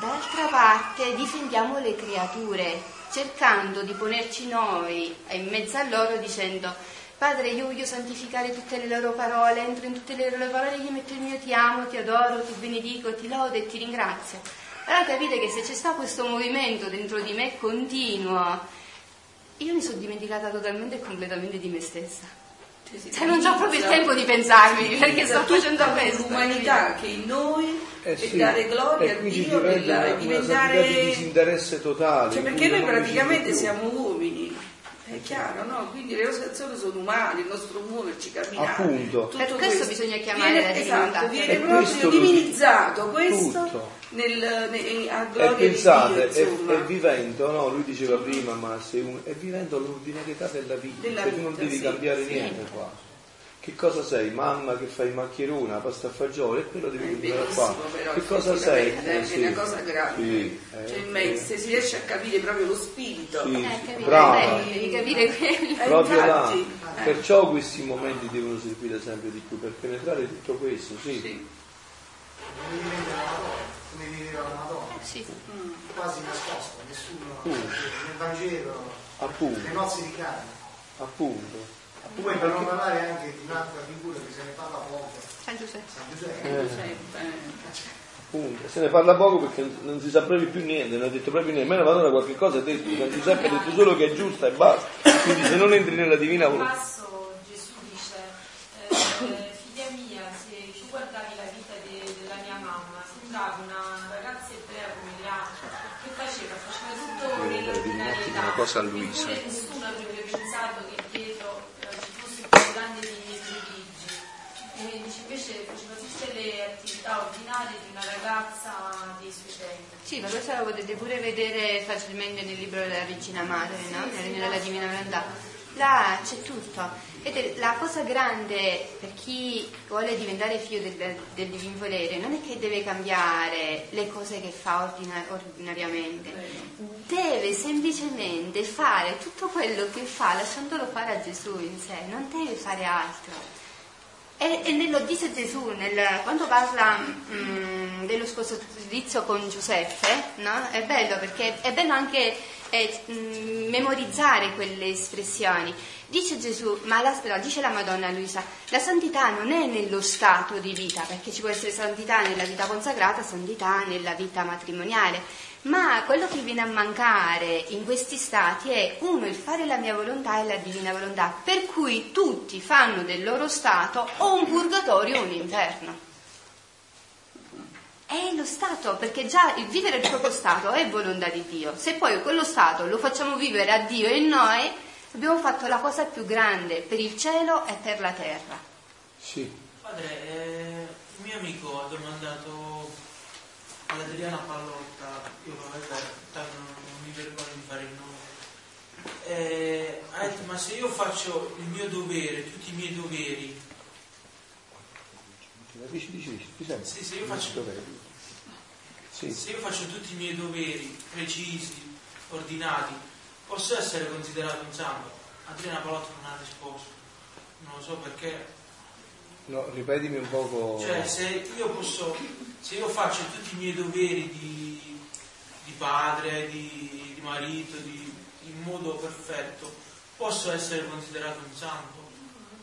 D'altra parte difendiamo le creature, cercando di ponerci noi in mezzo a loro dicendo Padre, io voglio santificare tutte le loro parole, entro in tutte le loro parole, gli metto il mio ti amo, ti adoro, ti benedico, ti lodo e ti ringrazio. Allora capite che se c'è stato questo movimento dentro di me continuo, io mi sono dimenticata totalmente e completamente di me stessa. Cioè non ho proprio il tempo di pensarmi perché sto facendo questo. L'umanità che in noi Eh e sì, dare gloria e a Dio diventa nella- una, e una santità di diventare disinteresse totale. Cioè, perché noi praticamente siamo uomini, è chiaro, no? Quindi le nostre azioni sono umane, il nostro muoverci, camminare. Appunto. tutto Per questo bisogna chiamare viene, la divinità. esatto, viene E proprio questo divinizzato questo Tutto. nel, ne- a E gloria pensate, di Dio, è, è vivendo, no? Lui diceva prima, ma un, è vivendo l'ordinarietà della vita, Della cioè tu non vita, devi sì, cambiare sì. niente qua. Che cosa sei? Mamma che fai la pasta a fagioli, e quello devi È continuare a fare. bellissimo però, Che cosa sei? Eh, è una cosa grande. Sì, eh, cioè, mezzo, se si riesce a capire proprio lo spirito. Sì, Eh, capite? brava. Eh, devi capire quello. Eh, proprio là. eh. Perciò questi momenti devono servire sempre di più per penetrare tutto questo, sì. Sì. Come viveva la Madonna, Madonna, Sì. quasi nascosta, nessuno Appunto. nel Vangelo, Appunto, le nozze di Cana. appunto. Poi per non parlare anche di un'altra figura che se ne parla poco, San Giuseppe. San Giuseppe. Eh, appunto. Se ne parla poco perché non si sa proprio più niente, non ha detto proprio niente. Ma la Madonna qualche cosa ha detto, San Giuseppe ha detto solo che è giusta e basta. Quindi se non entri nella divina Un volontà. passo Gesù dice, eh, figlia mia, se tu guardavi la vita de- della mia mamma, sembrava una ragazza ebrea come le altre, che faceva? Faceva tutto nell'ordinarietà. una cosa a Luisa. Eppure nessuno avrebbe pensato che dietro eh, ci fosse più grande dei miei prodigi. E dice, invece faceva tutte le ordinarie di una ragazza dei suoi tempi. Sì, ma questo lo potete pure vedere facilmente nel libro della Regina Madre, no? Nella, nella Divina Volontà. là c'è tutto. Ed è la cosa grande per chi vuole diventare figlio del, del divin volere non è che deve cambiare le cose che fa ordina- ordinariamente, deve semplicemente fare tutto quello che fa lasciandolo fare a Gesù in sé, non deve fare altro. E, e lo dice Gesù nel- quando parla mm, dello sposalizio con Giuseppe, no? È bello perché è bello anche eh, mm, memorizzare quelle espressioni. Dice Gesù, ma la, no, dice la Madonna Luisa, la santità non è nello stato di vita, perché ci può essere santità nella vita consacrata, santità nella vita matrimoniale, ma quello che viene a mancare in questi stati è uno il fare la mia volontà e la divina volontà, per cui tutti fanno del loro stato o un purgatorio o un inferno. È lo stato, perché già il vivere il proprio stato è volontà di Dio. Se poi quello stato lo facciamo vivere a Dio e in noi, abbiamo fatto la cosa più grande per il cielo e per la terra. Sì. Padre, eh, un mio amico ha domandato alla Adriana Pallotta, io vabbè, non, mi vergogno di fare il nome, eh, ha detto ma se io faccio il mio dovere, tutti i miei doveri, Dici, dici, dici, ti senti? Sì, sì, io faccio-? Sì. se io faccio tutti i miei doveri precisi, ordinati, posso essere considerato un santo? Adriana Pallotta non ha risposto, non lo so perché. No, ripetimi un poco. Cioè, se io posso, se io faccio tutti i miei doveri di, di padre, di, di marito, di- in modo perfetto, posso essere considerato un santo?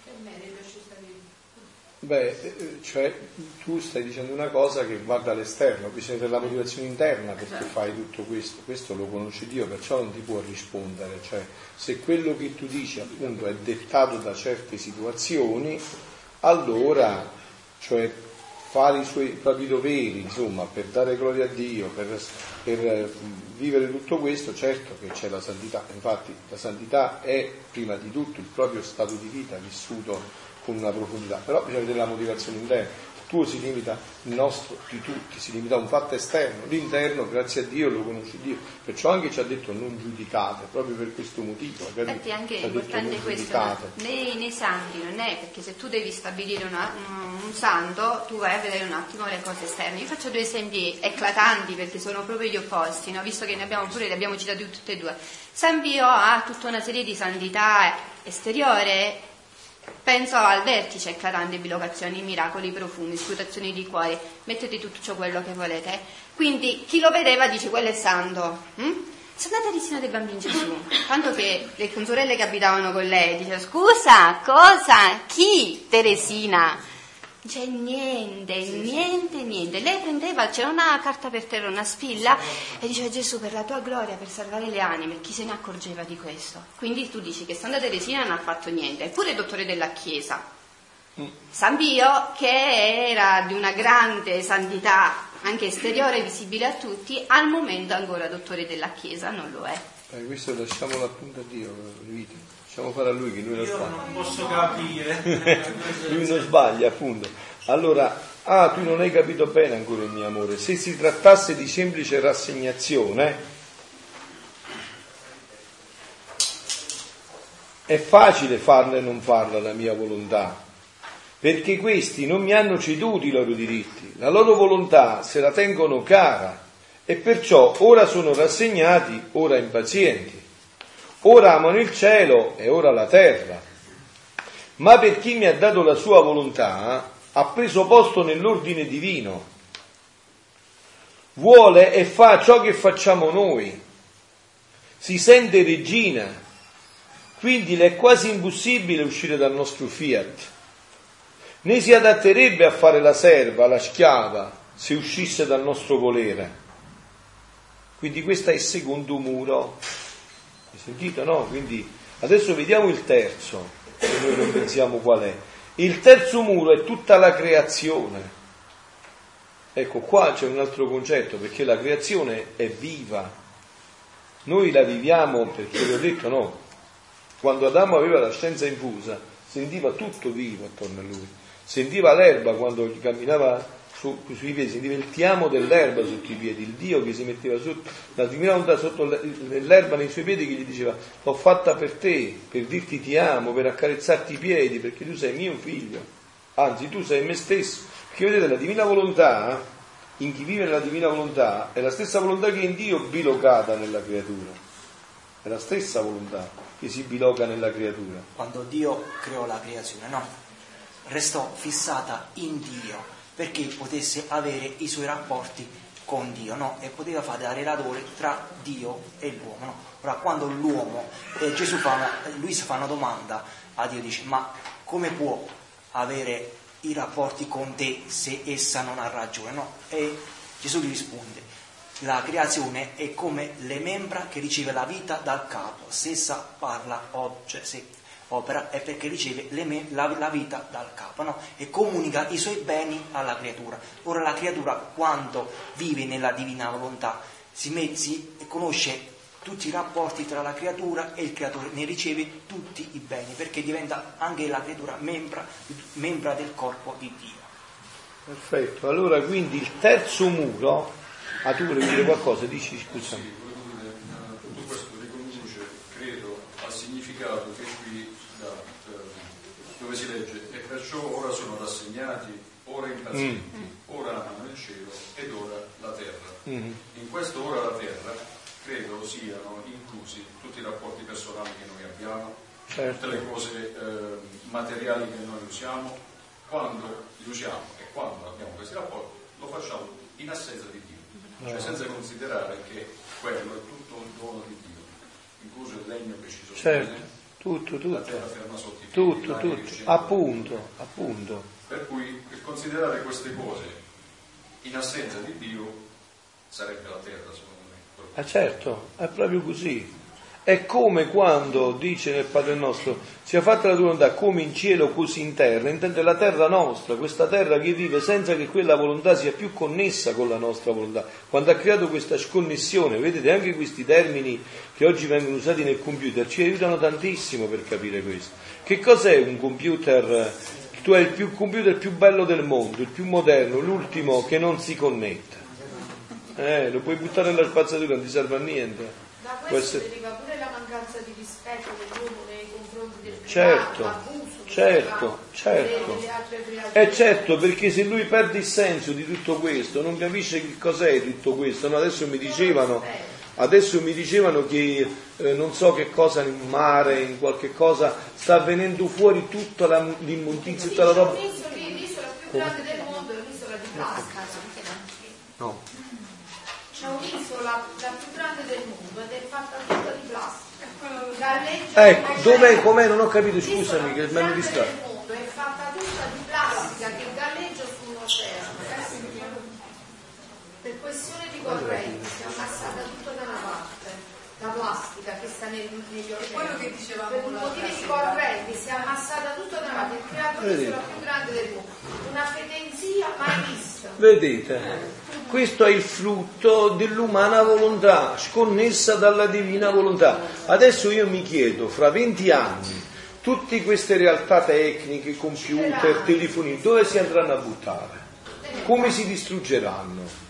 Che merito ci sta vivendo. Beh, eh, cioè tu stai dicendo una cosa che va dall'esterno, bisogna avere la motivazione interna perché fai tutto questo, questo lo conosci Dio, perciò non ti può rispondere, cioè se quello che tu dici appunto è dettato da certe situazioni, allora cioè fare i suoi propri doveri, insomma, per dare gloria a Dio, per, per, eh, vivere tutto questo, certo che c'è la santità, infatti la santità è prima di tutto il proprio stato di vita vissuto con una profondità, però bisogna vedere la motivazione interna. Tuo si limita, il nostro di tutti, si limita a un fatto esterno, l'interno, grazie a Dio, lo conosce Dio, perciò anche ci ha detto non giudicate, proprio per questo motivo. Infatti è anche detto importante questo, nei, nei santi non è perché se tu devi stabilire una- un, un santo tu vai a vedere un attimo le cose esterne. Io faccio due esempi eclatanti perché sono proprio gli opposti, no? visto che ne abbiamo pure, li abbiamo citati tutti e due. San Pio ha tutta una serie di santità esteriore, penso al vertice eclatante, bilocazioni, miracoli, profumi, scrutazioni di cuori, mettete tutto ciò quello che volete. Quindi chi lo vedeva dice quello è santo. hm? Santa Teresina del Bambino Gesù, tanto che le consorelle che abitavano con lei dicevano scusa, cosa? Chi? Teresina. Dice niente, niente, niente. Lei prendeva, c'era una carta per terra, una spilla e diceva Gesù per la tua gloria, per salvare le anime, chi se ne accorgeva di questo? Quindi tu dici che Santa Teresina non ha fatto niente, eppure è dottore della Chiesa. San Pio, che era di una grande santità anche esteriore, visibile a tutti, al momento ancora dottore della Chiesa non lo è. Eh, questo lasciamolo appunto a Dio, Vita. Lasciamo fare a lui che lui non Io sbaglia. non posso capire. lui non sbaglia, appunto. Allora, ah, tu non hai capito bene ancora il mio amore. Se si trattasse di semplice rassegnazione, è facile farla e non farla la mia volontà, perché questi non mi hanno ceduto i loro diritti, la loro volontà se la tengono cara e perciò ora sono rassegnati, ora impazienti, ora amano il cielo e ora la terra. Ma per chi mi ha dato la sua volontà ha preso posto nell'ordine divino, vuole e fa ciò che facciamo noi, si sente regina, quindi le è quasi impossibile uscire dal nostro fiat. Né si adatterebbe a fare la serva, la schiava, se uscisse dal nostro volere. Quindi questo è il secondo muro. Hai sentito, no? Quindi adesso vediamo il terzo, che noi non pensiamo qual è. Il terzo muro è tutta la creazione. Ecco, qua c'è un altro concetto, perché la creazione è viva. Noi la viviamo perché vi ho detto no. Quando Adamo aveva la scienza infusa, sentiva tutto vivo attorno a lui. Sentiva l'erba quando camminava su- sui piedi, sentiva il tiamo dell'erba sotto i piedi, il Dio che si metteva sotto, la divina volontà sotto l'erba nei suoi piedi che gli diceva l'ho fatta per te, per dirti ti amo, per accarezzarti i piedi, perché tu sei mio figlio, anzi tu sei me stesso, perché vedete la divina volontà, in chi vive nella divina volontà, è la stessa volontà che in Dio bilocata nella creatura, è la stessa volontà che si biloca nella creatura. quando Dio creò la creazione, no, restò fissata in Dio perché potesse avere i suoi rapporti con Dio, no? E poteva fare da relatore tra Dio e l'uomo, no? Ora quando l'uomo, eh, Gesù fa una, lui si fa una domanda a Dio, dice, ma come può avere i rapporti con te se essa non ha ragione, no? E Gesù gli risponde, la creazione è come le membra che riceve la vita dal capo, se essa parla, o, cioè se opera, è perché riceve le me- la, la vita dal capo no? e comunica i suoi beni alla creatura. Ora la creatura quando vive nella divina volontà si, met- si conosce tutti i rapporti tra la creatura e il creatore, ne riceve tutti i beni perché diventa anche la creatura membra, membra del corpo di Dio. Perfetto, allora quindi il terzo muro, ah tu volevi dire qualcosa, dici Sì, scusami. volevo dire, eh, tutto questo riconduce, credo, al significato che dove si legge, e perciò ora sono rassegnati, ora impazienti, ora amano il cielo ed ora la terra. Mm. In questo ora la terra credo siano inclusi tutti i rapporti personali che noi abbiamo, Certo. tutte le cose eh, materiali che noi usiamo, quando li usiamo e quando abbiamo questi rapporti lo facciamo in assenza di Dio, cioè senza considerare che quello è tutto un dono di Dio, incluso il legno che ci sostiene, Certo, tutto, tutto, tutto, tutto, appunto, appunto. Per cui considerare queste cose in assenza di Dio sarebbe la terra, secondo me. Ah certo, è proprio così. È come quando dice nel Padre nostro, sia fatta la tua volontà come in cielo così in terra, intende la terra nostra, questa terra che vive senza che quella volontà sia più connessa con la nostra volontà. Quando ha creato questa sconnessione, vedete anche questi termini che oggi vengono usati nel computer ci aiutano tantissimo per capire questo. Che cos'è un computer? Tu hai il più computer più bello del mondo, il più moderno, l'ultimo che non si connette. Eh, lo puoi buttare nella spazzatura, non ti serve a niente. Da questo essere- deriva pure la mancanza di rispetto dell'uomo nei confronti del Certo, privato, certo, privato, certo. altre creature. Eh certo, perché se lui perde il senso di tutto questo, non capisce che cos'è tutto questo. No, adesso mi dicevano, adesso mi dicevano che eh, non so che cosa in mare, in qualche cosa, sta venendo fuori tutta la- l'immondizia, tutta la roba. l'isola più grande del mondo è un'isola di plastica. No. C'è un'isola la più grande del mondo ed è fatta tutta di plastica. Galleggia Ecco, come dov'è, com'è? Non ho capito, l'isola scusami, che più mi hanno grande distratto. del mondo è fatta tutta di plastica che galleggia su un oceano. Per questione di corrente si è ammassata tutta da una parte, la plastica che sta nel, negli oceani. quello che dicevamo per motivi corrente si è ammassata tutta da una parte, il creatore l'isola più grande del mondo. Una fedenzia mai vista. Vedete, questo è il frutto dell'umana volontà, sconnessa dalla divina volontà. Adesso io mi chiedo, fra 20 anni, tutte queste realtà tecniche, computer, telefoni, dove si andranno a buttare? Come si distruggeranno?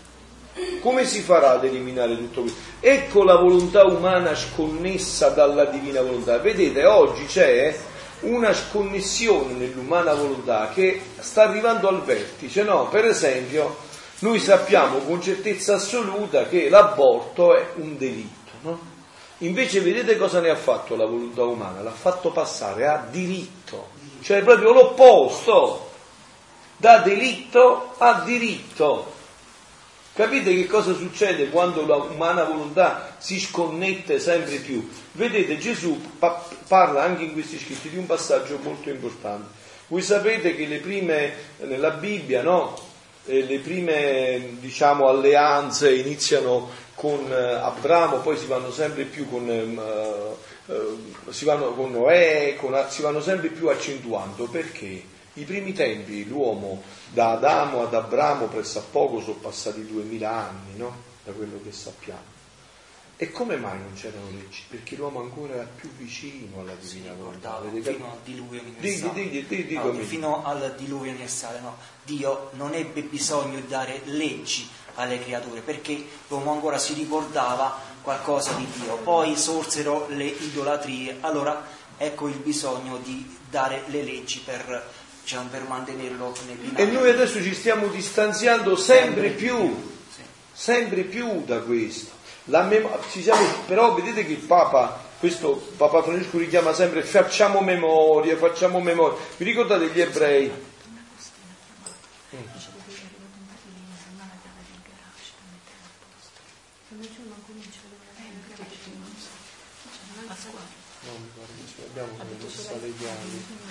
Come si farà ad eliminare tutto questo? Ecco la volontà umana sconnessa dalla divina volontà. Vedete, oggi c'è una sconnessione nell'umana volontà che sta arrivando al vertice, no? Per esempio, noi sappiamo con certezza assoluta che l'aborto è un delitto, no? Invece vedete cosa ne ha fatto la volontà umana? L'ha fatto passare a diritto, cioè proprio l'opposto, da delitto a diritto. Capite che cosa succede quando l'umana volontà si sconnette sempre più? Vedete, Gesù pa- parla anche in questi scritti di un passaggio molto importante. Voi sapete che le prime, nella Bibbia, no? Eh, le prime, diciamo, alleanze iniziano con eh, Abramo, poi si vanno sempre più con, ehm, eh, eh, si vanno con Noè, con- si vanno sempre più accentuando. Perché? I primi tempi l'uomo da Adamo ad Abramo pressappoco sono passati duemila anni, no? Da quello che sappiamo. E come mai non c'erano leggi? Perché l'uomo ancora era più vicino alla divina volontà. Ricordavo, Avete fino al diluvio universale. digli, digli, digli come- fino al diluvio universale, no? Dio non ebbe bisogno di dare leggi alle creature perché l'uomo ancora si ricordava qualcosa di Dio. Poi sorsero le idolatrie, allora ecco il bisogno di dare le leggi per, diciamo, per mantenerlo nei E noi adesso ci stiamo distanziando sempre Sempre più, Sì. sempre più da questo. La mem- ci siamo- però vedete che il Papa, questo Papa Francesco richiama sempre facciamo memoria, facciamo memoria. Vi ricordate gli ebrei? No, mi pare che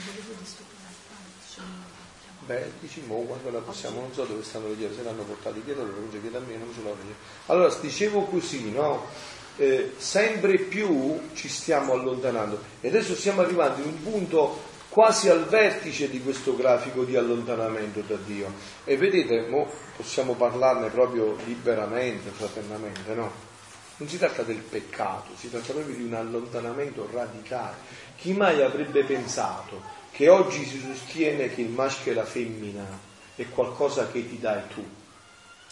Beh, dici mo quando la possiamo, non so dove stanno le chiavi, se l'hanno portate dietro, allora non chiede a me, non ce l'ho io. Allora, dicevo così, no? Eh, sempre più ci stiamo allontanando e adesso stiamo arrivando in un punto quasi al vertice di questo grafico di allontanamento da Dio. E vedete, mo possiamo parlarne proprio liberamente, fraternamente, no? Non si tratta del peccato, si tratta proprio di un allontanamento radicale. Chi mai avrebbe pensato che oggi si sostiene che il maschio e la femmina è qualcosa che ti dai tu?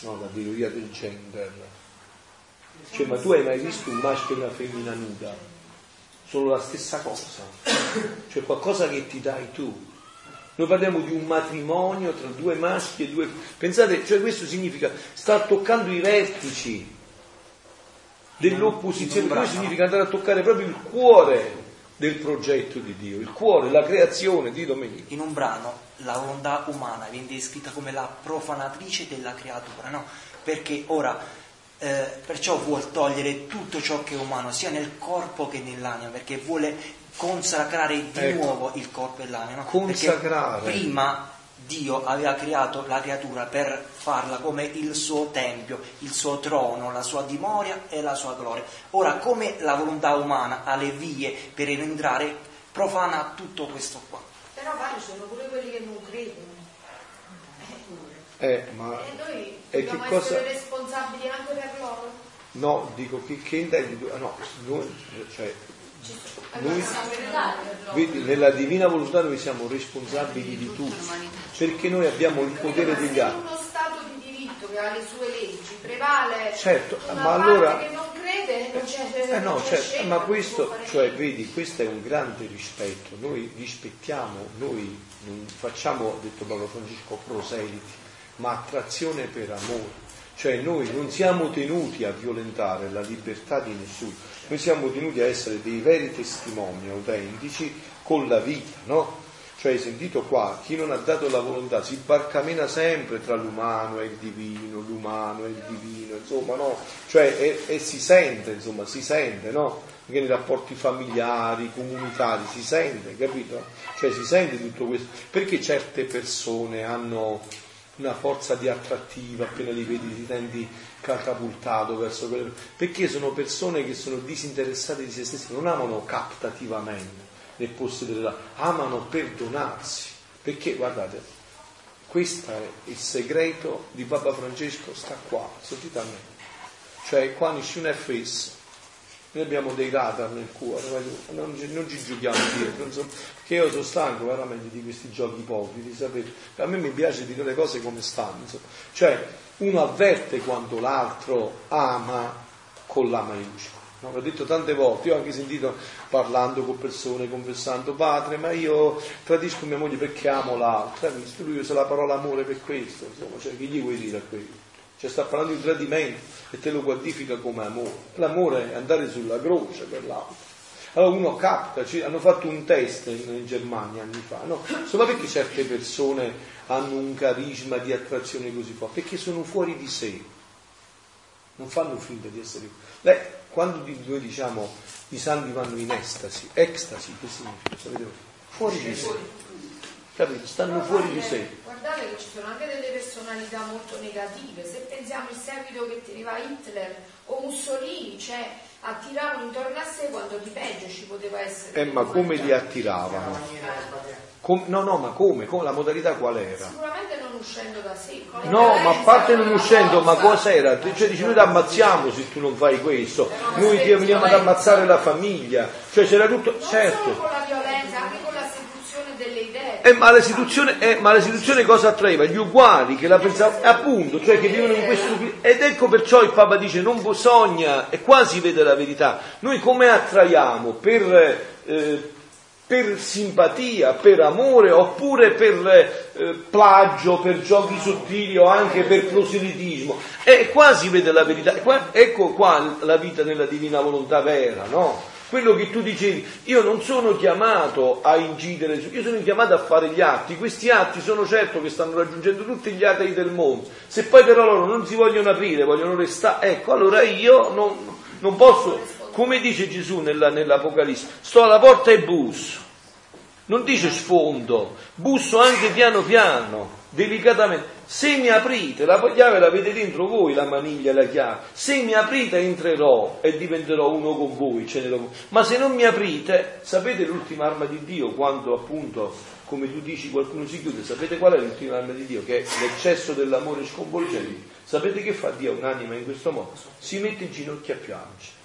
No, la teoria del gender. Cioè, ma tu hai mai visto un maschio e una femmina nuda? Sono la stessa cosa. Cioè qualcosa che ti dai tu. Noi parliamo di un matrimonio tra due maschi e due... Pensate, cioè questo significa star toccando i vertici dell'opposizione, questo significa andare a toccare proprio il cuore del progetto di Dio, il cuore, la creazione di Domenico. in un brano la volontà umana viene descritta come la profanatrice della creatura, no? Perché ora eh, perciò vuol togliere tutto ciò che è umano, sia nel corpo che nell'anima, perché vuole consacrare di Ecco. nuovo il corpo e l'anima. Consacrare. Perché prima Dio aveva creato la creatura per farla come il suo tempio, il suo trono, la sua dimora e la sua gloria. Ora, come la volontà umana ha le vie per entrare, profana tutto questo qua. Però pare ci sono pure quelli che non credono. Eh, ma E noi E dobbiamo che cosa- essere responsabili anche per loro. no, dico che, che intendi tu? Ah, No, noi, cioè, noi, nella divina volontà noi siamo responsabili di tutto, perché noi abbiamo il potere degli altri. uno Stato di diritto che ha le sue leggi prevale Certo, ma allora- che non crede, non c'è Eh no, c'è certo, ma questo, cioè, vedi, questo è un grande rispetto, noi rispettiamo, noi non facciamo, ha detto Paolo Francesco, proseliti, ma attrazione per amore, cioè noi non siamo tenuti a violentare la libertà di nessuno, noi siamo tenuti a essere dei veri testimoni autentici con la vita, no? Cioè sentito qua, chi non ha dato la volontà si barcamena sempre tra l'umano e il divino, l'umano e il divino, insomma, no? Cioè, e, e si sente, insomma, si sente, no? Anche nei rapporti familiari, comunitari, si sente, capito? Cioè si sente tutto questo. Perché certe persone hanno una forza di attrattiva, appena li vedi ti senti catapultato verso quelle... Perché sono persone che sono disinteressate di se stesse, non amano captativamente nel possedere amano perdonarsi. Perché, guardate, questo è il segreto di Papa Francesco, sta qua, sentite a me. Cioè qua nessuno è fesso. Noi abbiamo dei radar nel cuore, non non ci giochiamo dietro, insomma, che io sono stanco veramente di questi giochi ipocriti, sapete? A me mi piace dire le cose come stanno, insomma. Cioè, uno avverte quando l'altro ama con la maiuscola. No, l'ho detto tante volte, io ho anche sentito parlando con persone, confessando, padre, ma io tradisco mia moglie perché amo l'altro, hai visto? Lui usa la parola amore per questo, insomma, cioè, che gli vuoi dire a quello? Cioè sta parlando di tradimento e te lo qualifica come amore. L'amore è andare sulla croce per l'altro. Allora uno capta, hanno fatto un test in, Germania anni fa, no? Insomma perché certe persone hanno un carisma di attrazione così forte? Perché sono fuori di sé, non fanno finta di essere. Beh, quando di- noi diciamo i santi vanno in estasi, estasi, che significa? Sapete? Fuori di sé. Capito? Stanno fuori di sé. Guardate che ci sono anche delle personalità molto negative, se pensiamo il seguito che teneva Hitler o Mussolini, cioè attiravano intorno a sé quando di peggio ci poteva essere. Eh, ma come li attiravano? Com- no, no, ma come? Come? La modalità qual era? Sicuramente non uscendo da sé. No, ma a parte non uscendo, ma cos'era? Cioè dici noi ti ammazziamo se tu non fai questo, noi ti veniamo ad ammazzare la famiglia, cioè c'era tutto, certo. con la violenza, anche con. Eh, ma, la seduzione, eh, ma la seduzione cosa attraeva? Gli uguali che la pensavano, appunto, cioè che vivono in questo. Ed ecco perciò il Papa dice: non bisogna, e qua si vede la verità. Noi come attraiamo? Per, eh, per simpatia, per amore, oppure per eh, plagio, per giochi sottili o anche per proselitismo. E qua si vede la verità. Qua- ecco qua la vita nella divina volontà vera, no? Quello che tu dicevi, io non sono chiamato a incidere, io sono chiamato a fare gli atti, questi atti sono certo che stanno raggiungendo tutti gli atei del mondo, se poi però loro non si vogliono aprire, vogliono restare, ecco, allora io non, non posso, come dice Gesù nella- nell'Apocalisse, sto alla porta e busso, non dice sfondo, busso anche piano piano, delicatamente. Se mi aprite, la chiave l'avete dentro voi, la maniglia e la chiave. Se mi aprite entrerò e diventerò uno con voi. Ma se non mi aprite, sapete l'ultima arma di Dio quando appunto, come tu dici, qualcuno si chiude, sapete qual è l'ultima arma di Dio? Che è l'eccesso dell'amore sconvolgente. Sapete che fa Dio un'anima in questo modo? Si mette in ginocchio a piangere.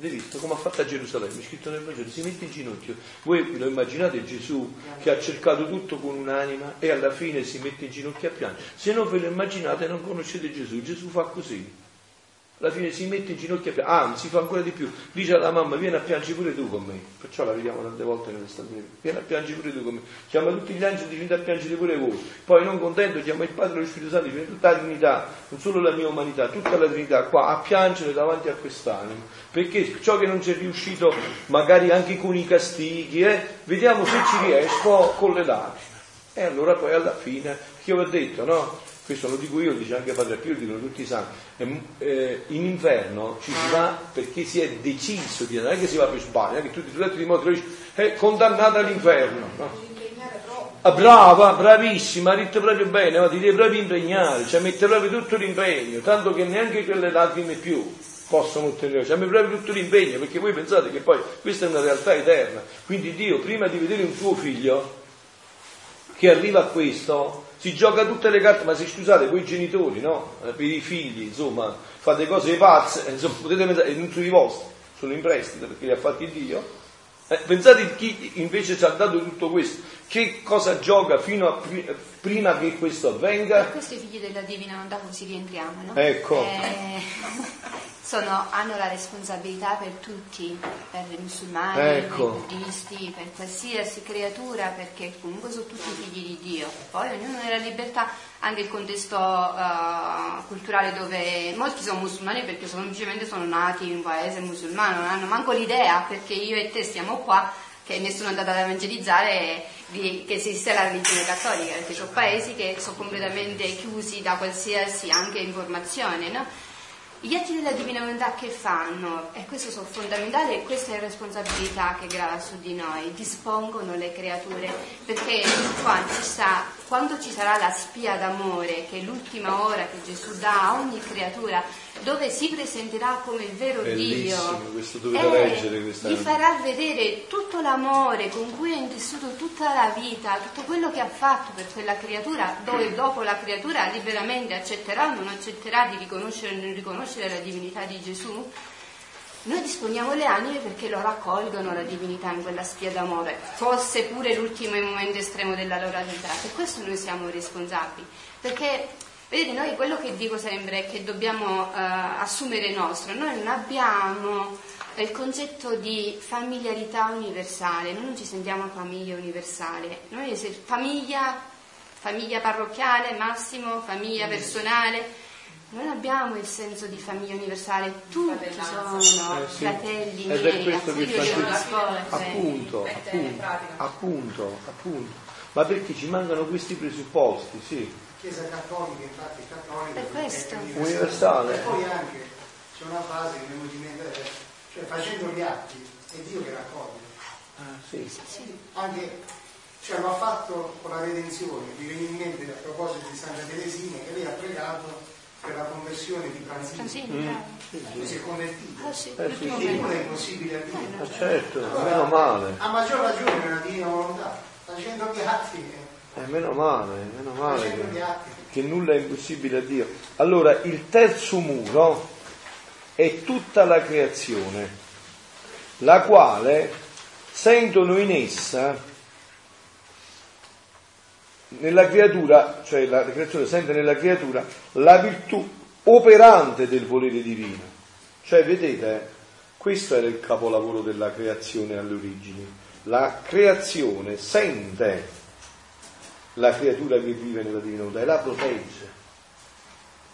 Visto come ha fatto a Gerusalemme? Scritto nel Vangelo, si mette in ginocchio. Voi lo immaginate Gesù che ha cercato tutto con un'anima e alla fine si mette in ginocchio a piangere? Se non ve lo immaginate non conoscete Gesù, Gesù fa così. Alla fine si mette in ginocchio a anzi fa ancora di più, dice alla mamma vieni a piangere pure tu con me, perciò la vediamo tante volte nelle Stati Uniti, vieni a piangere pure tu con me, chiama tutti gli angeli e a piangere pure voi, poi non contento chiama il Padre e lo Spirito Santo, dice tutta la Trinità, non solo la mia umanità, tutta la Trinità qua a piangere davanti a quest'anima, perché ciò che non ci è riuscito magari anche con i castighi, eh, vediamo se ci riesco con le lacrime. E allora poi alla fine, che ho detto, no? Questo lo dico io, dice anche Padre Pio, lo dicono tutti i santi. Eh, in inferno ci si va perché si è deciso di andare, non è che si va per sbaglio, non è che tu ti letti di modo dici, è condannata all'inferno. No? Ah, brava, bravissima, ha detto proprio bene, ma ti devi proprio impegnare, cioè mette proprio tutto l'impegno, tanto che neanche quelle lacrime più possono ottenere, cioè mette proprio tutto l'impegno, perché voi pensate che poi questa è una realtà eterna, quindi Dio prima di vedere un suo figlio che arriva a questo, si gioca tutte le carte, ma se scusate, voi genitori, no? Eh, Per i figli, insomma, fate cose pazze, insomma, potete pensare, non sono i vostri, sono in prestito perché li ha fatti Dio. Eh, pensate chi invece ci ha dato tutto questo, che cosa gioca fino a pri- prima che questo avvenga? Per questo i figli della divina volontà così rientriamo, no? Ecco. Eh, sono- hanno la responsabilità per tutti, per i musulmani, Ecco. per i buddisti, per qualsiasi creatura, perché comunque sono tutti figli di Dio. Poi ognuno nella libertà, anche il contesto eh, culturale dove molti sono musulmani perché semplicemente sono nati in un paese musulmano, non hanno manco l'idea perché io e te stiamo qua che nessuno è andato ad evangelizzare di- che esiste la religione cattolica, perché sono paesi che sono completamente chiusi da qualsiasi anche informazione, no? Gli atti della divina volontà che fanno, e questo sono fondamentali e questa è la responsabilità che grava su di noi, dispongono le creature, perché qua ci sta, quando ci sarà la spia d'amore, che è l'ultima ora che Gesù dà a ogni creatura, dove si presenterà come il vero Bellissimo, Dio, questo dovete leggere questa gli farà vedere tutto l'amore con cui ha intessuto tutta la vita, tutto quello che ha fatto per quella creatura, dove dopo la creatura liberamente accetterà o non accetterà di riconoscere o non riconoscere la divinità di Gesù. Noi disponiamo le anime perché loro accolgono la divinità in quella spia d'amore, fosse pure l'ultimo momento estremo della loro vita. Per questo noi siamo responsabili. Perché, vedete, noi quello che dico sempre è che dobbiamo eh, assumere nostro. Noi non abbiamo il concetto di familiarità universale, noi non ci sentiamo famiglia universale. Noi se- famiglia, famiglia parrocchiale, massimo, famiglia personale. Non abbiamo il senso di famiglia universale, tutti sono Eh, sì. fratelli Ed è miei, questo che rispondere. appunto, appunto, appunto, appunto, ma perché ci mancano questi presupposti, sì. Chiesa cattolica, infatti, cattolica. Per questo. è Universale. E poi anche c'è una frase che è mente adesso, cioè facendo gli atti è Dio che raccoglie. sì. Anche, cioè lo ha fatto con la redenzione, mi viene in mente a proposito di Santa Teresina che lei ha pregato per la conversione di. Franzini, bravo. Lui si è convertito. Ah, sì, Eh, sì, pezzo. nulla è impossibile a Dio. Ma certo, meno male. A maggior ragione nella divina volontà, facendo gli atti, Eh, meno male, meno male che, che nulla è impossibile a Dio. Allora, il terzo muro è tutta la creazione, la quale sentono in essa, nella creatura, cioè la creazione sente nella creatura la virtù operante del volere divino. Cioè, vedete, questo era il capolavoro della creazione alle origini. La creazione sente la creatura che vive nella divina volontà e la protegge.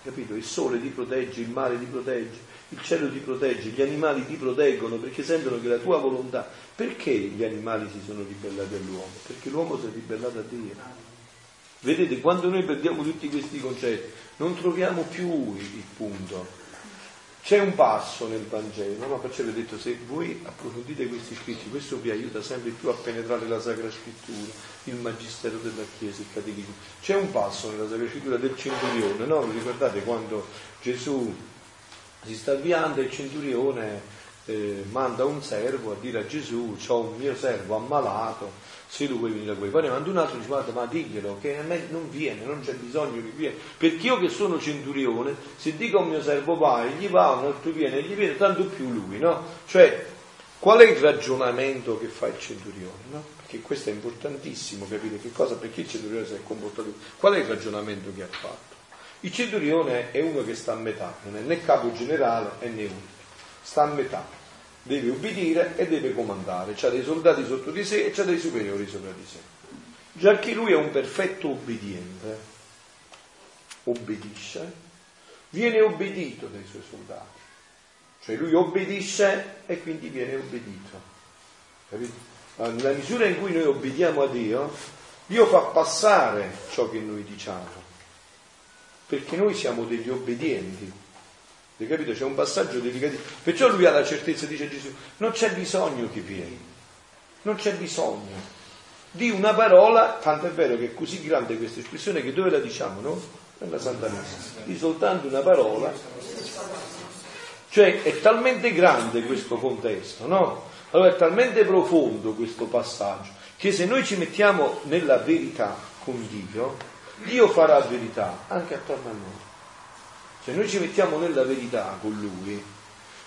Capito? Il sole ti protegge, il mare ti protegge, il cielo ti protegge, gli animali ti proteggono perché sentono che la tua volontà. Perché gli animali si sono ribellati all'uomo? Perché l'uomo si è ribellato a Dio. Vedete, quando noi perdiamo tutti questi concetti, non troviamo più il punto. C'è un passo nel Vangelo, no? perciò vi ho detto, se voi approfondite questi scritti, questo vi aiuta sempre più a penetrare la Sacra Scrittura, il Magistero della Chiesa, il Catechismo. C'è un passo nella Sacra Scrittura del centurione, no? Vi ricordate quando Gesù si sta avviando e il centurione eh, manda un servo a dire a Gesù, ho un mio servo ammalato, se tu vuoi venire da qui. Poi ne manda un altro e dice, guarda, ma diglielo che a me non viene, non c'è bisogno che viene. Perché io che sono centurione, se dico a un mio servo vai, gli va, un altro viene, gli viene, tanto più lui, no? Cioè, qual è il ragionamento che fa il centurione, no? Perché questo è importantissimo capire che cosa, perché il centurione si è comportato. Qual è il ragionamento che ha fatto? Il centurione è uno che sta a metà, non è né capo generale né unico, sta a metà deve ubbidire e deve comandare, c'ha dei soldati sotto di sé e c'ha dei superiori sopra di sé. Già che lui è un perfetto obbediente, obbedisce, viene obbedito dai suoi soldati. Cioè lui obbedisce e quindi viene obbedito. Capito? Nella misura in cui noi obbediamo a Dio, Dio fa passare ciò che noi diciamo, perché noi siamo degli obbedienti. Hai capito? C'è un passaggio delicatissimo. Perciò lui ha la certezza, dice Gesù, non c'è bisogno che vieni, non c'è bisogno di una parola, tanto è vero che è così grande questa espressione che dove la diciamo, no? Nella Santa Messa. Di soltanto una parola. Cioè è talmente grande questo contesto, no? Allora è talmente profondo questo passaggio che se noi ci mettiamo nella verità con Dio, Dio farà verità anche attorno a noi. Se noi ci mettiamo nella verità con Lui,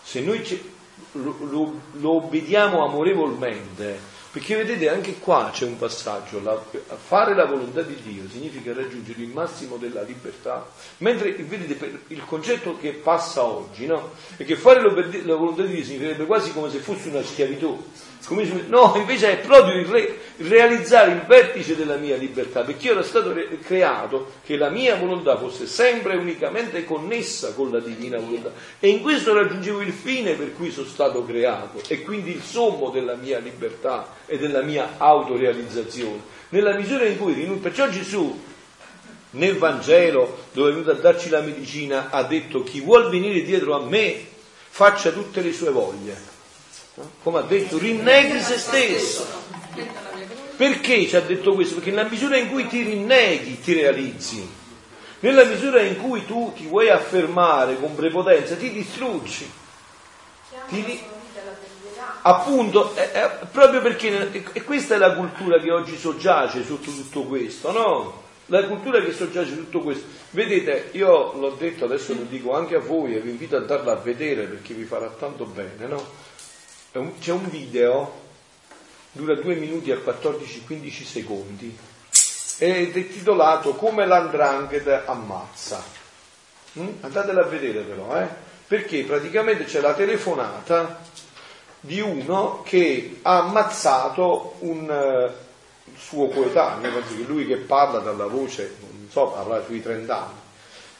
se noi ci- lo, lo- lo obbediamo amorevolmente, perché vedete anche qua c'è un passaggio, la- fare la volontà di Dio significa raggiungere il massimo della libertà, mentre vedete il concetto che passa oggi, no? È che fare la volontà di Dio significherebbe quasi come se fosse una schiavitù. No, invece è proprio il, re- realizzare il vertice della mia libertà, perché io ero stato re- creato che la mia volontà fosse sempre e unicamente connessa con la divina volontà e in questo raggiungevo il fine per cui sono stato creato e quindi il sommo della mia libertà e della mia autorealizzazione. Nella misura in cui perciò Gesù nel Vangelo dove è venuto a darci la medicina ha detto chi vuol venire dietro a me faccia tutte le sue voglie. Come ha detto, rinneghi se stesso. Perché ci ha detto questo? Perché nella misura in cui ti rinneghi ti realizzi. Nella misura in cui tu ti vuoi affermare con prepotenza ti distruggi. Ti Appunto, è- è proprio perché e questa è la cultura che oggi soggiace sotto tutto questo, no? La cultura che soggiace tutto questo. Vedete, io l'ho detto, adesso lo dico anche a voi e vi invito a andarla a vedere perché vi farà tanto bene, no? C'è un video, dura 2 minuti e 14-15 secondi, ed è titolato Come l'andrangheta ammazza. Mm? Andatela a vedere però, eh? Perché praticamente c'è la telefonata di uno che ha ammazzato un eh, suo coetaneo, lui che parla dalla voce, non so, avrà sui 30 anni,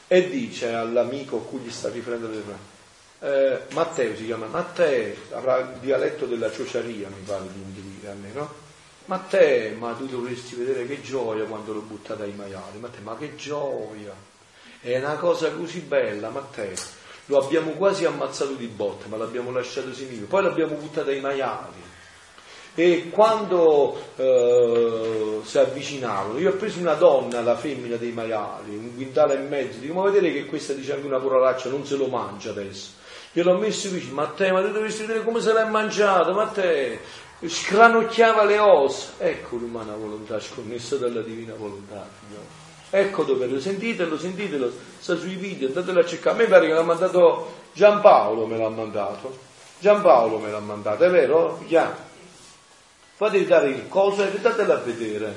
e dice all'amico a cui gli sta riferendo le eh, Matteo si chiama Matteo, avrà il dialetto della ciociaria, mi pare di indicare a me, no? Matteo, ma tu dovresti vedere che gioia quando l'ho buttata ai maiali. Matteo, ma che gioia! È una cosa così bella, Matteo. Lo abbiamo quasi ammazzato di botte, ma l'abbiamo lasciato semivivo. Poi l'abbiamo buttato ai maiali. E quando eh, si avvicinavano, io ho preso una donna, la femmina dei maiali, un quintale e mezzo, dico, ma vedere che questa dice anche una parolaccia, non se lo mangia adesso. Gliel'ho messo vicino, ma te, ma tu dovresti vedere come se l'hai mangiato, ma te, scranocchiava le ossa. Ecco l'umana volontà sconnessa dalla divina volontà, figliolo. Ecco dove lo sentitelo, sentitelo, sta sui video, andatelo a cercare. A me pare che l'ha mandato Giampaolo, me l'ha mandato. Giampaolo me l'ha mandato, è vero? Chiaro. Fatevi dare il coso e datelo a vedere.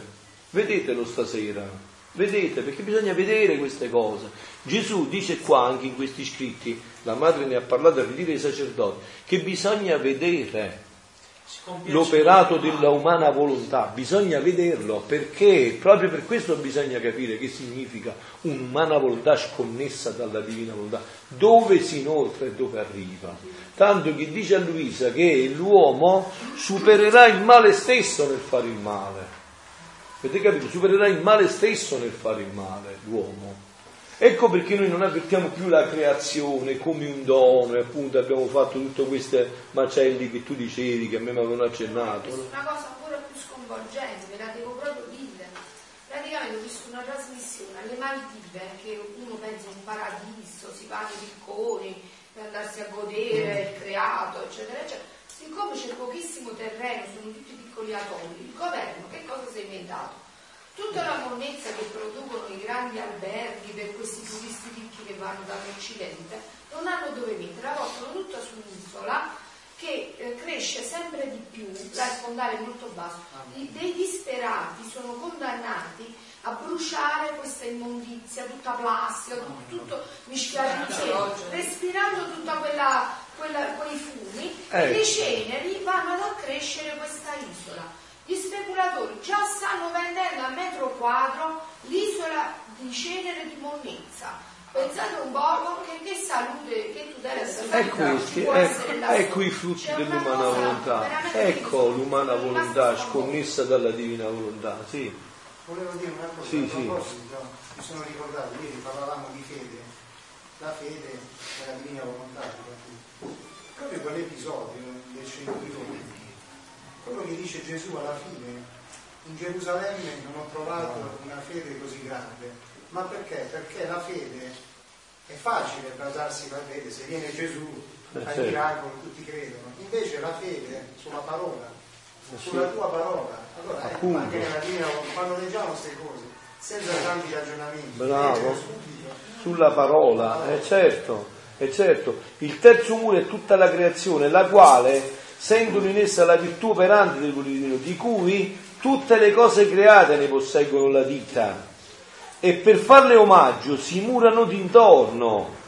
Vedetelo stasera. Vedete, perché bisogna vedere queste cose. Gesù dice qua anche in questi scritti, la madre ne ha parlato a ridire ai sacerdoti, che bisogna vedere l'operato della umana volontà, bisogna vederlo perché proprio per questo bisogna capire che significa un'umana volontà sconnessa dalla divina volontà, dove si inoltra e dove arriva. Tanto che dice a Luisa che l'uomo supererà il male stesso nel fare il male. Avete capito? Supererà il male stesso nel fare il male, l'uomo. Ecco perché noi non avvertiamo più la creazione come un dono, e appunto abbiamo fatto tutte queste macelli che tu dicevi, che a me mi avevano accennato. Una cosa ancora più sconvolgente, ve la devo proprio dire. Praticamente ho visto una trasmissione alle Maldive che uno pensa un paradiso, si va nei picconi per andarsi a godere il creato, eccetera, eccetera. Siccome c'è pochissimo terreno, sono tutti piccoli atolli, il governo che cosa si è inventato? Tutta la monnezza che producono i grandi alberghi per questi turisti ricchi che vanno dall'Occidente non hanno dove mettere, la portano tutta su un'isola che eh, cresce sempre di più, la fondale è molto basso. I- dei disperati sono condannati a bruciare questa immondizia, tutta plastica, tutto, tutto mischiato insieme, respirando tutta quella, quella- quei fumi e Ecco. le ceneri vanno ad accrescere questa isola. Gli speculatori già stanno vendendo a metro quadro l'isola di cenere di Monnezza. Pensate un po' che, che salute, che tutela E salute questi, ci può essere ecco, ecco i frutti C'è dell'umana volontà. Ecco l'umana volontà sconnessa dalla divina volontà, sì. Volevo dire una cosa, Sì, a sì. proposito, mi sono ricordato, ieri parlavamo di fede, la fede è la divina volontà, proprio quell'episodio del centurione, quello che dice Gesù alla fine, in Gerusalemme non ho trovato una fede così grande, ma perché? Perché la fede è facile basarsi la fede, se viene Gesù Eh, fa i certo. miracoli, tutti credono, invece la fede sulla parola, sulla tua parola, allora ecco, Appunto. anche nella Volontà, quando leggiamo queste cose, senza tanti ragionamenti, Bravo. subito, Sulla parola, è certo, è certo. Il terzo muro è tutta la creazione, la quale sentono in essa la virtù operante del Dio, di cui tutte le cose create ne posseggono la vita. E per farle omaggio si murano d'intorno.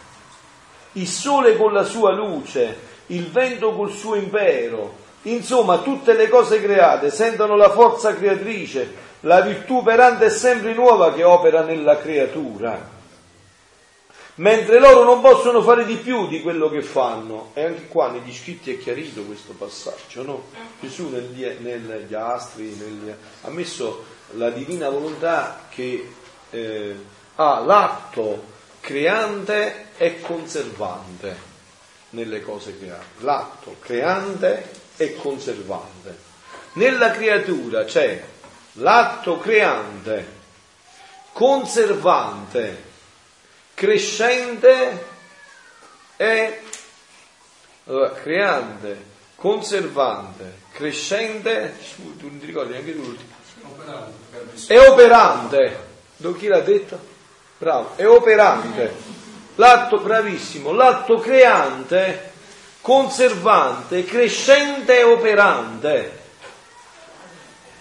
Il sole con la sua luce, il vento col suo impero. Insomma, tutte le cose create sentono la forza creatrice, la virtù operante è sempre nuova che opera nella creatura mentre loro non possono fare di più di quello che fanno. E anche qua negli scritti è chiarito questo passaggio, no? Gesù nel- negli astri negli- ha messo la divina volontà che eh, ha l'atto creante e conservante nelle cose create. L'atto creante e conservante. Nella creatura c'è l'atto creante, conservante, crescente e allora, creante, conservante, crescente, tu non ti ricordi neanche tu l'ultimo, e operante. Do chi l'ha detto? Bravo, è operante. L'atto bravissimo, l'atto creante, conservante, crescente e operante.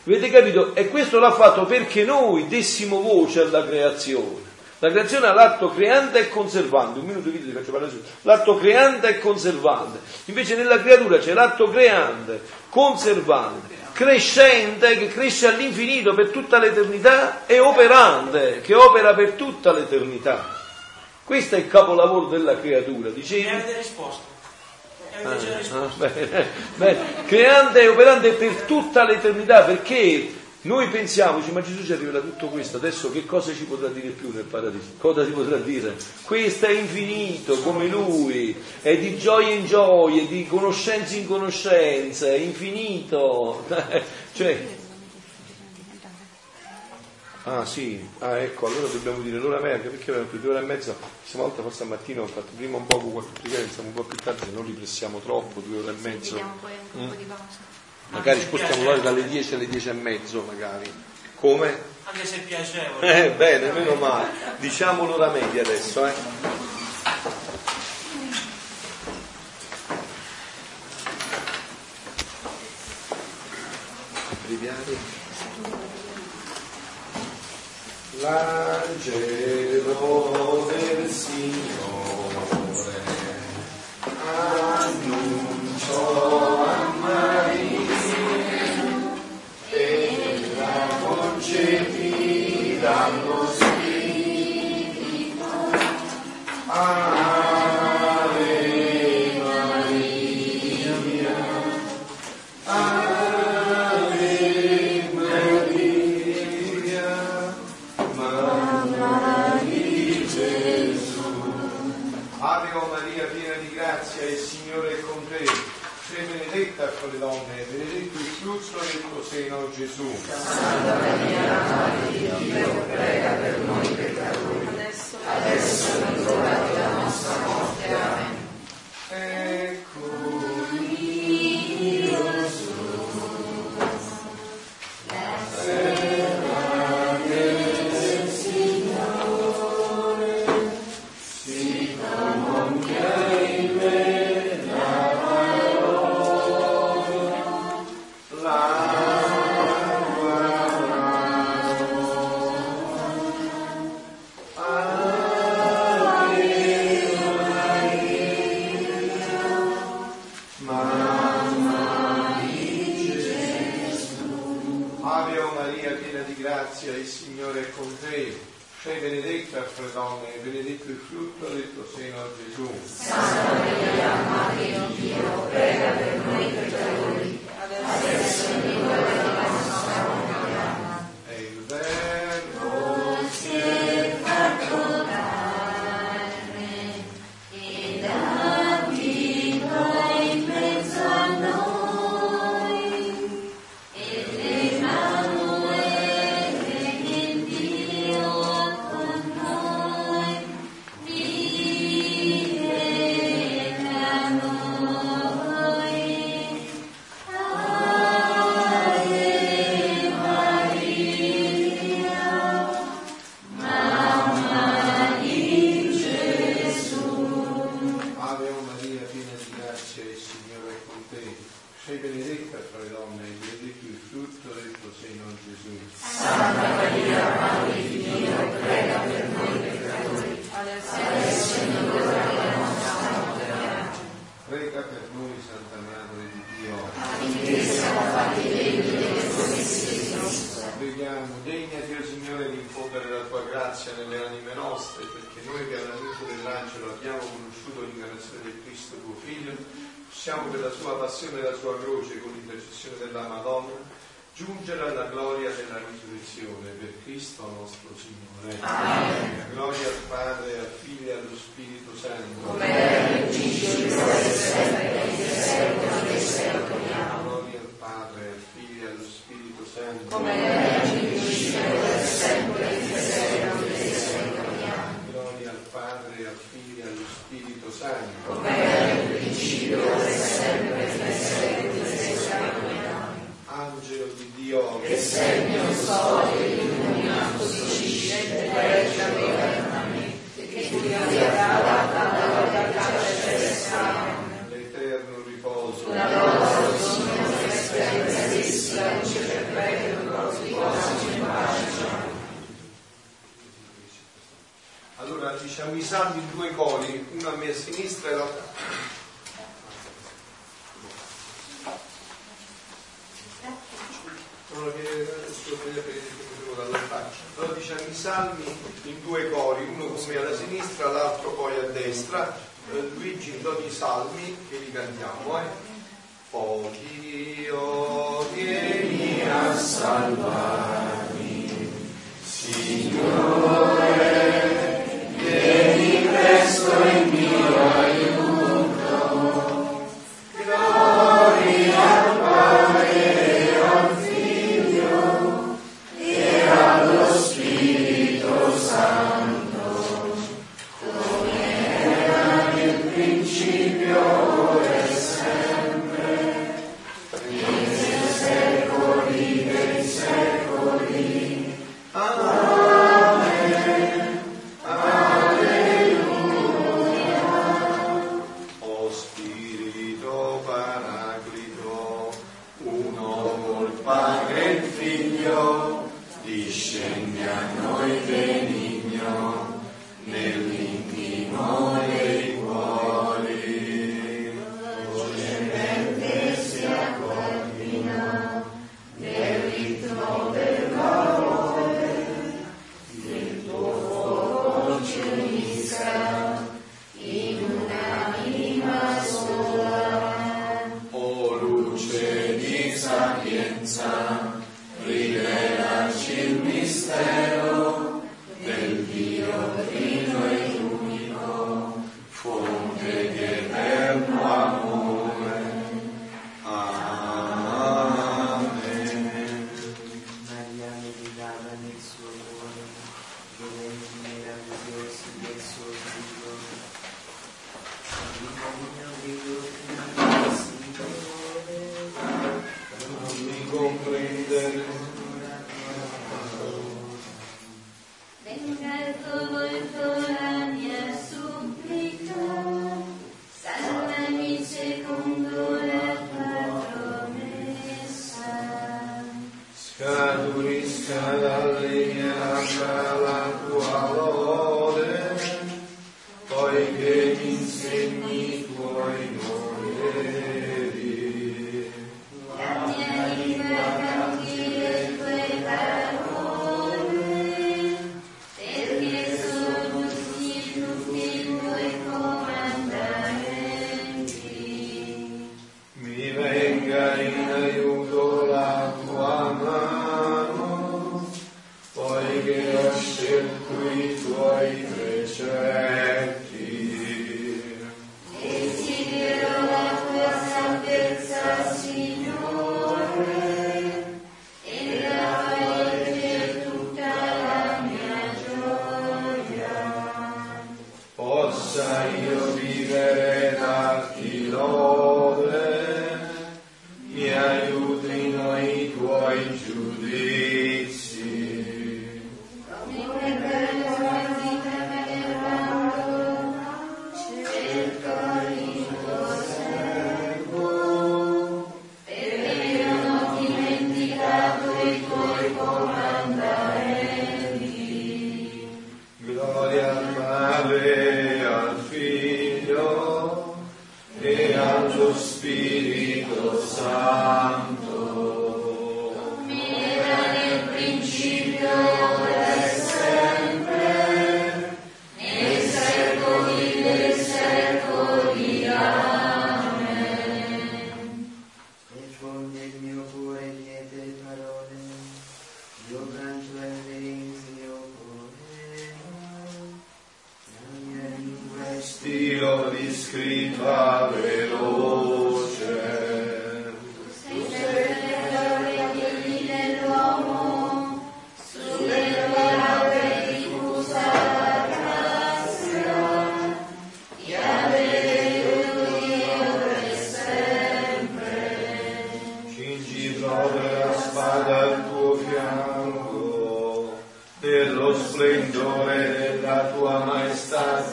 Avete capito? E questo l'ha fatto perché noi dessimo voce alla creazione. La creazione ha l'atto creante e conservante. Un minuto video ti faccio parlare su. L'atto creante e conservante. Invece nella creatura c'è l'atto creante, conservante, crescente, che cresce all'infinito per tutta l'eternità, e operante, che opera per tutta l'eternità. Questo è il capolavoro della creatura. Mi Dicevi? avete risposto. Mi avete già Ah, risposto. bene, bene. creante e operante per tutta l'eternità perché Noi pensiamoci, ma Gesù ci ha rivelato tutto questo, adesso che cosa ci potrà dire più nel paradiso? Cosa ci potrà dire? Questo è infinito come Lui, è di gioia in gioia, di conoscenza in conoscenza, è infinito. cioè, Ah sì, ah ecco, allora dobbiamo dire l'ora media, perché abbiamo più due ore e mezza, questa volta forse al mattino ho fatto prima un po' qualche preghiera, iniziamo un po' più tardi, se non li pressiamo troppo, due ore e mezzo. Vediamo poi un po' di pausa. Magari spostiamo l'ora dalle 10 alle 10 e mezzo, magari. Come? Anche se è piacevole. Eh, bene, meno male. Diciamo l'ora media adesso, eh. Oh Dio, vieni a salvar.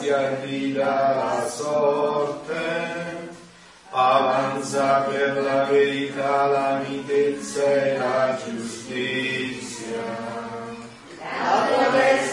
sia grida la sorte, avanza per la verità, la mitezza e la giustizia. La promessa